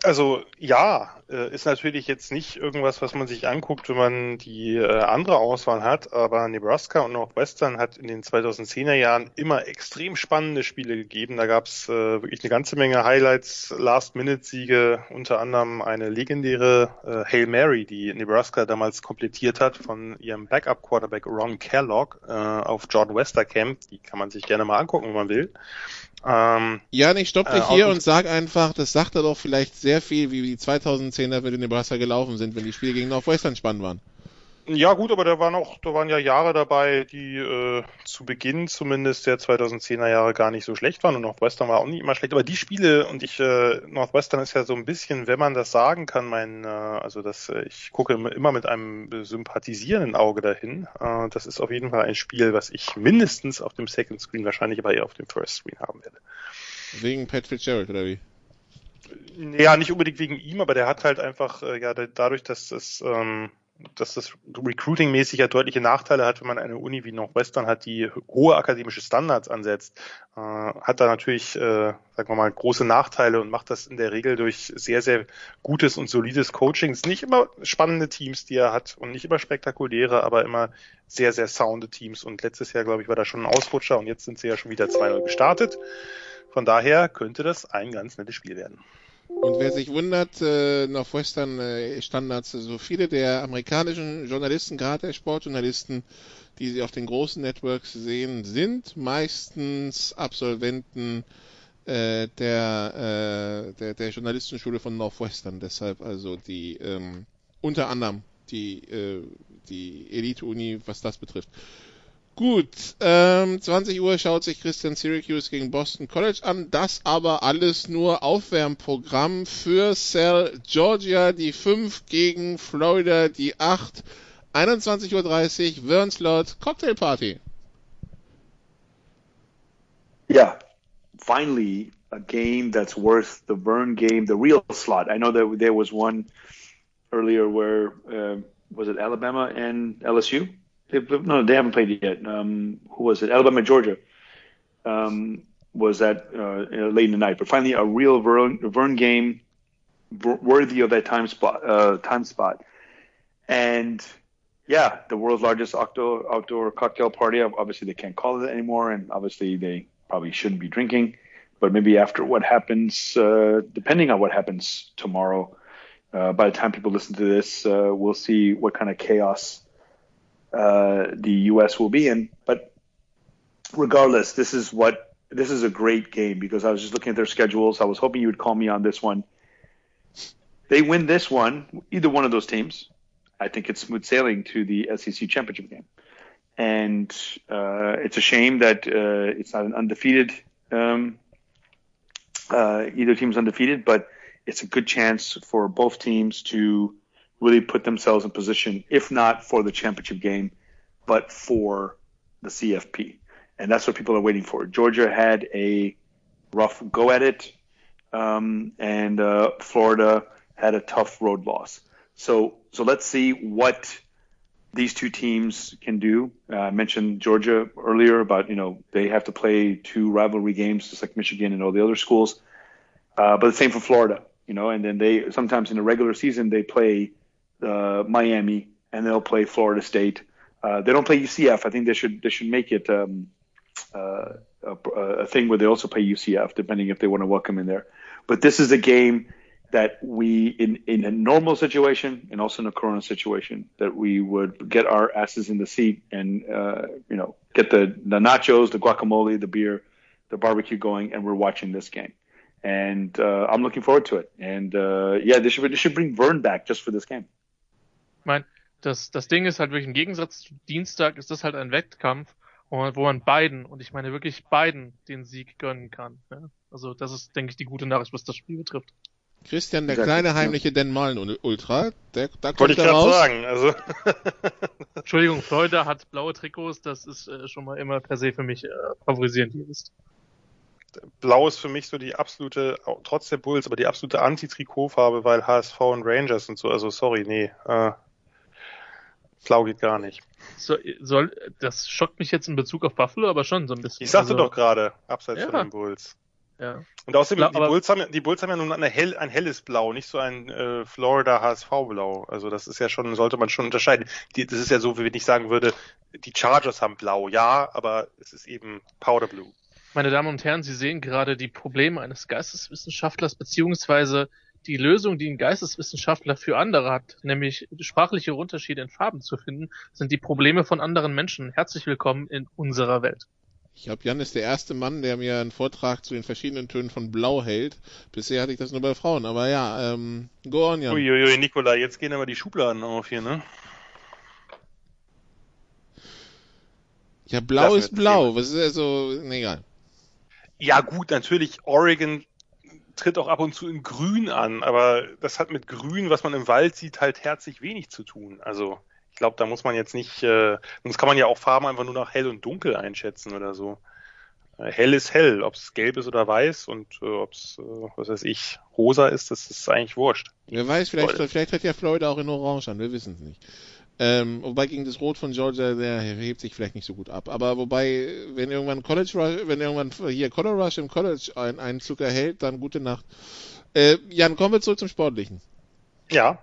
Also ja, äh, ist natürlich jetzt nicht irgendwas, was man sich anguckt, wenn man die äh, andere Auswahl hat, aber Nebraska und Northwestern hat in den 2010er Jahren immer extrem spannende Spiele gegeben. Da gab es äh, wirklich eine ganze Menge Highlights, Last-Minute-Siege, unter anderem eine legendäre Hail Mary, die Nebraska damals komplettiert hat von ihrem Backup-Quarterback Ron Kellogg auf Jordan Westerkamp. Die kann man sich gerne mal angucken, wenn man will. Ähm, ja, ich stopp dich hier und sag einfach, das sagt er doch vielleicht sehr viel, wie die 2010er mit den Nebraska gelaufen sind, wenn die Spiele gegen Northwestern spannend waren. Ja gut, aber da waren auch, da waren ja Jahre dabei, die äh, zu Beginn zumindest der 2010er Jahre gar nicht so schlecht waren und Northwestern war auch nie immer schlecht. Aber die Spiele und ich, äh, Northwestern ist ja so ein bisschen, wenn man das sagen kann, mein, äh, also das, äh, ich gucke immer mit einem sympathisierenden Auge dahin. Äh, das ist auf jeden Fall ein Spiel, was ich mindestens auf dem Second Screen, wahrscheinlich aber eher auf dem First Screen haben werde. Wegen Pat Fitzgerald oder wie? Ja, nicht unbedingt wegen ihm, aber der hat halt einfach, äh, ja, dadurch, dass das ähm, dass das Recruiting-mäßig ja deutliche Nachteile hat, wenn man eine Uni wie Northwestern hat, die hohe akademische Standards ansetzt, äh, hat da natürlich, äh, sagen wir mal, große Nachteile und macht das in der Regel durch sehr, sehr gutes und solides Coaching. Es sind nicht immer spannende Teams, die er hat und nicht immer spektakuläre, aber immer sehr, sehr sounde Teams. Und letztes Jahr, glaube ich, war da schon ein Ausrutscher und jetzt sind sie ja schon wieder 2-0 gestartet. Von daher könnte das ein ganz nettes Spiel werden. Und wer sich wundert, äh, Northwestern äh, Standards, so viele der amerikanischen Journalisten, gerade der Sportjournalisten, die sie auf den großen Networks sehen, sind meistens Absolventen äh, der, äh, der, der Journalistenschule von Northwestern. Deshalb also die ähm, unter anderem die, äh, die Elite-Uni, was das betrifft. Gut, ähm, 20 Uhr schaut sich Christian Syracuse gegen Boston College an. Das aber alles nur Aufwärmprogramm für Cell Georgia, die 5 gegen Florida, die 8. 21.30 Uhr, Wernslot, Cocktail Party. Yeah, finally a game that's worth the Vern game, the real slot. I know that there was one earlier where, uh, was it Alabama and LSU? No, they haven't played yet. Um, who was it? Alabama, Georgia. Um, was that uh, late in the night? But finally, a real Vern, Vern game worthy of that time spot. Uh, time spot. And yeah, the world's largest outdoor outdoor cocktail party. Obviously, they can't call it anymore, and obviously, they probably shouldn't be drinking. But maybe after what happens, uh, depending on what happens tomorrow, uh, by the time people listen to this, uh, we'll see what kind of chaos uh, the U.S. will be in. But regardless, this is what this is a great game because I was just looking at their schedules. I was hoping you would call me on this one. They win this one, either one of those teams. I think it's smooth sailing to the SEC championship game. And uh, it's a shame that uh, it's not an undefeated. Um, uh, either team's undefeated, but it's a good chance for both teams to really put themselves in position, if not for the championship game, but for the CFP. And that's what people are waiting for. Georgia had a rough go at it, um, and uh, Florida had a tough road loss. So, so let's see what these two teams can do. Uh, I mentioned Georgia earlier about you know they have to play two rivalry games just like Michigan and all the other schools, uh, but the same for Florida. You know, and then they sometimes in the regular season they play uh, Miami, and they'll play Florida State. Uh, they don't play UCF. I think they should they should make it um, uh, a, a, thing where they also play UCF, depending if they want to welcome in there. But this is a game that we, in, in a normal situation and also in a Corona situation, that we would get our asses in the seat and, uh, you know, get the, the nachos, the guacamole, the beer, the barbecue going, and we're watching this game. And uh, I'm looking forward to it. And uh, yeah, they should, they should bring Vern back just for this game. Ich meine, das, das Ding ist halt wirklich im Gegensatz zu Dienstag ist das halt ein Wettkampf, wo man, wo man beiden, und ich meine wirklich beiden, den Sieg gönnen kann. Ja? Also das ist, denke ich, die gute Nachricht, was das Spiel betrifft. Christian, der kleine heimliche Dan Malen Ultra, der, da Wollte kommt ich er gerade raus. sagen. Also (laughs) Entschuldigung, Florida hat blaue Trikots, das ist äh, schon mal immer per se für mich äh, favorisierend, ihr wisst. Blau ist für mich so die absolute, trotz der Bulls, aber die absolute Anti-Trikotfarbe, weil HSV und Rangers und so. Also sorry, nee. Äh, Blau geht gar nicht. So, soll, das schockt mich jetzt in Bezug auf Buffalo, aber schon so ein bisschen. Ich sagte also, doch gerade, abseits Ja. von den Bulls. Ja. Und außerdem, Blau- die, Bulls haben, ja- die Bulls haben ja nun hell, ein helles Blau, nicht so ein äh, Florida HSV-Blau. Also das ist ja schon, sollte man schon unterscheiden. Die, das ist ja so, wie wenn ich sagen würde, die Chargers haben Blau, ja, aber es ist eben Powder Blue. Meine Damen und Herren, Sie sehen gerade die Probleme eines Geisteswissenschaftlers, beziehungsweise die Lösung, die ein Geisteswissenschaftler für andere hat, nämlich sprachliche Unterschiede in Farben zu finden, sind die Probleme von anderen Menschen. Herzlich willkommen in unserer Welt. Ich glaube, Jan ist der erste Mann, der mir einen Vortrag zu den verschiedenen Tönen von Blau hält. Bisher hatte ich das nur bei Frauen, aber ja, ähm, go on, Jan. Uiuiui, Nikola, jetzt gehen aber die Schubladen auf hier, ne? Ja, Blau wir ist das blau. Was ist also, nee, egal. Ja gut, natürlich, Oregon tritt auch ab und zu in Grün an, aber das hat mit Grün, was man im Wald sieht, halt herzlich wenig zu tun. Also ich glaube, da muss man jetzt nicht, äh, sonst kann man ja auch Farben einfach nur nach hell und dunkel einschätzen oder so. Äh, hell ist hell, ob es gelb ist oder weiß und äh, ob es, äh, was weiß ich, rosa ist, das ist eigentlich wurscht. Wer weiß, vielleicht, Voll. vielleicht tritt ja Florida auch in Orange an, wir wissen es nicht. Ähm, wobei gegen das Rot von Georgia, der hebt sich vielleicht nicht so gut ab. Aber wobei, wenn irgendwann College Rush, wenn irgendwann hier Color Rush im College einen Einzug erhält, dann gute Nacht. Äh, Jan, kommen wir zurück zum Sportlichen. Ja,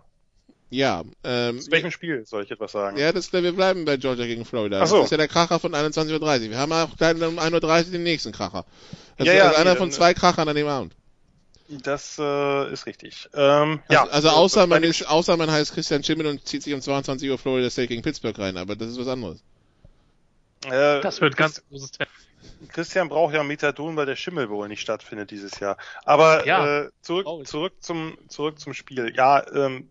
Ja, ähm, zu welchem Spiel soll ich etwas sagen? ja, das, wir bleiben bei Georgia gegen Florida. Ach so. Das ist ja der Kracher von 21.30 Uhr. Wir haben auch gleich um 1.30 Uhr den nächsten Kracher. Das Ja, ist ja, also einer nee, von zwei Krachern an dem Abend. Das äh, ist richtig. Ähm, ja, Also, also außer man ist, außer man heißt Christian Schimmel und zieht sich um 22 Uhr Florida State gegen Pittsburgh rein, aber das ist was anderes. Äh, Das wird ganz großes Thema. Christian braucht ja Methadon, weil der Schimmel wohl nicht stattfindet dieses Jahr. Aber Ja, äh, zurück, zurück zum zurück zum Spiel. Ja, ähm,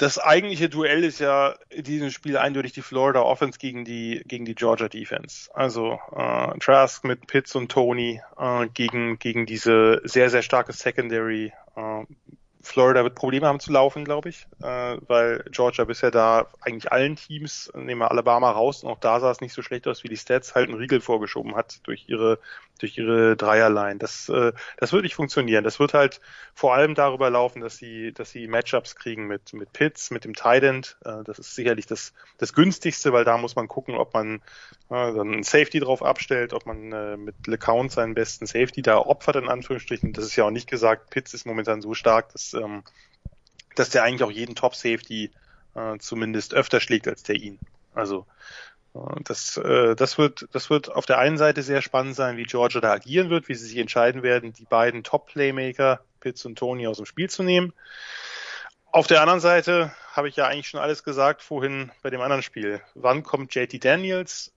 das eigentliche Duell ist ja in diesem Spiel eindeutig die Florida Offense gegen die gegen die Georgia Defense. Also äh, Trask mit Pitts und Tony äh, gegen gegen diese sehr sehr starke Secondary. Äh, Florida wird Probleme haben zu laufen, glaube ich, äh, weil Georgia bisher da eigentlich allen Teams, nehmen wir Alabama raus, und auch da sah es nicht so schlecht aus wie die Stats, halt einen Riegel vorgeschoben hat durch ihre durch ihre Dreierline. Das äh, das wird nicht funktionieren. Das wird halt vor allem darüber laufen, dass sie dass sie Matchups kriegen mit mit Pitts, mit dem Tight End. Äh, das ist sicherlich das das günstigste, weil da muss man gucken, ob man äh, dann einen Safety drauf abstellt, ob man äh, mit LeCount seinen besten Safety da opfert in Anführungsstrichen. Das ist ja auch nicht gesagt. Pitts ist momentan so stark, dass ähm, dass der eigentlich auch jeden Top Safety äh, zumindest öfter schlägt als der ihn. Also das, äh, das wird, das wird auf der einen Seite sehr spannend sein, wie Georgia da agieren wird, wie sie sich entscheiden werden, die beiden Top-Playmaker, Pitts und Tony, aus dem Spiel zu nehmen. Auf der anderen Seite habe ich ja eigentlich schon alles gesagt vorhin bei dem anderen Spiel. Wann kommt JT Daniels?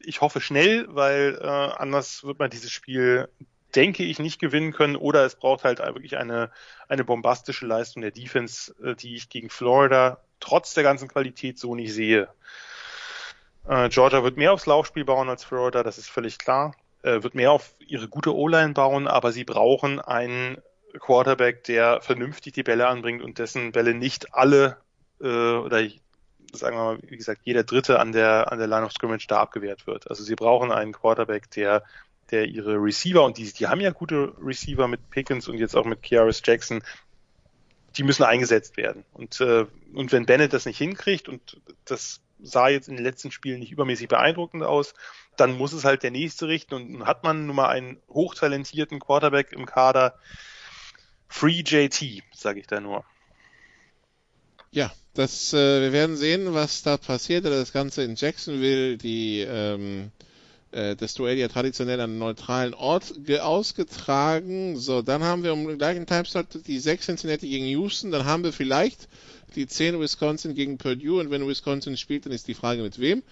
Ich hoffe schnell, weil äh, anders wird man dieses Spiel, denke ich, nicht gewinnen können. Oder es braucht halt wirklich eine, eine bombastische Leistung der Defense, äh, die ich gegen Florida trotz der ganzen Qualität so nicht sehe. Äh, Georgia wird mehr aufs Laufspiel bauen als Florida, das ist völlig klar. Äh, wird mehr auf ihre gute O-Line bauen, aber sie brauchen einen Quarterback, der vernünftig die Bälle anbringt und dessen Bälle nicht alle äh, oder sagen wir mal, wie gesagt, jeder Dritte an der an der Line of Scrimmage da abgewehrt wird. Also sie brauchen einen Quarterback, der der ihre Receiver und die die haben ja gute Receiver mit Pickens und jetzt auch mit Kiaris Jackson, die müssen eingesetzt werden. Und äh, und wenn Bennett das nicht hinkriegt und das sah jetzt in den letzten Spielen nicht übermäßig beeindruckend aus, dann muss es halt der nächste richten und hat man nun mal einen hochtalentierten Quarterback im Kader. Free JT, sage ich da nur. Ja, das, äh, wir werden sehen, was da passiert. Das Ganze in Jacksonville, die ähm, äh, das Duell ja traditionell an einem neutralen Ort ausgetragen. So, dann haben wir um den gleichen Timeslot die 6 Cincinnati gegen Houston. Dann haben wir vielleicht die 10 Wisconsin gegen Purdue. Und wenn Wisconsin spielt, dann ist die Frage mit wem.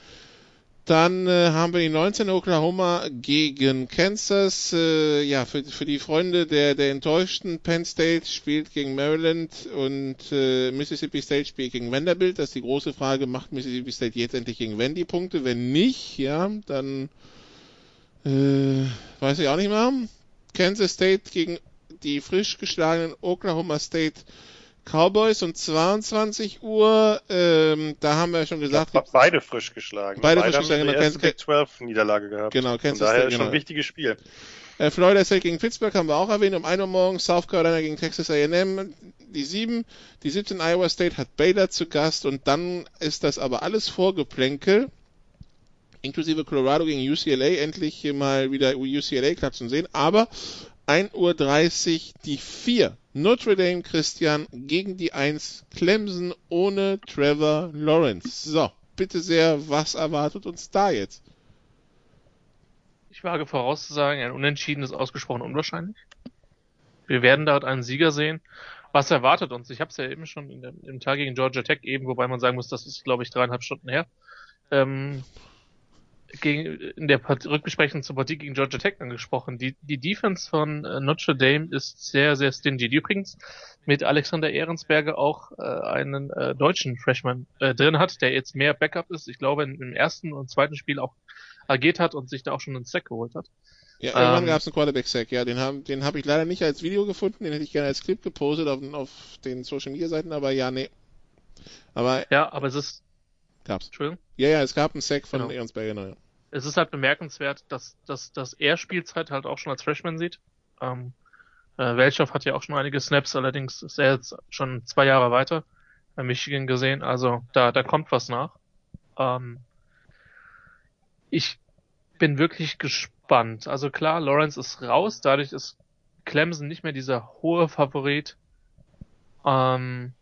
Dann äh, haben wir die 19 Oklahoma gegen Kansas. Äh, ja, für, für die Freunde der, der enttäuschten Penn State spielt gegen Maryland und äh, Mississippi State spielt gegen Vanderbilt. Das ist die große Frage, macht Mississippi State jetzt endlich gegen Wendy Punkte? Wenn nicht, ja, dann äh, weiß ich auch nicht mehr. Kansas State gegen die frisch geschlagenen Oklahoma State Cowboys um 22 Uhr. Ähm, da haben wir schon gesagt, glaub, beide frisch geschlagen. Beide, beide frisch geschlagen. Genau, Kansas Big 12 Niederlage gehabt. Genau, Kansas Von daher State, genau. schon ein wichtiges Spiel. Äh, Florida State gegen Pittsburgh haben wir auch erwähnt. Um 1 Uhr morgens South Carolina gegen Texas A&M. Die 7, die 17 Iowa State hat Baylor zu Gast und dann ist das aber alles Vorgeplänkel. Inklusive Colorado gegen UCLA endlich mal wieder UCLA klatschen sehen. Aber 1.30 Uhr die 4 Notre Dame Christian gegen die 1 Clemson ohne Trevor Lawrence. So, bitte sehr, was erwartet uns da jetzt? Ich wage vorauszusagen, ein Unentschieden ist ausgesprochen unwahrscheinlich. Wir werden dort einen Sieger sehen. Was erwartet uns? Ich habe es ja eben schon dem, im Tag gegen Georgia Tech eben, wobei man sagen muss, das ist, glaube ich, dreieinhalb Stunden her. Ähm, gegen, in der Part Rückbesprechung zur Partie gegen Georgia Tech angesprochen. Die, die Defense von äh, Notre Dame ist sehr, sehr stingy. Die übrigens mit Alexander Ehrensberger auch äh, einen äh, deutschen Freshman äh, drin hat, der jetzt mehr Backup ist. Ich glaube, im ersten und zweiten Spiel auch agiert hat und sich da auch schon einen Sack geholt hat. Ja, irgendwann ähm, gab es einen Quarterback-Sack, ja. Den habe den hab ich leider nicht als Video gefunden, den hätte ich gerne als Clip gepostet auf, auf den Social-Media-Seiten, aber ja, nee. Aber ja, aber es ist Gab's. Entschuldigung? Ja, ja, es gab einen Sack von genau. Ehrensberger, naja es ist halt bemerkenswert, dass, dass, dass er Spielzeit halt auch schon als Freshman sieht. Ähm, äh, Welchow hat ja auch schon einige Snaps, allerdings ist er jetzt schon zwei Jahre weiter bei Michigan gesehen, also da, da kommt was nach. Ähm, ich bin wirklich gespannt. Also klar, Lawrence ist raus, dadurch ist Clemson nicht mehr dieser hohe Favorit, ähm,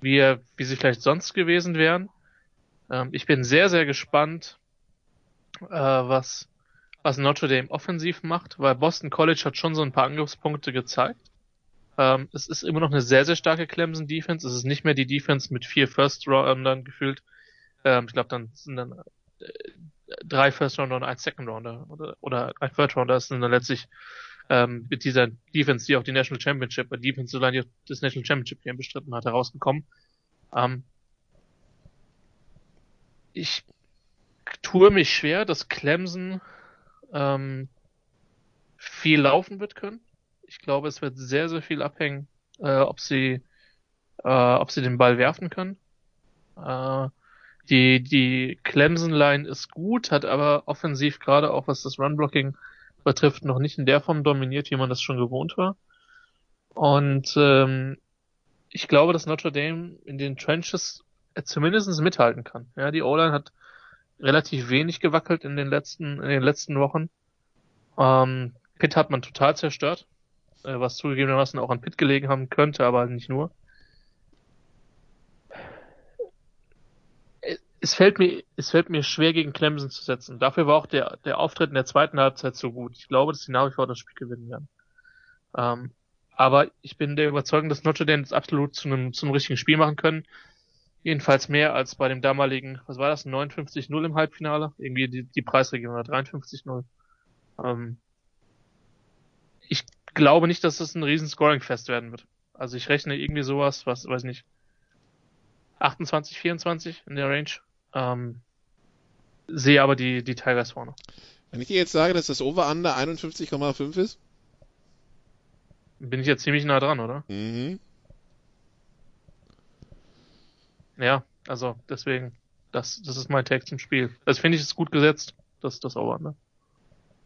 wie, er, wie sie vielleicht sonst gewesen wären. Ähm, ich bin sehr, sehr gespannt, äh, was, was Notre Dame offensiv macht, weil Boston College hat schon so ein paar Angriffspunkte gezeigt. Ähm, es ist immer noch eine sehr, sehr starke Clemson Defense. Es ist nicht mehr die Defense mit vier First Roundern gefühlt. Ähm, ich glaube, dann sind dann äh, drei First Rounder und ein Second Rounder oder, oder ein Third Rounder ist dann letztlich ähm, mit dieser Defense, die auch die National Championship, die Defense, die das National Championship Game bestritten hat, herausgekommen. Ähm, ich tue mich schwer, dass Clemson ähm, viel laufen wird können. Ich glaube, es wird sehr, sehr viel abhängen, äh, ob sie, äh, ob sie den Ball werfen können. Äh, die, die Clemson-Line ist gut, hat aber offensiv gerade auch was das Run-Blocking betrifft, noch nicht in der Form dominiert, wie man das schon gewohnt war. Und ähm, ich glaube, dass Notre Dame in den Trenches zumindest mithalten kann. Ja, die O-Line hat relativ wenig gewackelt in den letzten, in den letzten Wochen. Ähm, Pitt hat man total zerstört, äh, was zugegebenermaßen auch an Pitt gelegen haben könnte, aber nicht nur. Es fällt mir, es fällt mir schwer gegen Clemson zu setzen. Dafür war auch der, der Auftritt in der zweiten Halbzeit so gut. Ich glaube, dass sie nach wie vor das Spiel gewinnen werden. Ähm, aber ich bin der Überzeugung, dass Notre Dame das absolut zu einem, zu einem richtigen Spiel machen können. Jedenfalls mehr als bei dem damaligen, was war das, 59-0 im Halbfinale? Irgendwie die, die Preisregion war 53-0. Ähm, ich glaube nicht, dass das ein riesen Scoring-Fest werden wird. Also ich rechne irgendwie sowas, was, weiß nicht, 28, 24 in der Range. Ähm, sehe aber die, die Tigers vorne. Wenn ich dir jetzt sage, dass das Over-Under 51,5 ist? Bin ich jetzt ziemlich nah dran, oder? Mhm. Ja, also deswegen, das, das ist mein Text im Spiel. Das finde ich ist gut gesetzt, das, das Over, ne?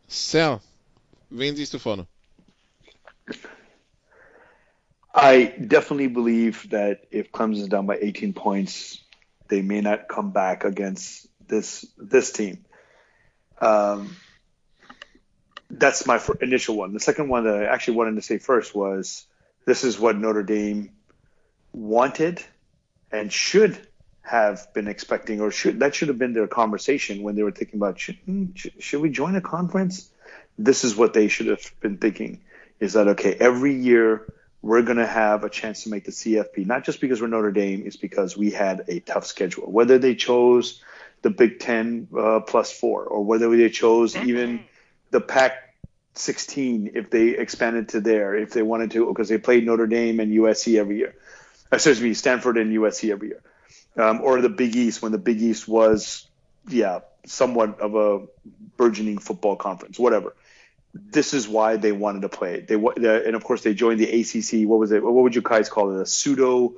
Sir, wen siehst du vorne? I definitely believe that if Clemson is down by 18 points, they may not come back against this this team. Um, that's my initial one. The second one that I actually wanted to say first was this is what Notre Dame wanted and should have been expecting, or should that should have been their conversation when they were thinking about should, should we join a conference? This is what they should have been thinking: is that okay? Every year we're going to have a chance to make the CFP, not just because we're Notre Dame, it's because we had a tough schedule. Whether they chose the Big Ten uh, plus four, or whether they chose even the Pac 16 if they expanded to there, if they wanted to, because they played Notre Dame and USC every year. Excuse me, Stanford and USC every year. Um, or the Big East when the Big East was, yeah, somewhat of a burgeoning football conference, whatever. This is why they wanted to play. They and of course they joined the ACC. What was it? What would you guys call it? A pseudo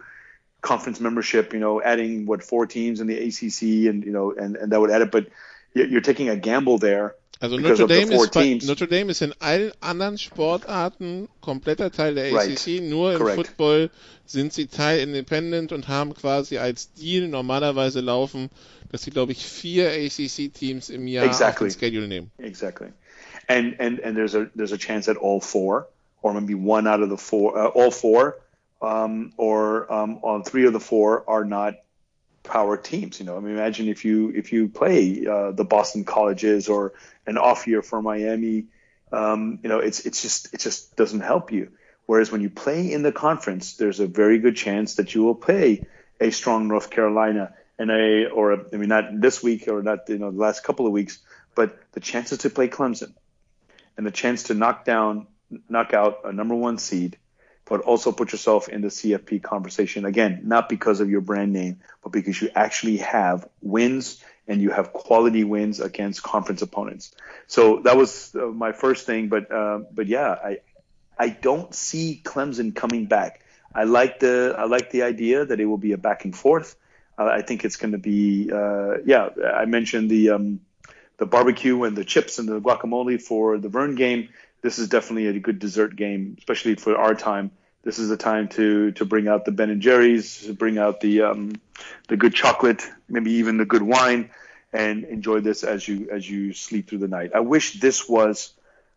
conference membership. You know, adding what four teams in the ACC, and you know, and and that would add it. But you're taking a gamble there Also Notre Dame, ist bei, Notre Dame ist in allen anderen Sportarten kompletter Teil der ACC, right. nur im Correct. Football sind sie Teil Independent und haben quasi als Deal normalerweise laufen, dass sie glaube ich vier ACC Teams im Jahr exactly. auf den Schedule nehmen. Exactly. And and and there's a there's a chance that all four or maybe one out of the four uh, all four um, or um, on three of the four are not power teams. You know, I mean, imagine if you if you play uh, the Boston colleges or an off year for Miami, um, you know, it's it's just it just doesn't help you. Whereas when you play in the conference, there's a very good chance that you will play a strong North Carolina and a or a, I mean not this week or not you know the last couple of weeks, but the chances to play Clemson and the chance to knock down knock out a number one seed but also put yourself in the CFP conversation. Again, not because of your brand name, but because you actually have wins and you have quality wins against conference opponents. So that was uh, my first thing. But uh, but yeah, I I don't see Clemson coming back. I like the I like the idea that it will be a back and forth. Uh, I think it's going to be uh, yeah. I mentioned the um, the barbecue and the chips and the guacamole for the Vern game. This is definitely a good dessert game, especially for our time this is the time to to bring out the Ben and Jerry's, bring out the um, the good chocolate, maybe even the good wine, and enjoy this as you as you sleep through the night. I wish this was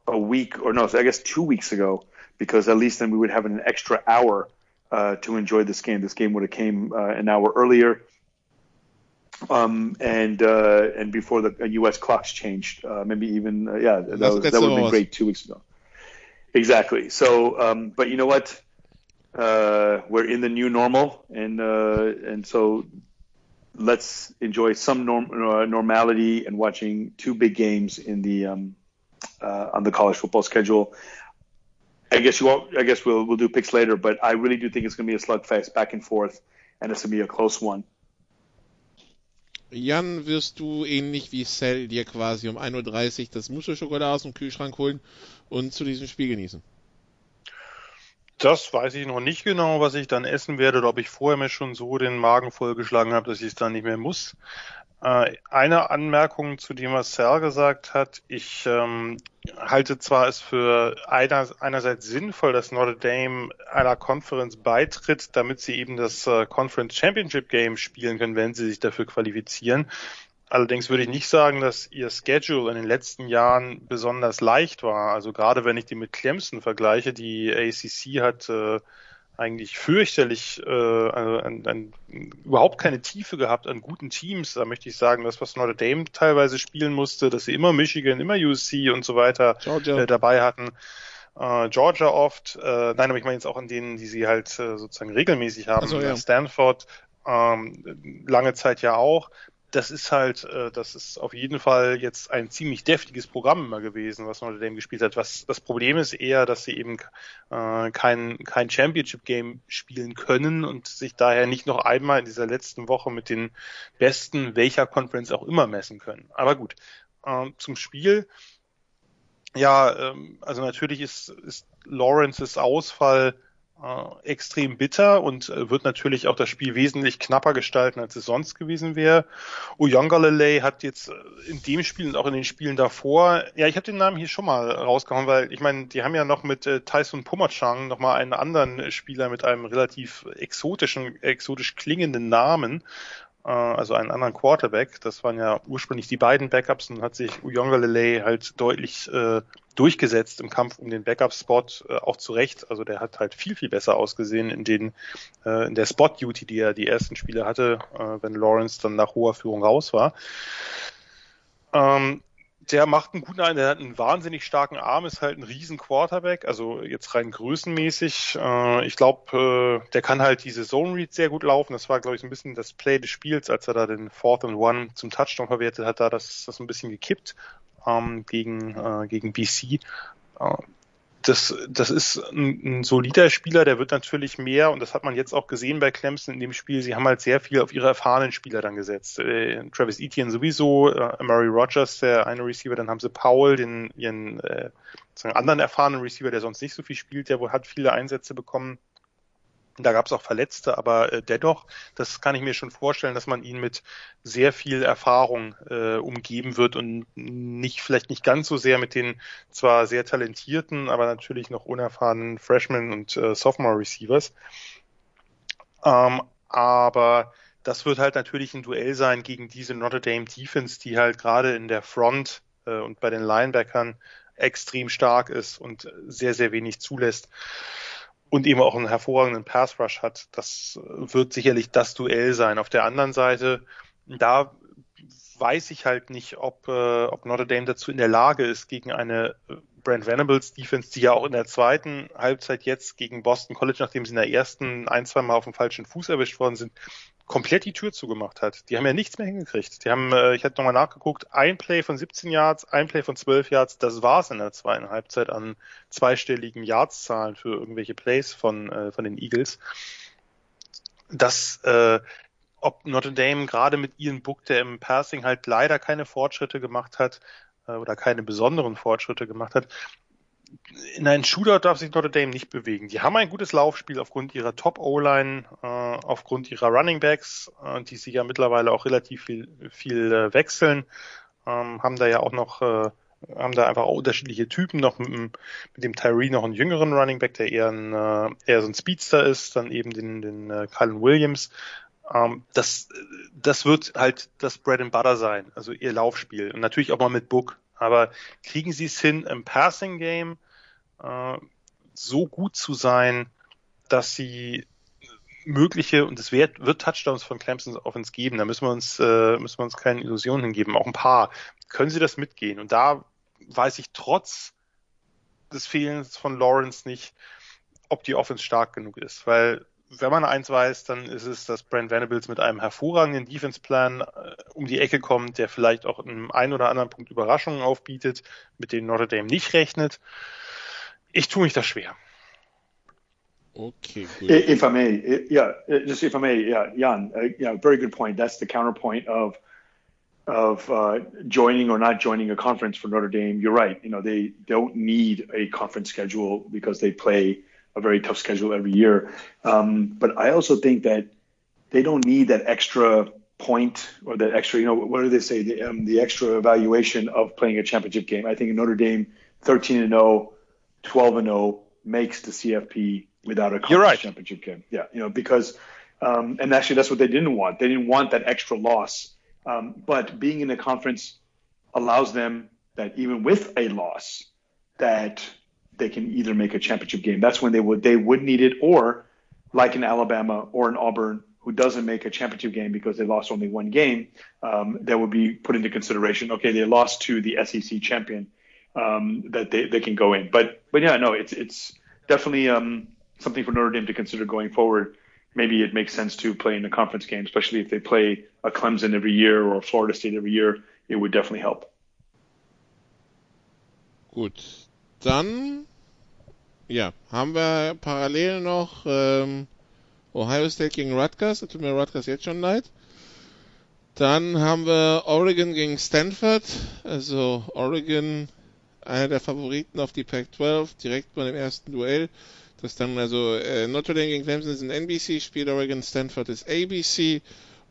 a week or no, I guess two weeks ago, because at least then we would have an extra hour uh, to enjoy this game. This game would have came uh, an hour earlier. Um, and uh, and before the U.S. clocks changed, uh, maybe even uh, yeah, that, was, that would have been great two weeks ago. Exactly. So, um, but you know what? Uh, we're in the new normal, and uh, and so let's enjoy some norm, uh, normality and watching two big games in the um, uh, on the college football schedule. I guess you won't, I guess we'll we'll do picks later, but I really do think it's going to be a slugfest back and forth, and it's going to be a close one. Jan, wirst du ähnlich wie Cell dir quasi um 1.30 Uhr das Muschelschokolade aus dem Kühlschrank holen und zu diesem Spiel genießen? Das weiß ich noch nicht genau, was ich dann essen werde oder ob ich vorher mir schon so den Magen vollgeschlagen habe, dass ich es dann nicht mehr muss. Äh, eine Anmerkung zu dem, was Sal gesagt hat. Ich ähm, halte zwar es für einer, einerseits sinnvoll, dass Notre Dame einer Conference beitritt, damit sie eben das äh, Conference Championship Game spielen können, wenn sie sich dafür qualifizieren. Allerdings würde ich nicht sagen, dass ihr Schedule in den letzten Jahren besonders leicht war. Also gerade wenn ich die mit Clemson vergleiche, die ACC hat äh, eigentlich fürchterlich äh, ein, ein, überhaupt keine Tiefe gehabt an guten Teams. Da möchte ich sagen, das, was Notre Dame teilweise spielen musste, dass sie immer Michigan, immer USC und so weiter äh, dabei hatten. Äh, Georgia oft, äh, nein, aber ich meine jetzt auch an denen, die sie halt äh, sozusagen regelmäßig haben. Also, ja. Stanford ähm, lange Zeit ja auch das ist halt, äh, das ist auf jeden Fall jetzt ein ziemlich deftiges Programm immer gewesen, was Notre Dame gespielt hat. Was das Problem ist eher, dass sie eben äh, kein kein Championship Game spielen können und sich daher nicht noch einmal in dieser letzten Woche mit den Besten welcher Conference auch immer messen können. Aber gut, äh, zum Spiel. Ja, ähm, also natürlich ist, ist Lawrences Ausfall äh, extrem bitter und äh, wird natürlich auch das Spiel wesentlich knapper gestalten, als es sonst gewesen wäre. Uyongalele hat jetzt äh, in dem Spiel und auch in den Spielen davor, ja, ich habe den Namen hier schon mal rausgehauen, weil ich meine, die haben ja noch mit äh, Tyson Pumachang nochmal einen anderen Spieler mit einem relativ exotischen, exotisch klingenden Namen also einen anderen Quarterback. Das waren ja ursprünglich die beiden Backups und hat sich Uyongalele halt deutlich äh, durchgesetzt im Kampf um den Backup-Spot, äh, auch zu Recht. Also der hat halt viel, viel besser ausgesehen in den äh, in der Spot-Duty, die er die ersten Spiele hatte, äh, wenn Lawrence dann nach hoher Führung raus war. Ähm, der macht einen guten Eindruck, der hat einen wahnsinnig starken Arm, ist halt ein riesen Quarterback, also jetzt rein größenmäßig. Äh, ich glaube, äh, der kann halt diese Zone Read sehr gut laufen. Das war, glaube ich, ein bisschen das Play des Spiels, als er da den Fourth and One zum Touchdown verwertet hat, da das, das ein bisschen gekippt ähm, gegen, äh, gegen BC. Das, das ist ein, ein solider Spieler, der wird natürlich mehr, und das hat man jetzt auch gesehen bei Clemson in dem Spiel, sie haben halt sehr viel auf ihre erfahrenen Spieler dann gesetzt. Äh, Travis Etienne sowieso, äh, Murray Rogers, der eine Receiver, dann haben sie Powell, den ihren äh, anderen erfahrenen Receiver, der sonst nicht so viel spielt, der wohl hat viele Einsätze bekommen. Da gab es auch Verletzte, aber äh, dennoch, das kann ich mir schon vorstellen, dass man ihn mit sehr viel Erfahrung äh, umgeben wird und nicht vielleicht nicht ganz so sehr mit den zwar sehr talentierten, aber natürlich noch unerfahrenen Freshman und äh, Sophomore Receivers. Ähm, aber das wird halt natürlich ein Duell sein gegen diese Notre Dame Defense, die halt gerade in der Front äh, und bei den Linebackern extrem stark ist und sehr, sehr wenig zulässt und eben auch einen hervorragenden Pass Rush hat. Das wird sicherlich das Duell sein. Auf der anderen Seite, da weiß ich halt nicht, ob, äh, ob Notre Dame dazu in der Lage ist, gegen eine äh, Brand Venables Defense, die ja auch in der zweiten Halbzeit jetzt gegen Boston College, nachdem sie in der ersten ein, zwei Mal auf dem falschen Fuß erwischt worden sind, komplett die Tür zugemacht hat. Die haben ja nichts mehr hingekriegt. Die haben, äh, ich hatte nochmal nachgeguckt, ein Play von 17 Yards, ein Play von 12 Yards, das war's in der zweiten Halbzeit an zweistelligen Yards-Zahlen für irgendwelche Plays von, äh, von den Eagles. Das, äh, ob Notre Dame gerade mit ihren Book, der im Passing halt leider keine Fortschritte gemacht hat, äh, oder keine besonderen Fortschritte gemacht hat, in einen Shootout darf sich Notre Dame nicht bewegen. Die haben ein gutes Laufspiel aufgrund ihrer Top-O-Line, äh, aufgrund ihrer Running Backs, äh, die sich ja mittlerweile auch relativ viel, viel äh, wechseln, ähm, haben da ja auch noch, äh, haben da einfach auch unterschiedliche Typen, noch mit, mit dem Tyree noch einen jüngeren Running Back, der eher ein, äh, eher so ein Speedster ist, dann eben den, den äh, Cullen Williams. Ähm, das, das wird halt das Bread and Butter sein, also ihr Laufspiel. Und natürlich auch mal mit Book. Aber kriegen sie es hin, im Passing Game äh, so gut zu sein, dass sie mögliche, und es wird, wird Touchdowns von Clemson Offense geben, da müssen wir uns, äh, müssen wir uns keine Illusionen hingeben, auch ein paar. Können sie das mitgehen? Und da weiß ich trotz des Fehlens von Lawrence nicht, ob die Offense stark genug ist, weil wenn man eins weiß, dann ist es, dass Brent Venables mit einem hervorragenden Defense-Plan äh, um die Ecke kommt, der vielleicht auch in einem oder anderen Punkt Überraschungen aufbietet, mit denen Notre Dame nicht rechnet. Ich tue mich da schwer. Okay, good. If I may, yeah, just if I may, yeah, Jan, uh, yeah, very good point. That's the counterpoint of of uh, joining or not joining a conference for Notre Dame. You're right. You know, they don't need a conference schedule because they play a very tough schedule every year. Um, but I also think that they don't need that extra point or that extra, you know, what do they say? The, um, the extra evaluation of playing a championship game. I think Notre Dame 13 and 0, 12 and 0 makes the CFP without a conference right. championship game. Yeah, you know, because, um, and actually that's what they didn't want. They didn't want that extra loss. Um, but being in a conference allows them that even with a loss, that they can either make a championship game. That's when they would they would need it, or like in Alabama or in Auburn, who doesn't make a championship game because they lost only one game, um, that would be put into consideration. Okay, they lost to the SEC champion, um, that they, they can go in. But but yeah, no, it's it's definitely um, something for Notre Dame to consider going forward. Maybe it makes sense to play in a conference game, especially if they play a Clemson every year or Florida State every year. It would definitely help. Gut, Dann, ja, haben wir parallel noch ähm, Ohio State gegen Rutgers. Tut mir Rutgers jetzt schon leid. Dann haben wir Oregon gegen Stanford. Also Oregon, einer der Favoriten auf die Pac-12, direkt bei dem ersten Duell. Das dann also äh, Notre Dame gegen Clemson ist ein NBC-Spiel, Oregon Stanford ist ABC.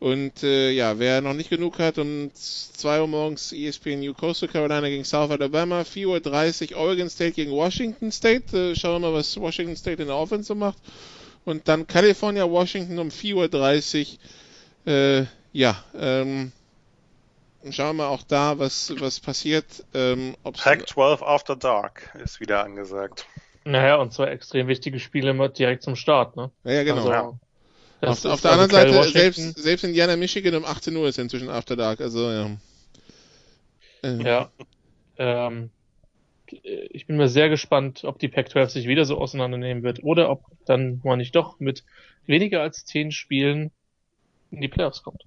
Und äh, ja, wer noch nicht genug hat, um 2 Uhr morgens ESPN New Coastal Carolina gegen South Alabama, 4.30 Uhr Oregon State gegen Washington State. Äh, schauen wir mal, was Washington State in der Offense macht. Und dann California Washington um 4.30 Uhr. Äh, ja, ähm, schauen wir auch da, was, was passiert. Ähm, Pack 12 After Dark ist wieder angesagt. Naja, und zwei extrem wichtige Spiele direkt zum Start, ne? ja, ja, genau. Also, das auf, auf der also anderen Seite, Washington- selbst, selbst Indiana, Michigan um 18 Uhr ist inzwischen After Dark, also ja. Äh, Ja. Ähm, ich bin mir sehr gespannt, ob die Pac-12 sich wieder so auseinandernehmen wird oder ob dann man nicht doch mit weniger als zehn Spielen in die Playoffs kommt.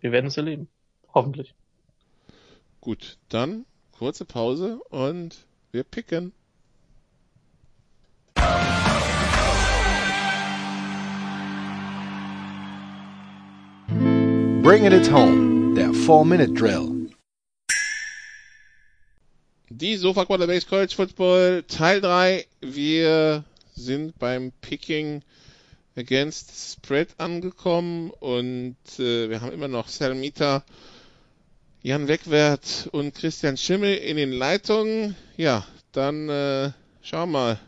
Wir werden es erleben. Hoffentlich. Gut, dann kurze Pause und wir picken. Bringing it home, der 4-Minute-Drill. Die Sofa Quarterbacks College Football Teil 3. Wir sind beim Picking Against Spread angekommen und äh, wir haben immer noch Salmita, Jan Wegwert und Christian Schimmel in den Leitungen. Ja, dann äh, schauen wir mal,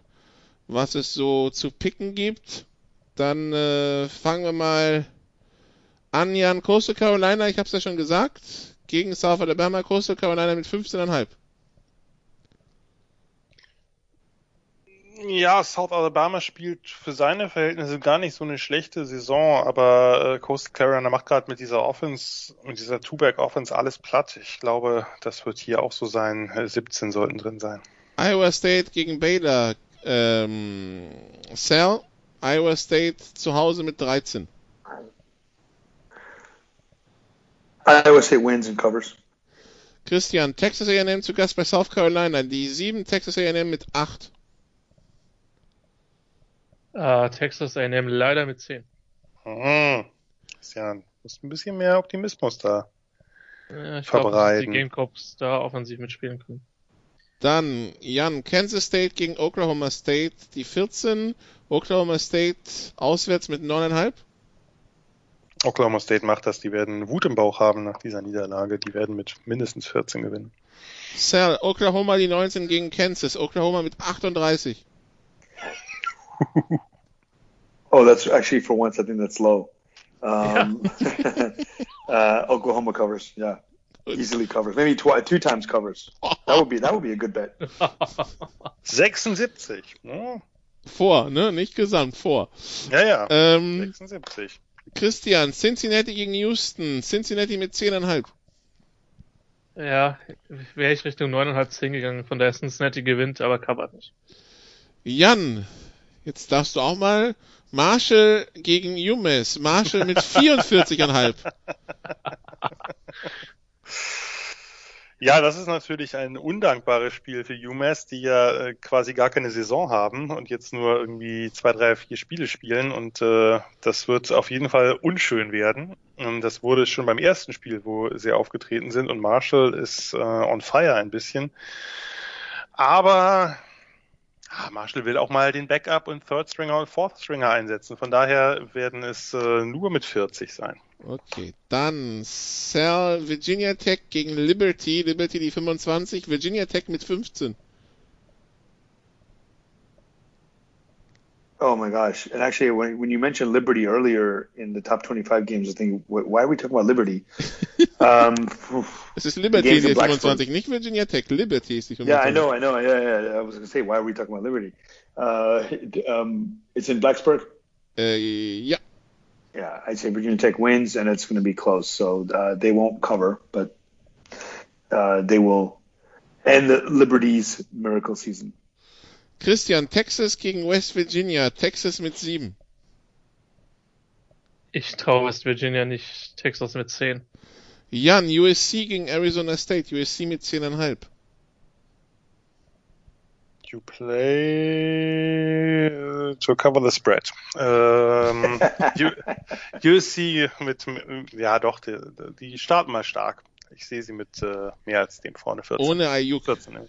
was es so zu picken gibt. Dann äh, fangen wir mal an, Jan, Coastal Carolina, ich habe es ja schon gesagt, gegen South Alabama, Coastal Carolina mit 15,5. Ja, South Alabama spielt für seine Verhältnisse gar nicht so eine schlechte Saison, aber äh, Coastal Carolina macht gerade mit dieser Offense, mit dieser Two-Back-Offense alles platt. Ich glaube, das wird hier auch so sein. Äh, 17 sollten drin sein. Iowa State gegen Baylor. Ähm, Sal, Iowa State zu Hause mit 13. Iowa State wins and covers. Christian, Texas A&M zu Gast bei South Carolina. Die 7 Texas A&M mit 8. Äh, Texas A&M leider mit 10. Hm. Christian, muss ein bisschen mehr Optimismus da. Äh, ich glaube, dass Verbreiten. die Gamecocks da offensiv mitspielen können. Dann Jan, Kansas State gegen Oklahoma State. Die 14. Oklahoma State auswärts mit 9,5. Oklahoma State macht das. Die werden Wut im Bauch haben nach dieser Niederlage. Die werden mit mindestens 14 gewinnen. Sal, Oklahoma die 19 gegen Kansas. Oklahoma mit 38. (laughs) Oh, that's actually for once I think that's low. Um, (laughs) uh, Oklahoma covers, yeah, easily covers. Maybe twi- two times covers. That would be that would be a good bet. (laughs) 76. Hm. Vor, ne? Nicht gesamt, vor. Ja, ja. Ähm, 76. Christian, Cincinnati gegen Houston. Cincinnati mit 10,5. Ja, wäre ich Richtung 9,5 10 gegangen, von der Cincinnati gewinnt, aber covert nicht. Jan, jetzt darfst du auch mal Marshall gegen UMass. Marshall mit (laughs) 44,5. Ja, das ist natürlich ein undankbares Spiel für UMass, die ja äh, quasi gar keine Saison haben und jetzt nur irgendwie zwei, drei, vier Spiele spielen und äh, das wird auf jeden Fall unschön werden. Und das wurde schon beim ersten Spiel, wo sie aufgetreten sind und Marshall ist äh, on fire ein bisschen. Aber ah, Marshall will auch mal den Backup und Third Stringer und Fourth Stringer einsetzen. Von daher werden es äh, nur mit 40 sein. Okay, dann Sal Virginia Tech gegen Liberty. Liberty die 25, Virginia Tech mit 15. Oh my gosh! And actually, when when you mentioned Liberty earlier in the top twenty-five games, I think, wh- why are we talking about Liberty? (laughs) um, Es ist Liberty Games die in Blacksburg. 25, nicht Virginia Tech. Liberty ist die 25. yeah, I know, I know. Yeah, yeah. I was gonna say, why are we talking about Liberty? Uh, (laughs) um, it's in Blacksburg. Äh, ja, Yeah, I'd say Virginia Tech wins, and it's going to be close. So uh, they won't cover, but uh, they will end the Liberty's miracle season. Christian, Texas gegen West Virginia. Texas mit 7. Ich traue West Virginia nicht, Texas mit 10. Jan, USC gegen Arizona State. USC mit 10,5. You play uh, to cover the spread. Ähm, (laughs) U- USC mit, ja doch, die, die starten mal stark. Ich sehe sie mit äh, mehr als dem vorne 14. Ohne Ayuk. 14.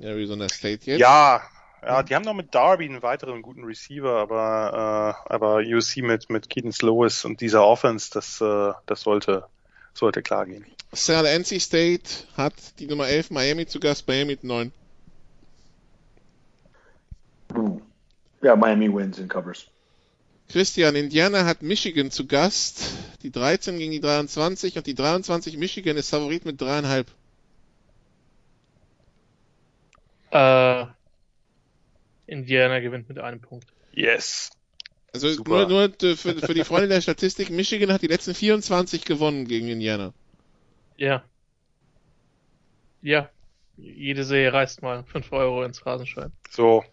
Arizona State jetzt. Ja, ja, die haben noch mit Darby einen weiteren guten Receiver, aber äh, aber USC mit mit Keaton Lewis und dieser Offense, das äh, das sollte sollte klar gehen. Sal NC State hat die Nummer 11 Miami zu Gast. Miami mit 9. Yeah, Miami wins and covers. Christian, Indiana hat Michigan zu Gast. Die 13 gegen die 23 und die 23 Michigan ist Favorit mit dreieinhalb. Äh, Indiana gewinnt mit einem Punkt. Yes. Also Super. nur, nur für, für die Freunde der Statistik, Michigan hat die letzten 24 gewonnen gegen Indiana. Ja. Ja. Jede Serie reißt mal 5 Euro ins Rasenschwein. So.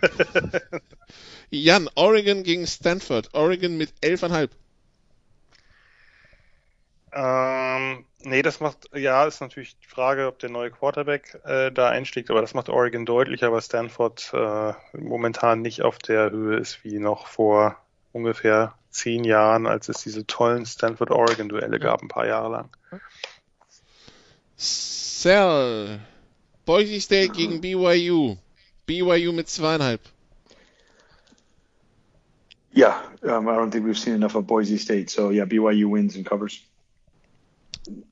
(laughs) Jan, Oregon gegen Stanford. Oregon mit 11,5. Ähm, nee, das macht, ja, ist natürlich die Frage, ob der neue Quarterback äh, da einschlägt, aber das macht Oregon deutlicher, weil Stanford äh, momentan nicht auf der Höhe ist wie noch vor ungefähr zehn Jahren, als es diese tollen Stanford-Oregon-Duelle gab, ein paar Jahre lang. Cell. Boise State gegen BYU. BYU mit zweieinhalb. Yeah, um, I don't think we've seen enough of Boise State. So yeah, BYU wins and covers.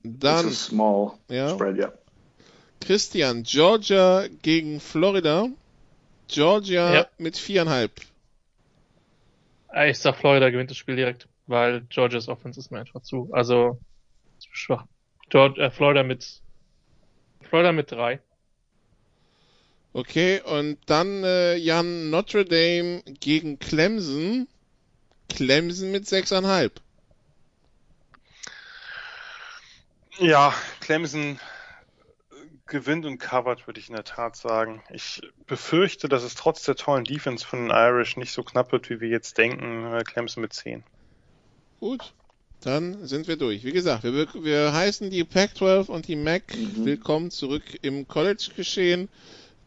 Dann it's a small ja. spread. Yeah. Christian, Georgia gegen Florida. Georgia Ja. mit viereinhalb. Äh, Ich sag, Florida gewinnt das Spiel direkt, weil Georgias Offense ist mir einfach zu, also zu schwach. Georgia, äh, Florida mit Florida mit drei. Okay, und dann äh, Jan Notre Dame gegen Clemson. Clemson mit sechseinhalb. Ja, Clemson gewinnt und covert, würde ich in der Tat sagen. Ich befürchte, dass es trotz der tollen Defense von den Irish nicht so knapp wird, wie wir jetzt denken. Äh, Clemson mit 10. Gut, dann sind wir durch. Wie gesagt, wir, wir heißen die Pac-12 und die MAC willkommen zurück im College-Geschehen.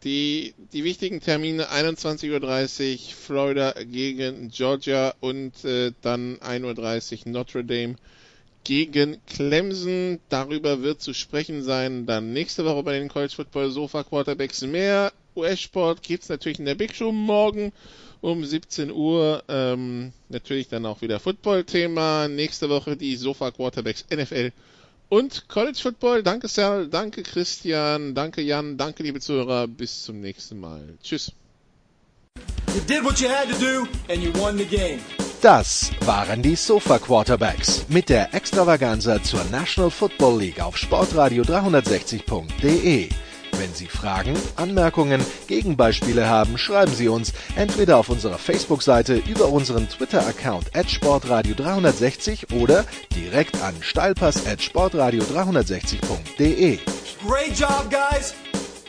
Die, die wichtigen Termine 21.30 Uhr Florida gegen Georgia und äh, dann 1.30 Uhr Notre Dame gegen Clemson. Darüber wird zu sprechen sein dann nächste Woche bei den College Football Sofa Quarterbacks mehr. US-Sport gibt's natürlich in der Big Show morgen um 17 Uhr. Ähm, natürlich dann auch wieder Football-Thema. Nächste Woche die Sofa Quarterbacks NFL und College Football. Danke Sal, danke Christian, danke Jan, danke liebe Zuhörer. Bis zum nächsten Mal. Tschüss. You did what you had to do and you won the game. Das waren die Sofa Quarterbacks mit der Extravaganza zur National Football League auf Sportradio 360.de. Wenn Sie Fragen, Anmerkungen, Gegenbeispiele haben, schreiben Sie uns entweder auf unserer Facebook-Seite über unseren Twitter-Account at sportradio360 oder direkt an steilpass at sportradio360.de. Great job, guys.